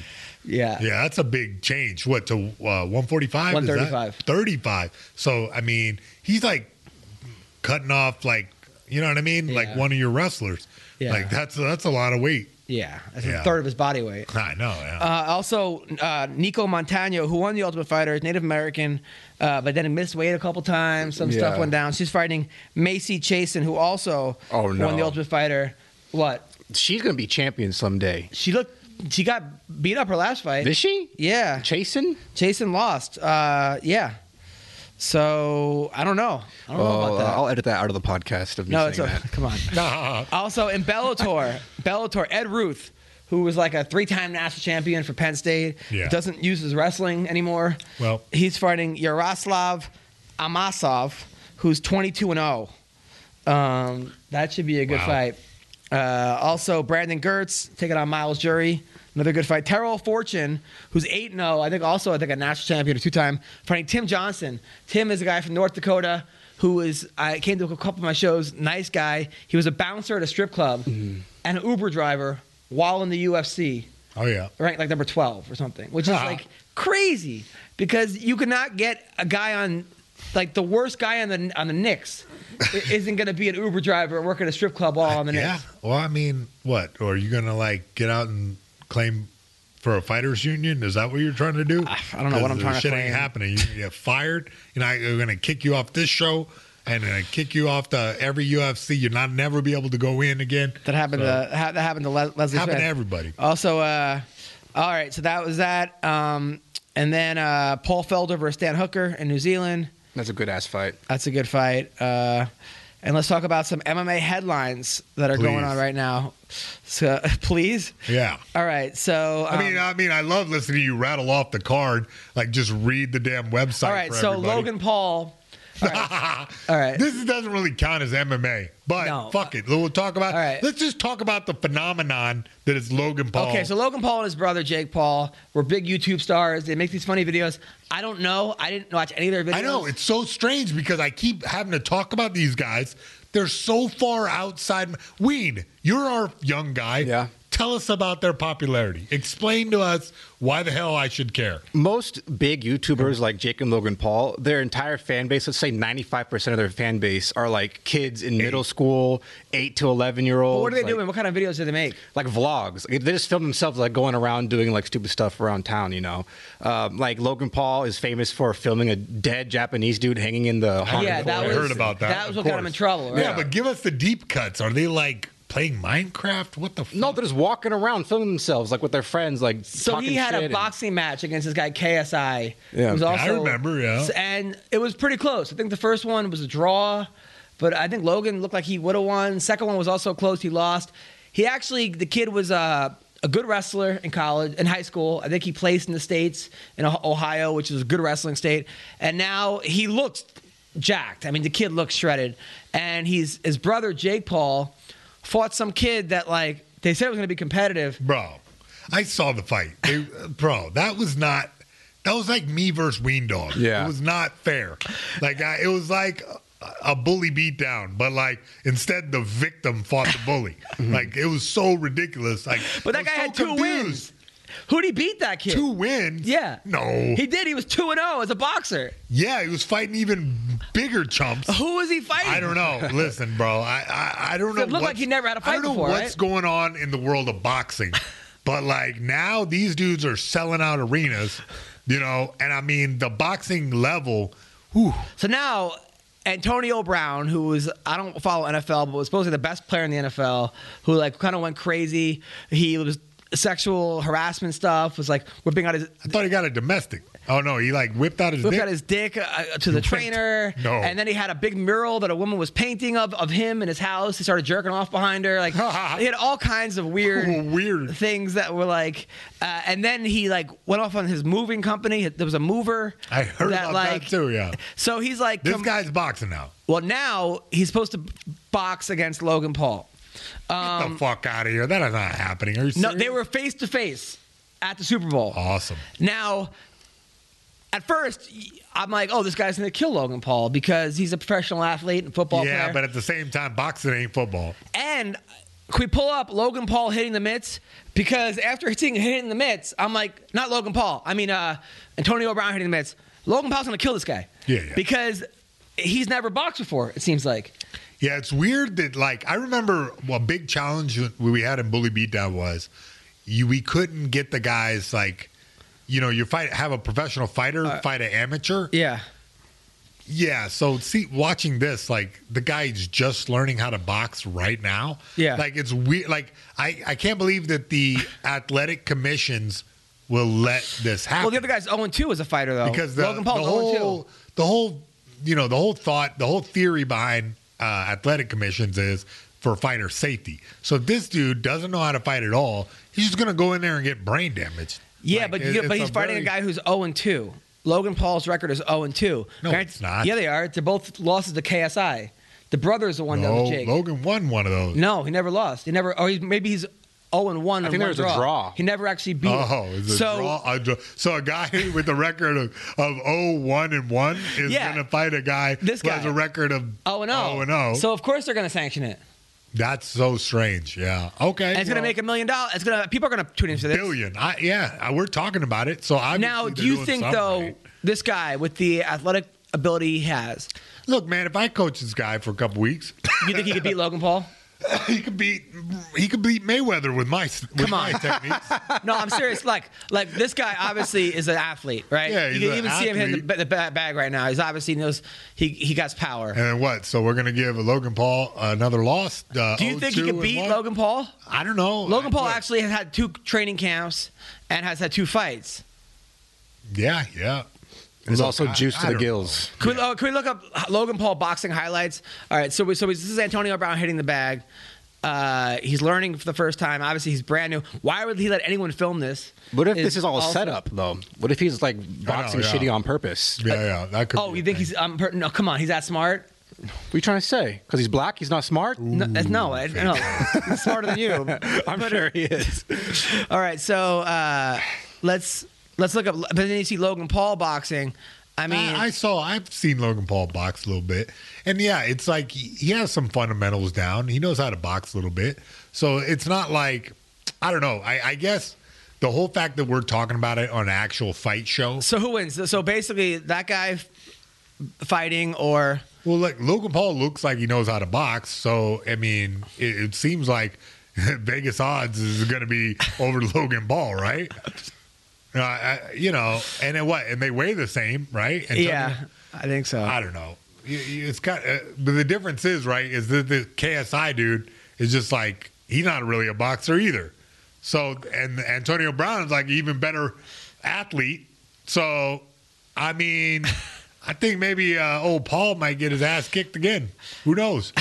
Yeah. Yeah, that's a big change. What to uh, 145? 135. 35. So I mean, he's like cutting off like you know what I mean, like one of your wrestlers. Yeah. Like that's that's a lot of weight. Yeah. That's Yeah. a third of his body weight. I know. Yeah. Uh, also, uh, Nicco Montaño, who won the Ultimate Fighter, is Native American, uh, but then he missed weight a couple times. Some stuff went down. She's fighting Macy Chiasson, who also Oh, no. won the Ultimate Fighter. What? She's gonna be champion someday. She looked. She got beat up her last fight. Is she? Yeah. Chasing? Jason lost. Uh, yeah. So I don't know. I don't know Oh, about that. I'll edit that out of the podcast of me no, it's saying a, that. come on. Also in Bellator, Bellator, Ed Ruth, who was like a three-time national champion for Penn State, Yeah. doesn't use his wrestling anymore. Well- he's fighting Yaroslav Amosov, who's 22 and 0. Um, that should be a good Wow. fight. Uh, also, Brandon Girtz taking on Myles Jury. Another good fight. Tyrell Fortune, who's 8 0, I think also I think a national champion or two time, fighting Tim Johnson. Tim is a guy from North Dakota who is I came to a couple of my shows, nice guy. He was a bouncer at a strip club and an Uber driver while in the UFC, Oh yeah. ranked like number 12 or something, which is Ah. like crazy because you could not get a guy on like the worst guy on the on the Knicks isn't going to be an Uber driver working at a strip club while on the Yeah. Knicks. Yeah. Well, I mean, what? Or are you gonna like get out and claim for a fighters union? Is that what you're trying to do? I don't know what I'm the trying to Shit claim. ain't happening. You're gonna get fired. You're not. You're gonna kick you off this show. And gonna kick you off the every UFC. You're not never be able to go in again. That happened So, to ha- that happened to Les- Leslie happened Smith. to everybody. Also, uh, all right, so that was that. Um, and then uh, Paul Felder versus Dan Hooker in New Zealand. That's a good ass fight. That's a good fight. Uh, and let's talk about some MMA headlines that are going on right now. So, please. Yeah. All right. So, I mean, um, I mean, I love listening to you rattle off the card. Like, just read the damn website. all right. So everybody. Logan Paul. All right. All right. This doesn't really count as MMA, but No. fuck it. We'll talk about. All right. Let's just talk about the phenomenon that is Logan Paul. Okay, so Logan Paul and his brother Jake Paul were big YouTube stars. They make these funny videos. I don't know. I didn't watch any of their videos. I know it's so strange because I keep having to talk about these guys. They're so far outside. Weed, you're our young guy. Yeah. Tell us about their popularity. Explain to us why the hell I should care. Most big YouTubers like Jake and Logan Paul, their entire fan base, let's say 95% of their fan base are like kids in middle school, 8 to 11 year olds. But what are they like, doing? What kind of videos do they make? Like vlogs. They just film themselves like going around doing like stupid stuff around town, you know? Um, like Logan Paul is famous for filming a dead Japanese dude hanging in the haunted yeah, that I was heard about that. That was of what got him in trouble, right? Yeah, but give us the deep cuts. Are they like playing Minecraft? What the? Fuck? No, they're just walking around filming themselves like with their friends, like So he had shit a and- boxing match against this guy KSI. Yeah. It was also, I remember, yeah. And it was pretty close. I think the first one was a draw, but I think Logan looked like he would have won. Second one was also close. He lost. He actually, the kid was uh, a good wrestler in college, in high school. I think he placed in the states in Oh- Ohio, which is a good wrestling state. And now he looks jacked. I mean, the kid looks shredded. And he's his brother Jake Paul fought some kid that like they said it was going to be competitive. bro. I saw the fight, They- bro. That was not. That was like me versus Ween Dog. Yeah. it was not fair. Like I, it was like a, a bully beatdown, but like instead the victim fought the bully. Mm-hmm. like it was so ridiculous. Like, But that guy was had so two confused. wins. Who'd he beat that kid? Two wins. Yeah. No. He did. He was 2 and 0 as a boxer. yeah, he was fighting even bigger chumps. Who was he fighting? I don't know. Listen, bro. I I, I don't know. It looked like what's- he never had a fight I don't know before, what's right? going on in the world of boxing, but like now these dudes are selling out arenas, you know. And I mean the boxing level. Whew, So now Antonio Brown, who was I don't follow NFL, but was supposedly the best player in the NFL, who like kind of went crazy. He was sexual harassment stuff. Was like whipping out his I thought he got a domestic. Oh no, he like whipped out his whipped dick. out his dick uh, to the trainer. No. And then he had a big mural that a woman was painting of of him in his house. He started jerking off behind her. Like he had all kinds of weird Weird. things that were like. Uh, and then he like went off on his moving company. There was a mover. I heard that, about like, that too. Yeah, So he's like this com- guy's boxing now. Well, now he's supposed to box against Logan Paul. Get the fuck out of here. That is not happening. Are you Um, No, they were face to face at the Super Bowl. awesome. Now, at first, I'm like, oh, this guy's going to kill Logan Paul because he's a professional athlete and football yeah, player. but at the same time, boxing ain't football. and can we pull up Logan Paul hitting the mitts? Because after hitting hitting the mitts, I'm like, not Logan Paul. I mean, uh, Antonio Brown hitting the mitts. Logan Paul's going to kill this guy. Yeah, yeah. Because he's never boxed before. It seems like. Yeah, it's weird that like I remember a big challenge we had in Bully Beatdown was you we couldn't get the guys like you know you fight have a professional fighter Uh, fight an amateur. Yeah. Yeah, so see watching this like the guy's just learning how to box right now. Yeah. like it's weird. Like I I can't believe that the athletic commissions will let this happen. Well, the other guy's 0 2 as a fighter, though. because the, Logan Paul's the 0 2. the whole you know the whole thought the whole theory behind uh, athletic commissions is for fighter safety. So if this dude doesn't know how to fight at all, he's just gonna go in there and get brain damage. Yeah, Like, but it- but he's fighting very- a guy who's 0 and 2. Logan Paul's record is 0 and 2. No, it's not. Yeah, they are. They're both losses to KSI. The brother is the one that No, was Jake. Logan won one of those. No, he never lost. He never. Or he's, maybe he's 0 and 1. I think there was a draw. He never actually beat. Oh, it's a so draw, a draw. So a guy with a record of, of 0, 1 and 1 is Yeah. going to fight a guy This who has a record of 0 and 0. 0 and 0. So of course they're going to sanction it. That's so strange. Yeah. Okay. And it's going to make a million dollars. It's going to. People are going to tune into this. billion. I, yeah, uh, we're talking about it. So I Now, do you think though this guy with the athletic ability he has, Look, man, if I coach this guy for a couple weeks, you think he could beat Logan Paul? he could beat he could beat Mayweather with my with Come my techniques. No, I'm serious. Like, like this guy obviously is an athlete, right? Yeah, he's you can an even see him hitting the, the bag right now. He's obviously knows he he got power. And then what? So we're gonna give Logan Paul another loss. Uh, Do you think he 0-2 could beat one? Logan Paul? I don't know. Logan Paul actually has had two training camps and has had two fights. Yeah, yeah. There's also I- juice I to the gills. Can we, oh, can we look up Logan Paul boxing highlights? All right, so we, so we, this is Antonio Brown hitting the bag. Uh, he's learning for the first time. Obviously, he's brand new. Why would he let anyone film this? What if this is all also- set up though? What if he's like boxing yeah. shitty on purpose? Yeah, yeah, that could. Oh, be you think thing. he's um, per, no? Come on, he's that smart? What are you trying to say? Because he's black, he's not smart. No, no, I, no, he's smarter than you. I'm sure he is. All right, so uh, let's let's look up. But then you see Logan Paul boxing. I mean, I, I saw. I've seen Logan Paul box a little bit, and yeah, it's like he, he has some fundamentals down. He knows how to box a little bit, so it's not like I don't know. I, I guess the whole fact that we're talking about it on an actual fight show. so who wins? So basically, that guy fighting or Well, like Logan Paul looks like he knows how to box, so I mean, it, it seems like Vegas odds is going to be over Logan Paul, right? Uh, I, you know, and then what? And they weigh the same, right? And so- yeah, I think so. I don't know. It's got, uh, but the difference is right is that the KSI dude is just like he's not really a boxer either. So and Antonio Brown is like an even better athlete. So I mean, I think maybe uh, old Paul might get his ass kicked again. Who knows?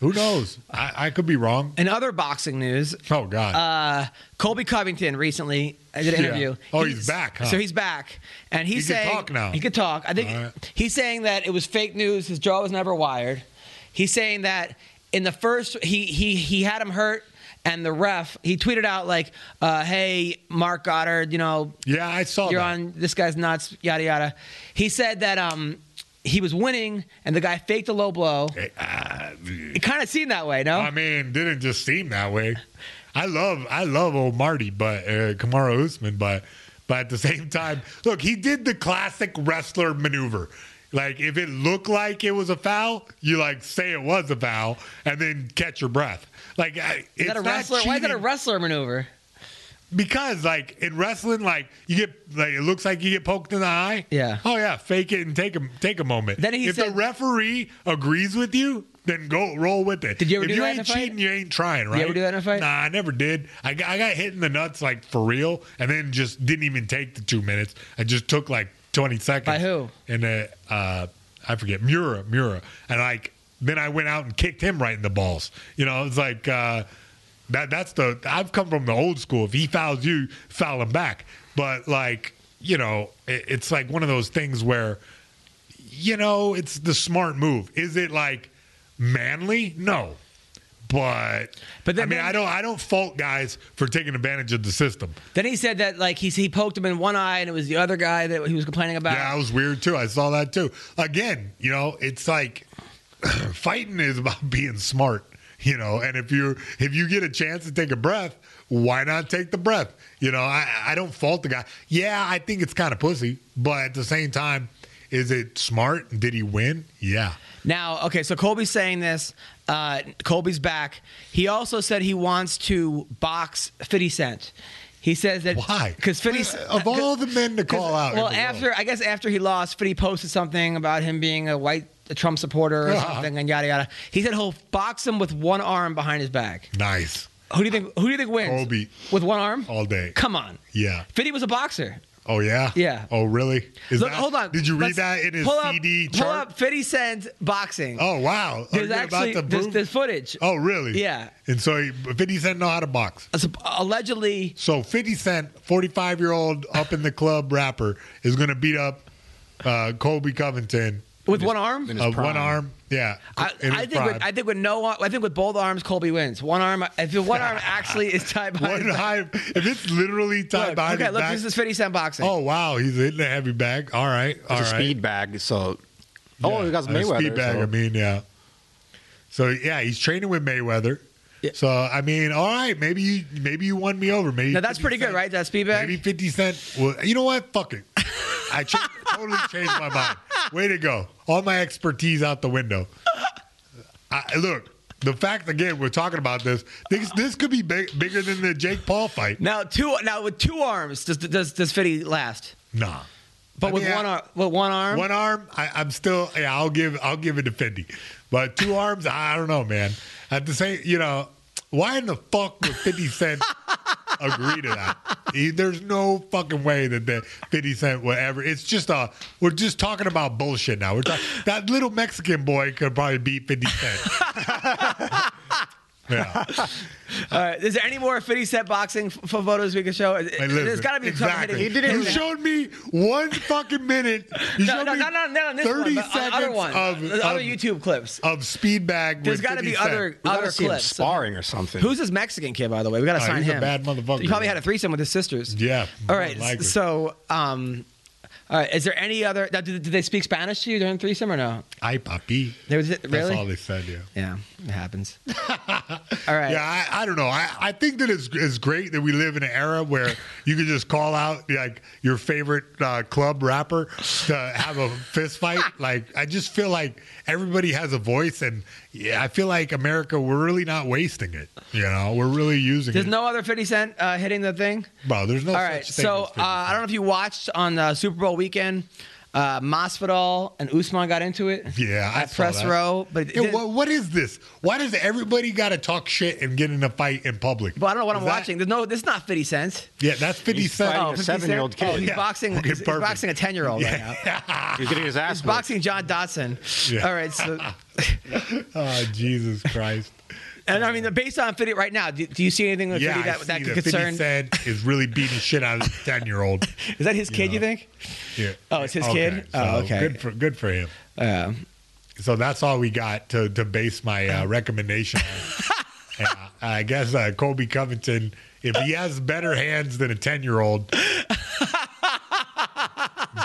Who knows? I, I could be wrong. In other boxing news, Oh God. uh, Colby Covington recently I did an Yeah. interview. Oh, he's back, huh? So he's back, and he's He saying talk now. he could talk. I think right. he's saying that it was fake news. His jaw was never wired. He's saying that in the first he he he had him hurt. And the ref, he tweeted out like, uh, "Hey, Marc Goddard, you know, yeah, I saw you're that. on this guy's nuts, yada yada." He said that um, he was winning, and the guy faked a low blow. Eh, ah, It kind of seemed that way, no? I mean, didn't just seem that way. I love I love old Marty, but uh, Kamaru Usman, but but at the same time, look, he did the classic wrestler maneuver. Like if it looked like it was a foul, you like say it was a foul and then catch your breath. Like is it's that a wrestler? Why is that a wrestler maneuver? Because like in wrestling, like you get like it looks like you get poked in the eye. Yeah. Oh yeah, fake it and take a take a moment. Then he if the referee agrees with you, then go roll with it. Did you ever if do you that ain't in a fight? cheating, you ain't trying, right? You ever do that in a fight? Nah, I never did. I got, I got hit in the nuts like for real, and then just didn't even take the two minutes. I just took like twenty seconds. By who? And uh, uh, I forget Mura, Mura, and like then I went out and kicked him right in the balls. You know, it's like. Uh, that that's the I've come from the old school. If he fouls you, foul him back. But like you know, it, it's like one of those things where you know it's the smart move. Is it like manly? No. But, But then- I mean, I don't I don't fault guys for taking advantage of the system. Then he said that like he he poked him in one eye, and it was the other guy that he was complaining about. Yeah, that was weird too. I saw that too. Again, you know, it's like fighting is about being smart, you know. And if you if you get a chance to take a breath, why not take the breath? You know, I I don't fault the guy. Yeah, I think it's kind of pussy, but at the same time, is it smart? Did he win? Yeah. Now, okay, so Colby's saying this. Uh, Colby's back. He also said he wants to box 50 Cent. He says that Why? Because 50 of all the men to call out. Well, the world. after I guess after he lost, 50 posted something about him being a white a Trump supporter or Uh-huh. something, and yada yada. He said he'll box him with one arm behind his back. nice Who do you think? Who do you think wins? Colby. with one arm. all day. Come on, Yeah. 50 was a boxer. Oh yeah. Yeah. Oh really? Is Look, that- hold on. Did you read Let's that in his pull up, CD Pull up 50 Cent boxing. Oh wow. Are There's actually about to there's, there's footage. Oh, really? Yeah. And so he- 50 Cent know how to box. So, allegedly, So 50 Cent, 45 year old up in the club rapper, is going to beat up uh, Colby Covington. with one arm. in Uh, one arm. Yeah. I, I think with. I think with no I think with both arms Colby wins. One arm if the one arm actually is tied behind One his back. high, if it's literally tied Look, behind okay, his look, back. this is 50 Cent boxing. oh wow, he's in the heavy bag. All right, all It's a speed bag, so. Oh, Yeah, he got a Mayweather. Speed bag. so- I mean, yeah. So yeah, he's training with Mayweather. Yeah. So I mean, all right, maybe you maybe you won me over. Maybe now that's 50 pretty good, Cent- right? That speed bag. Maybe 50 Cent. Well, you know what? Fuck it. I totally changed my mind. Way to go. All my expertise out the window. I, look, the fact, again, we're talking about this. This, this could be big, bigger than the Jake Paul fight. Now two now with two arms does does does 50 last? Nah. But I with mean, one I- arm, with one arm, One arm, I, I'm still, yeah, I'll give, I'll give it to 50. But two arms, I don't know, man. At the same, you know, why in the fuck would 50 Cent agree to that. He- there's no fucking way that the 50 Cent whatever. It's just a. We're just talking about bullshit now. We're that little Mexican boy could probably beat 50 Cent. yeah. All right. Is there any more 50 Cent boxing f- f- photos we can show? Hey, There's got to be some exactly. hitting- You showed me one fucking minute. You No, showed no, me no, no, no, this 30 one, seconds the other one, of, the other YouTube clips. of speed bag. There's got got to to be other We other see him clips. sparring or something. Who's this Mexican kid, by the way? We got to Oh, sign he's a him. bad motherfucker. He probably had a threesome with his sisters. Yeah. All right. likely. So, um, all right. Is there any other? Now, did, did they speak Spanish to you during threesome or no? Ay, papi. There was it, That's all they said. Yeah. Yeah, it happens. all right. Yeah, I, I don't know. I, I think that it's, it's great that we live in an era where you can just call out like your favorite uh, club rapper to have a fist fight. Like I just feel like everybody has a voice, and yeah, I feel like America we're really not wasting it. You know, we're really using it. There's it. no other 50 Cent uh, hitting the thing. Bro, there's no. All right. So uh, 50 I don't know if you watched on uh, Super Bowl weekend. Uh, Masvidal and Usman got into it. Yeah, I at saw press that. row, but Yeah, didn't- what, what is this? Why does everybody got to talk shit and get in a fight in public? But I don't know what Is I'm that- watching. There's no. This is not 50 Cent. Yeah, that's 50 He's Cent. fighting a seven-year-old Cent? Oh, kid. he's Yeah. boxing. Okay, he's, he's boxing a 10 year old right now. He's getting his ass He's boxing John Dodson. Yeah. All right. So, Oh, Jesus Christ. And I mean, based on 50 right now, do, do you see anything with Yeah, 50 I that, that could that 50 concern? Cent is really beating shit out of the 10 year old. Is that his kid? You know. think? Yeah. Oh, it's his kid? Oh, okay. Good for good for him. Uh, So that's all we got to to base my uh, recommendation on. Yeah, I guess uh, Colby Covington, if he has better hands than a 10 year old,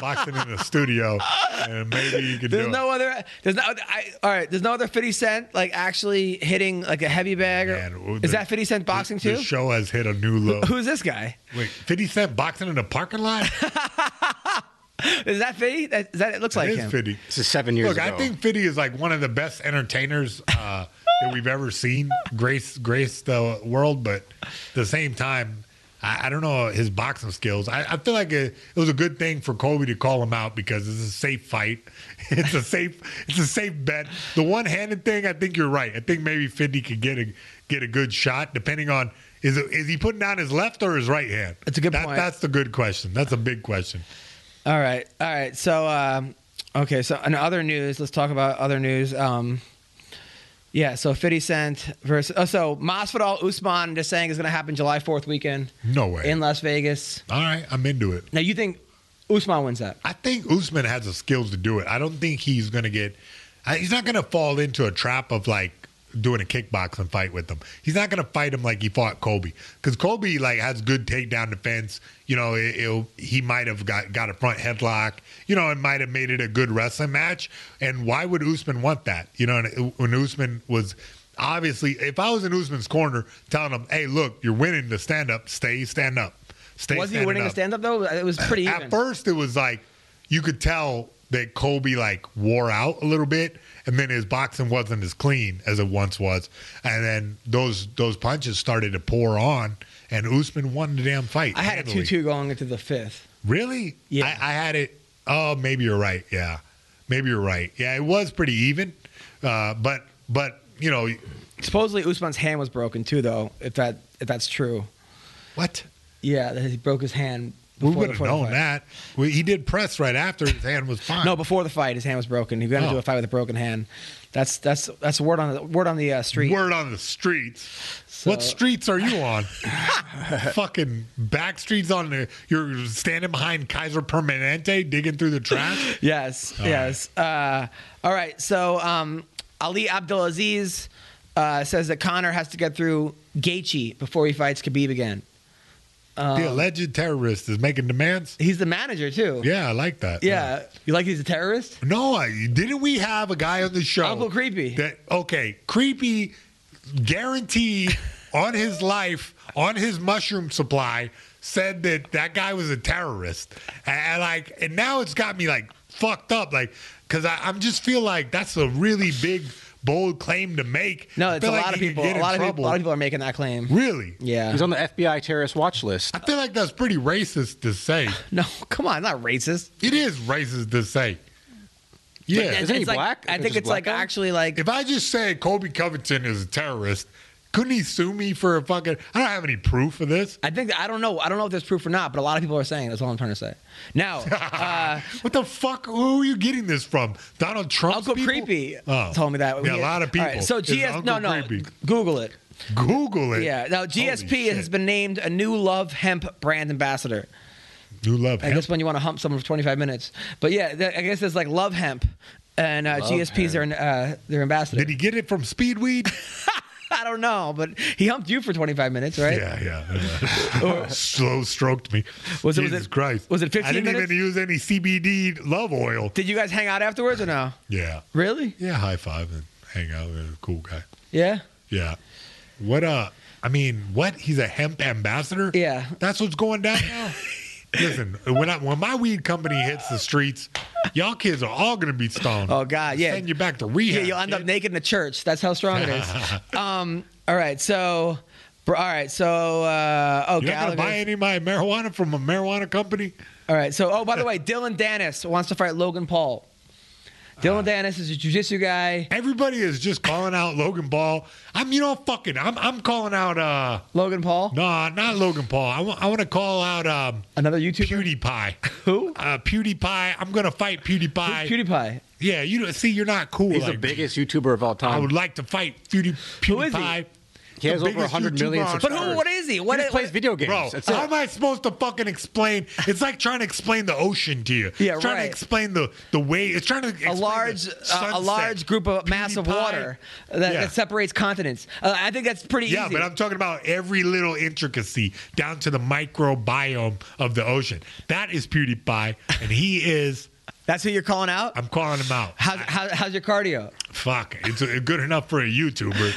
boxing in the studio, and maybe you can There's do no it. other. There's no. I, all right. There's no other 50 Cent like actually hitting like a heavy bag. Or, Man, well, is the- that 50 Cent boxing The too? show has hit a new low. Who's this guy? Wait, 50 Cent boxing in a parking lot? Is that 50? That, is that it looks like It is him. 50. This is seven years Look, ago. I think Fiddy is like one of the best entertainers uh, that we've ever seen. Grace, grace the world, but at the same time, I, I don't know his boxing skills. I, I feel like it, it was a good thing for Colby to call him out because it's a safe fight. It's a safe, it's a safe bet. The one-handed thing, I think you're right. I think maybe Fiddy could get a get a good shot depending on is it, is he putting down his left or his right hand? That's a good That- point. That's the good question. That's a big question. All right. All right. So, um, okay. So, in other news, let's talk about other news. Um, yeah. So, 50 Cent versus. Oh, so Masvidal Usman just saying is going to happen July 4th weekend No way. in Las Vegas. All right, I'm into it. Now, you think Usman wins that? I think Usman has the skills to do it. I don't think he's going to get. He's not going to fall into a trap of like doing a kickboxing fight with him. He's not going to fight him like he fought Colby because Colby like has good takedown defense. You know, it, he might have got got a front headlock. You know, and might have made it a good wrestling match. And why would Usman want that? You know, when Usman was. Obviously, if I was in Usman's corner, telling him, "Hey, look, you're winning the stand up. Stay, stand up. Stay." Was he winning up. the stand up though? It was pretty even. At first, it was like you could tell that Colby like wore out a little bit, and then his boxing wasn't as clean as it once was, and then those those punches started to pour on, and Usman won the damn fight. I had a 2 2 going into the fifth. Really? Yeah. I, I had it. Oh, maybe you're right. Yeah, maybe you're right. Yeah, it was pretty even, uh, but but you know Supposedly Usman's hand was broken too, though. If that if that's true, what? yeah, that he broke his hand. We would have known that. We, he did press right after his hand was fine. No, before the fight, his hand was broken. He got into Oh. a fight with a broken hand. That's that's that's word on the word on the uh, street. Word on the streets. So- what streets are you on? Fucking back streets on the. You're standing behind Kaiser Permanente, digging through the trash. Yes, All yes. Uh, all right. So um, Ali Abdelaziz uh, says that Conor has to get through Gaethje before he fights Khabib again. Um, the alleged terrorist is making demands. He's the manager too. Yeah, I like that. Yeah. You like he's a terrorist? No, I, didn't we have a guy on the show? Uncle Creepy. That okay, creepy, guaranteed on his life, on his mushroom supply, said that that guy was a terrorist, and, and like, and now it's got me like fucked up, like, because I I'm just feel like that's a really big, bold claim to make. No, it's a like lot of people. A lot of people. A lot of people are making that claim. Really? Yeah. He's on the FBI terrorist watch list. I feel like that's pretty racist to say. No, come on, not racist. It is racist to say. Yeah. Isn't he like- black? I think this it's like guy? actually like if I just say Colby Covington is a terrorist, Couldn't he sue me for a fucking? I don't have any proof of this. I think I don't know. I don't know if there's proof or not, but a lot of people are saying. That's all I'm trying to say. Now, uh, what the fuck? Who are you getting this from? Donald Trump? Uncle Creepy Oh. told me that. Yeah, a lot of people. All right, so It's GS, no, no, Creepy. Google it. Google it. Yeah. Now GSP has been named a new Love Hemp brand ambassador. New love. Hemp. I hemp. guess when you want to hump someone for 25 minutes. But yeah, th- I guess there's like Love Hemp, and uh, GSP's their uh, their ambassador. Did he get it from Speedweed? I don't know, but he humped you for 25 minutes, right? Yeah, yeah. yeah. Slow stroked me. Was it- was Jesus it- Christ. was it 15 I didn't minutes? even use any CBD love oil. Did you guys hang out afterwards or no? Yeah. Really? Yeah, high five and hang out with a cool guy. Yeah. Yeah. What uh I mean, what? He's a hemp ambassador? Yeah. That's what's going down now? Listen, when I when my weed company hits the streets, y'all kids are all gonna be stoned. Oh God, yeah. Send you back to rehab. Yeah, you'll end up kid. naked in a church. That's how strong it is. um. All right. So. All right. So. Uh, oh, You're not gonna buy any of my marijuana from a marijuana company? All right. So. Oh, by the way, Dillon Danis wants to fight Logan Paul. Dillon Danis is a jujitsu guy. Everybody is just calling out Logan Paul. I'm, you know, fucking, I'm, I'm calling out, uh, Logan Paul. no, not Logan Paul. I want to call out, um, Another YouTuber. PewDiePie. Who? Uh, PewDiePie. I'm gonna fight PewDiePie. Who's PewDiePie. yeah, you see, you're not cool. He's like the me. biggest YouTuber of all time. I would like to fight Pewdie, Who is he? PewDiePie. He has over biggest 100 million YouTuber on But who? What is he? He What just is- plays video games. Bro, That's how it. am I supposed to fucking explain? It's like trying to explain the ocean to you. Yeah, it's trying right. to explain the the way. It's trying to a large, the uh, a large group of mass of water that, Yeah. that separates continents. Uh, I think that's pretty easy. Yeah, easy. but I'm talking about every little intricacy down to the microbiome of the ocean. That is PewDiePie, and he is. that's who you're calling out. I'm calling him out. How's, how, how's your cardio? Fuck, it's uh, good enough for a YouTuber.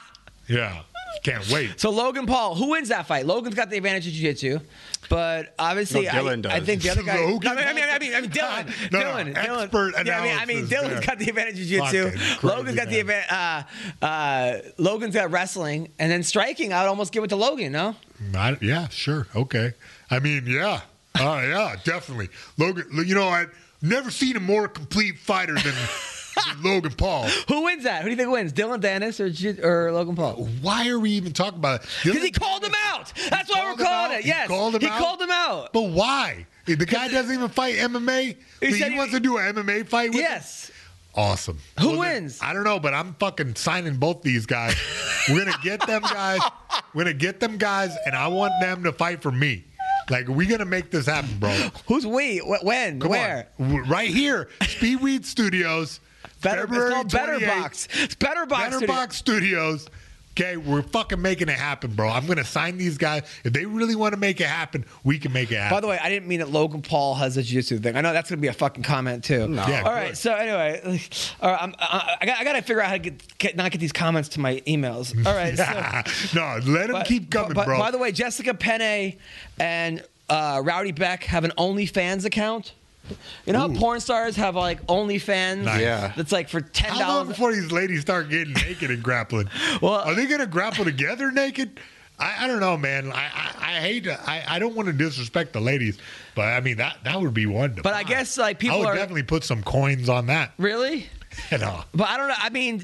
yeah, can't wait. So Logan Paul, who wins that fight? Logan's got the advantage of jiu-jitsu, but obviously No, I, Dillon I does. think the other guy. Logan No, I mean, I mean, I mean, I mean, Dillon, No, no, Dillon, expert Dillon. Yeah, I mean, I mean, Dillon's there. got the advantage of jiu-jitsu. Logan's got the advantage. Uh, uh, Logan's got wrestling, and then striking. I would almost give it to Logan. No, I, yeah, sure, okay. I mean, yeah, uh, yeah, definitely. Logan, you know, I've never seen a more complete fighter than Logan Paul. who wins that? Who do you think wins? Dillon Danis or Jiu- or Logan Paul? Why are we even talking about it? Because he called him out. That's why we're him calling out? it. He Yes, called him he out? called him out. But why? The guy doesn't even fight MMA. He He, said he- wants to do an MMA fight with him? Yes. Awesome. Who then- wins? I don't know, but I'm fucking signing both these guys. We're gonna get them guys. We're gonna get them guys, and I want them to fight for me. Like we're gonna make this happen, bro. Who's we? When? Come Where? on, right here, Speedweed Studios. Better, it's called Better Box. It's Better Box. Better Studio. Box Studios. Okay, we're fucking making it happen, bro. I'm gonna sign these guys. If they really want to make it happen, we can make it happen. By the way, I didn't mean that Logan Paul has a jiu-jitsu thing. I know that's gonna be a fucking comment too. No. Yeah, All right. good. So anyway, all right, I'm, I, I, got, I got to figure out how to get, get not get these comments to my emails. All right. So, no, let them but- keep coming, but- bro. By the way, Jessica Penne and uh, Rowdy Bec have an OnlyFans account. You know how porn stars have like OnlyFans? Nice. Yeah. That's like for ten dollars. How long before these ladies start getting naked and grappling? Well- are they gonna grapple together naked? I, I don't know, man. I, I, I hate to, I, I don't want to disrespect the ladies, but I mean that that would be one. To But I guess, like, I people would are- definitely put some coins on that. Really? You know, But I don't know. I mean,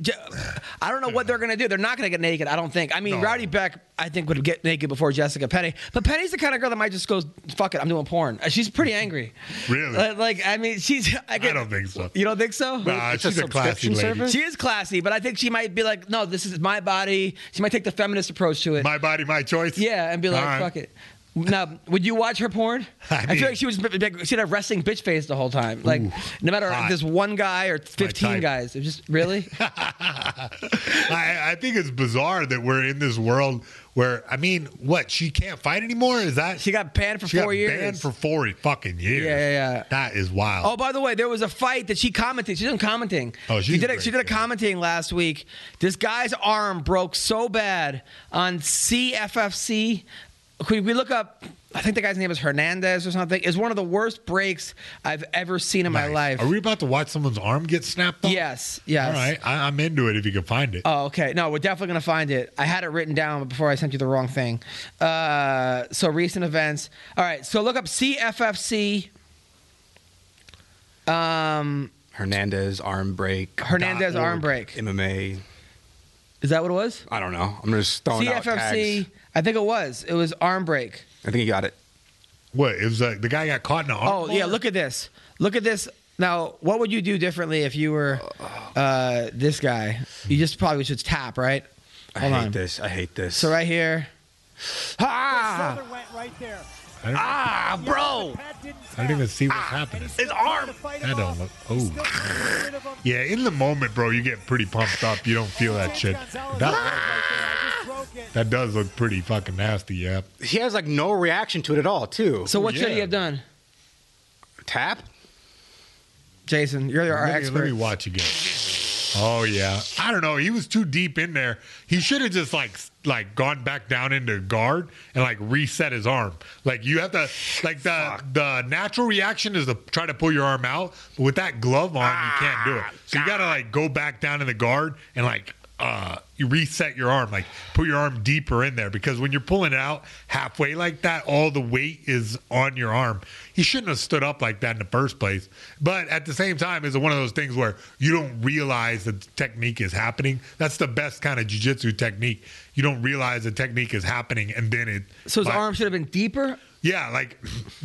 I don't know what they're going to do. They're not going to get naked. I don't think. I mean, No. Rowdy Bec, I think, would get naked before Jessica Penne. But Penne's the kind of girl that might just go, "Fuck it, I'm doing porn." Uh, She's pretty angry. Really? Like, like, I mean, she's. I, get, don't think so. You don't think so? Nah, It's a she's a, classy subscription lady. service? She is classy, but I think she might be like, "No, this is my body." She might take the feminist approach to it. My body, my choice. yeah, and be like, All right. "Fuck it." Now, would you watch her porn? I feel like she was like, she had a resting bitch face the whole time. Like, no matter hot. if there's one guy or fifteen guys, it just really. I, I think it's bizarre that we're in this world where I mean, what? She can't fight anymore? Is that She got banned for she four got years. banned for four fucking years? Yeah, yeah, yeah. That is wild. Oh, by the way, there was a fight that she commented. She's doing commenting. Oh, she did. A, she did a yeah. commenting last week. This guy's arm broke so bad on CFFC. Could we look up? I think the guy's name is Hernandez or something. Is one of the worst breaks I've ever seen in my life. Are we about to watch someone's arm get snapped off? Yes. Yes. All right, I, I'm into it if you can find it. Oh, okay. No, we're definitely gonna find it. I had it written down before I sent you the wrong thing. Uh, so recent events. All right. So look up CFFC. Um, Hernandez arm break. Hernandez arm break. MMA. Is that what it was? I don't know. I'm just throwing out CFFC. tags. I think it was. It was arm break. I think he got it. What? It was like the guy got caught in the arm. Oh yeah, look at this. Look at this. Now, what would you do differently if you were uh, this guy? You just probably should tap, right? I hate on. this. I hate this. So right here. Ah! Went right there. I don't, Ah, bro! I didn't even see what's happening. His arm. That don't look. Oh. Yeah, in the moment, bro, you get pretty pumped up. You don't feel that shit. That, that does look pretty fucking nasty, yeah. he has like no reaction to it at all, too. So what should yeah. he have done, tap? Jason? You're our let, me, expert. let me watch again. Oh yeah, I don't know. He was too deep in there. He should have just like s- like gone back down into guard and like reset his arm. Like you have to like the the natural reaction is to try to pull your arm out, but with that glove on, you can't do it. So you ah, gotta like go back down in the guard and like uh you reset your arm, like put your arm deeper in there because when you're pulling it out halfway like that, all the weight is on your arm. He shouldn't have stood up like that in the first place. But at the same time, it's one of those things where you don't realize the technique is happening. That's the best kind of jujitsu technique. You don't realize the technique is happening, and then it. so his arm should have been deeper. yeah, like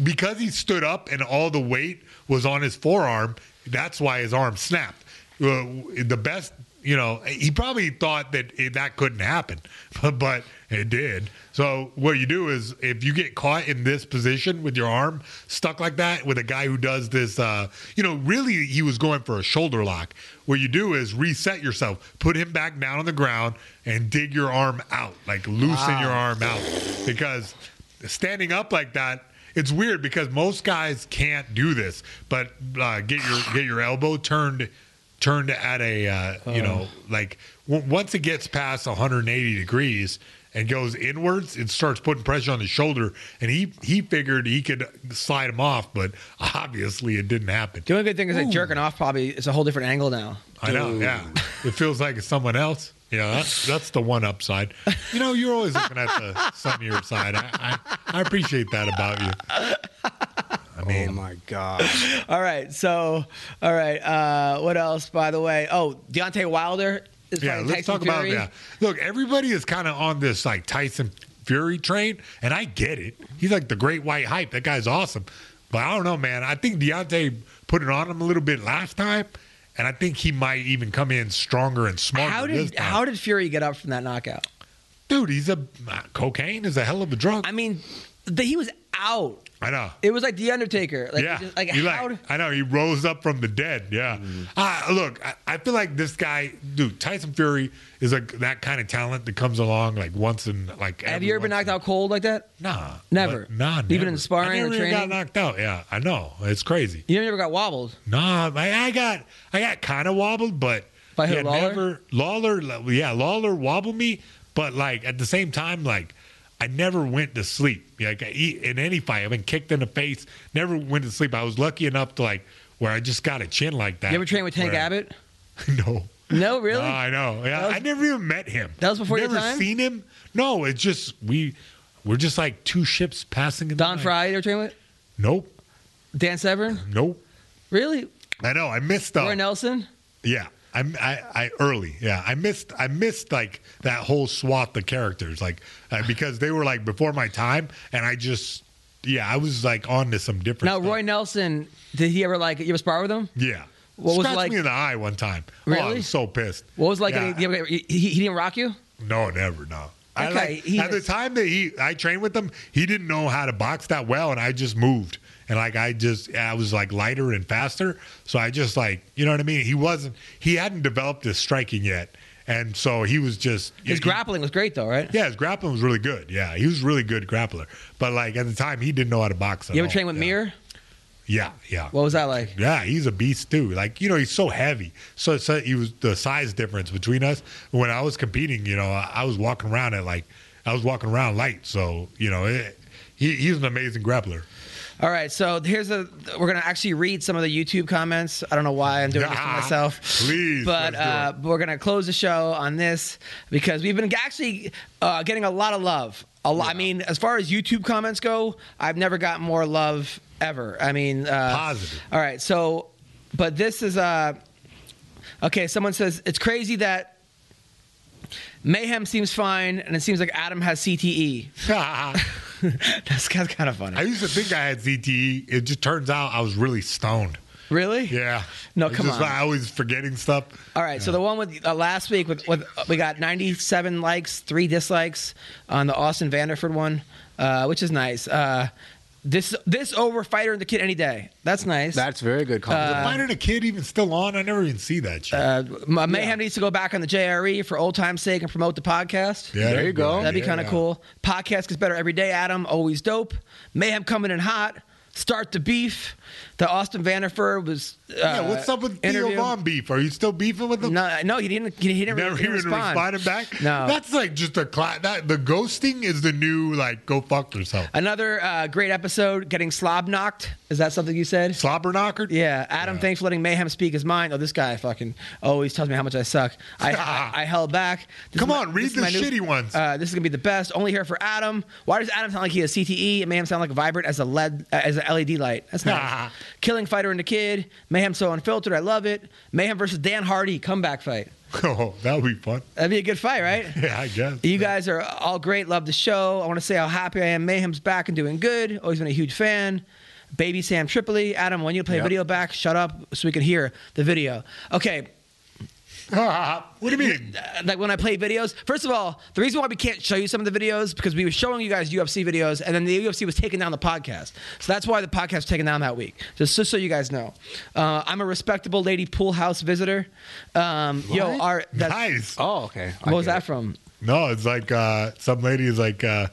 because he stood up and all the weight was on his forearm, that's why his arm snapped. Uh, the best, you know, he probably thought that it, that couldn't happen, but, but it did. So what you do is if you get caught in this position with your arm stuck like that with a guy who does this, uh, you know, really he was going for a shoulder lock. What you do is reset yourself, put him back down on the ground, and dig your arm out, like loosen your arm out, because standing up like that it's weird because most guys can't do this but uh, get your get your elbow turned turned at a uh, you know like w- once it gets past 180 degrees and goes inwards it starts putting pressure on the shoulder and he he figured he could slide him off but obviously it didn't happen. The only good thing is that jerking off probably is a whole different angle now. i know yeah. It feels like it's someone else. Yeah that's, that's the one upside. You know you're always looking at the sunnier side. I i, I appreciate that about you i mean oh my god. All right, so all right, uh, what else? By the way, oh, Deontay Wilder is Yeah, let's Tyson talk about Fury. that. Look, everybody is kind of on this like Tyson Fury train, and I get it. He's like the great white hype. That guy's awesome. But I don't know, man. I think Deontay put it on him a little bit last time, and I think he might even come in stronger and smarter How did how did Fury get up from that knockout? Dude, he's a uh, cocaine is a hell of a drug. I mean, the, he was out. I know. It was like the Undertaker. Like, yeah, just- like he how? like, I know he rose up from the dead. Yeah, Mm-hmm. Ah, look, I, I feel like this guy, dude, Tyson Fury is like that kind of talent that comes along like once in like. have you ever been knocked out cold like that? Nah, Never. Nah, Even in sparring I or never training? got knocked out. Yeah, I know it's crazy. You never got wobbled. Nah, I, I got I got kind of wobbled, but By who, yeah, Lawler? never Lawler. Yeah, Lawler wobbled me, but like at the same time, like I never went to sleep. Like in any fight, I've been kicked in the face. Never went to sleep. I was lucky enough to like where I just got a chin like that. You ever train with Tank where- Abbott? No. No, really. No, I know. Yeah, was- I never even met him. That was before your never time? seen him. No, it's just we we're just like two ships passing in the Don night. Frye, you ever train with? Nope. Dan Severn? Nope. Really? I know. I missed them. Roy. Nelson? Yeah. I, I, I early, yeah. I missed, I missed like that whole swath of characters, like uh, because they were like before my time, and I just, yeah, I was like on to some different. Now, stuff. Roy Nelson, did he ever like you ever spar with him? yeah, What was Scratched like- me in the eye one time. Oh, I Really? was so pissed. What was like? Yeah. any- he, he, he didn't rock you? No, never, no. Okay, like, at the time that he, I trained with him, he didn't know how to box that well, and I just moved, and like I just, I was like lighter and faster, so I just like, you know what I mean? He wasn't, he hadn't developed his striking yet, and so he was just His he- grappling was great though, right? Yeah, his grappling was really good. Yeah, he was a really good grappler, but like at the time, he didn't know how to box. You ever all. train with yeah. Mir? Yeah, yeah. What was that like? Yeah, he's a beast too. Like you know, he's so heavy. So, so he was the size difference between us. When I was competing, you know, I, I was walking around at like I was walking around light. So you know, it, he, he's an amazing grappler. All right, so here's a. We're gonna actually read some of the YouTube comments. I don't know why I'm doing this to Ah, myself. please, but uh, we're gonna close the show on this because we've been actually uh, getting a lot of love. A lot. I mean, as far as YouTube comments go, I've never got more love ever. I mean, uh, Positive. All right, so, but this is uh, okay. Someone says it's crazy that Mayhem seems fine, and it seems like Adam has CTE. that's, that's kind of funny. I used to think I had CTE. It just turns out I was really stoned. Really? Yeah. No, It's come just on. I was forgetting stuff. All right, so the one with uh, last week with, with we got 97 likes, three dislikes on the Austin Vanderford one, uh, which is nice. Uh, this this over fighter and the kid any day. That's nice. That's very good. Is Comment. the fighter and a kid even still on? I never even see that shit. uh, Ma- Mayhem needs to go back on the JRE for old time's sake and promote the podcast. yeah, there you go. That'd be Yeah, kind of yeah. cool. Podcast gets better every day, Adam. Always dope. Mayhem coming in hot. Start the beef. The Austin Vanderford was. Uh, Yeah, what's up with Theo. Von beef? Are you still beefing with him? No, no, he didn't. He, he didn't, Never even respond. responded back. No. that's like just a cla- that the ghosting is the new like go fuck yourself. Another uh, great episode. Getting slob knocked. Is that something you said? Slobber knocker. Yeah, Adam, thanks for letting Mayhem speak his mind. Oh, this guy fucking always tells me how much I suck. I, I, I held back. This Come my- on, read the new- shitty ones. Uh, this is gonna be the best. Only here for Adam. Why does Adam sound like he has CTE? And Mayhem sound like vibrant as a lead as as an LED light. That's nice. Killing fighter and the kid. Mayhem so unfiltered. I love it. Mayhem versus Dan Hardy comeback fight. Oh, that would be fun. That'd be a good fight, right? Yeah, I guess. You guys are all great. Love the show. I want to say how happy I am. Mayhem's back and doing good. Always been a huge fan. Baby Sam Tripoli. Adam, when you play Yep. video back, shut up so we can hear the video. Okay. what do you mean? uh, Like when I play videos, first of all, the reason why we can't show you some of the videos because we were showing you guys UFC videos, and then the UFC was taking down the podcast. So that's why the podcast was taken down that week. Just, just so you guys know, uh, I'm a respectable lady pool house visitor. Um, yo, our that's, nice. Oh, okay. I what was that it. from? No, it's like uh, some lady is like uh,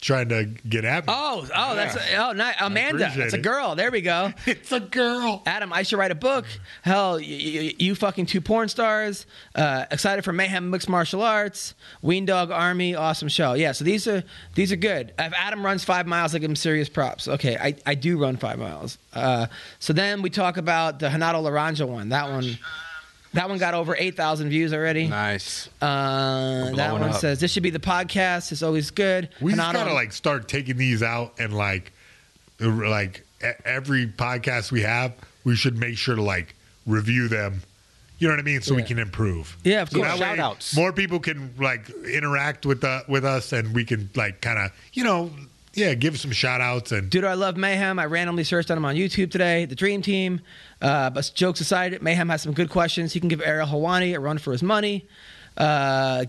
trying to get at me. Oh, oh, that's oh, nice. Amanda. That's a girl. There we go. It's a girl. Adam, I should write a book. Hell, y- y- you fucking two porn stars. Uh, excited for Mayhem Mixed Martial Arts. Ween Dog Army, awesome show. Yeah, so these are these are good. If Adam runs five miles, I give him serious props. Okay, I, I do run five miles. Uh, so then we talk about the Renato Laranja one. That one. That one got over 8,000 views already. Nice. Uh, that one up. says, This should be the podcast. It's always good. We just Renato- gotta like start taking these out and like, like e- every podcast we have, we should make sure to like review them. You know what I mean? So we can improve. Yeah, of So course. that way Shout-outs. More people can like interact with the, with us, and we can like kind of you know yeah give some shout outs and Dude, I love Mayhem. I randomly searched on him on YouTube today. The Dream Team. Uh, but jokes aside, Mayhem has some good questions. He can give Ariel Helwani a run for his money. Uh,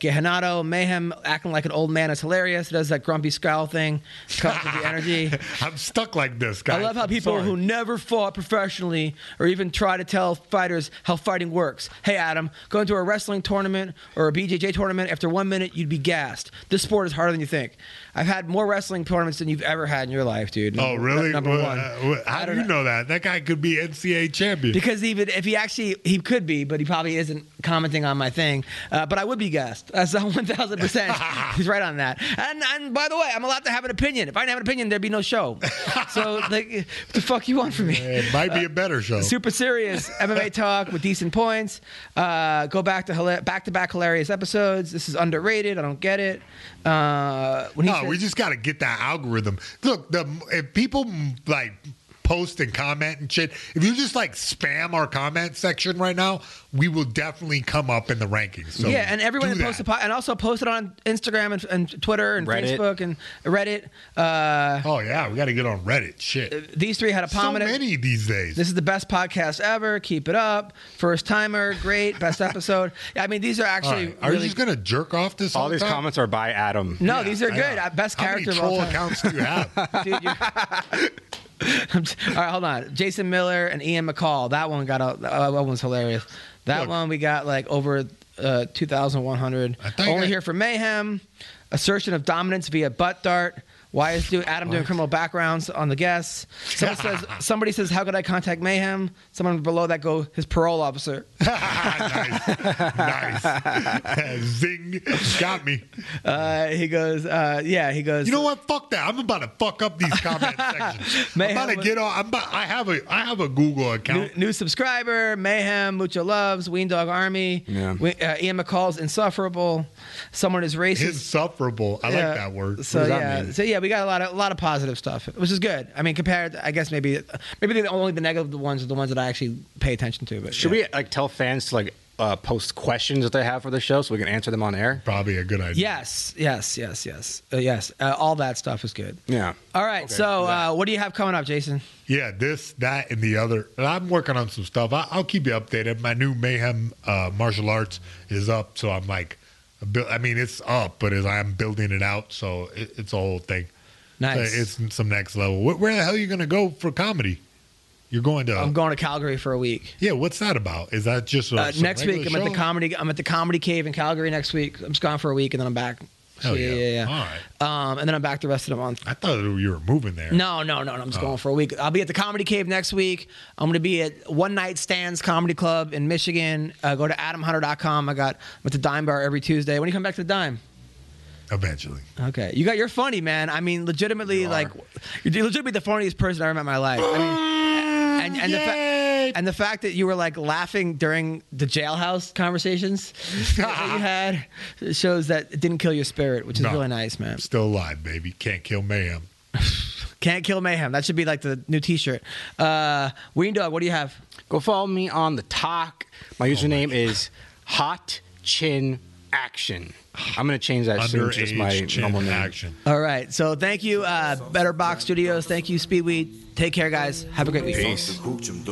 Mayhem acting like an old man is hilarious. He does that grumpy scowl thing. Comes with the energy. I'm stuck like this, guys. I love how I'm people sorry. who never fought professionally or even try to tell fighters how fighting works. Hey, Adam, going to a wrestling tournament or a BJJ tournament, after one minute, you'd be gassed. This sport is harder than you think. I've had more wrestling tournaments than you've ever had in your life, dude. Oh really? Number Well, one. uh, how do you know that? That guy could be NCAA champion. Because even if he actually he could be, but he probably isn't commenting on my thing. Uh, but I would be gassed. That's one thousand percent. He's right on that. And and by the way, I'm allowed to have an opinion. If I didn't have an opinion, there'd be no show. So like, what the fuck you want from me? it might be a better show. Super serious MMA talk with decent points. Uh, go back to back to back hilarious episodes. This is underrated. I don't get it. Uh, when he No, said- we just got to get that algorithm. Look, the if people like post and comment and shit, if you just like spam our comment section right now, we will definitely come up in the rankings. So yeah, and everyone do that posts a that. po- and also post it on Instagram and, and Twitter and Reddit. Facebook and Reddit. Uh, Oh yeah, we got to get on Reddit. Shit, these three had a so many these days. This is the best podcast ever. Keep it up. First timer, great. Best episode. Yeah, I mean, these are actually right. Are really. you just gonna jerk off this? All these time? comments are by Adam. no, these are good. know. Uh, Best How character many of all troll time. accounts do you have? Dude, you're- I'm t- all right, hold on. Jason Miller and Ian McCall. That one got a. That one was hilarious. That Look. one we got like over uh, 2,100. I thought you Only here for mayhem. Assertion of dominance via butt dart. Why is do, Adam doing criminal backgrounds on the guests? Someone says, somebody says, how could I contact Mayhem? Someone below that go, his parole officer. nice, nice. Zing, got me. Uh, he goes, uh, yeah, he goes. You know what? Fuck that. I'm about to fuck up these comment sections. I'm about to get on. I'm about, I have a I have a Google account. new subscriber, Mayhem, Mucho Loves, Ween Dog Army. Yeah. We- uh, Ian McCall's insufferable. Someone is racist. Insufferable. I Yeah. like that word. So yeah, so yeah, we got a lot of a lot of positive stuff, which is good. I mean, compared, I guess maybe maybe the only the negative ones are the ones that I actually pay attention to. But Should yeah. we like tell fans to like uh, post questions that they have for the show so we can answer them on air? Probably a good idea. Yes, yes, yes, yes, uh, yes. Uh, all that stuff is good. Yeah. All right. so, uh, what do you have coming up, Jason? Yeah, this, that, and the other. And I'm working on some stuff. I, I'll keep you updated. My new Mayhem uh, martial arts is up, so I'm like, a buil- I mean, it's up, but as I'm building it out, so it, it's a whole thing. Nice. So it's some next level. Where, where the hell are you going to go for comedy? You're going to. I'm going to Calgary for a week. yeah, what's that about? Is that just a, Uh, next week, I'm regular at the comedy. I'm at the Comedy Cave in Calgary next week. I'm just gone for a week, and then I'm back. Hell yeah, yeah. yeah. All right. Um, and then I'm back the rest of the month. I thought you were moving there. No, no, no, no. I'm just Oh. going for a week. I'll be at the Comedy Cave next week. I'm going to be at One Night Stands Comedy Club in Michigan. Uh, go to adamhunter.com. I got I'm at the Dime Bar every Tuesday. When do you come back to the Dime? Eventually. Okay, you got you're funny, man. I mean, legitimately, like you're legitimately the funniest person I ever met in my life. I mean, and and the, fa- and the fact that you were like laughing during the jailhouse conversations that you had shows that it didn't kill your spirit, which is No. really nice, man. Still alive, baby. Can't kill mayhem. Can't kill mayhem. That should be like the new T-shirt. Uh, Ween Dog, what do you have? Go follow me on the talk. My username is Hot Chin Action. I'm gonna change that soon. to Just my Underage chin normal name. action. All right, so thank you, uh, Better Box Studios. Thank you, Speedweed. Take care, guys. Have a great week. Peace. Húpsum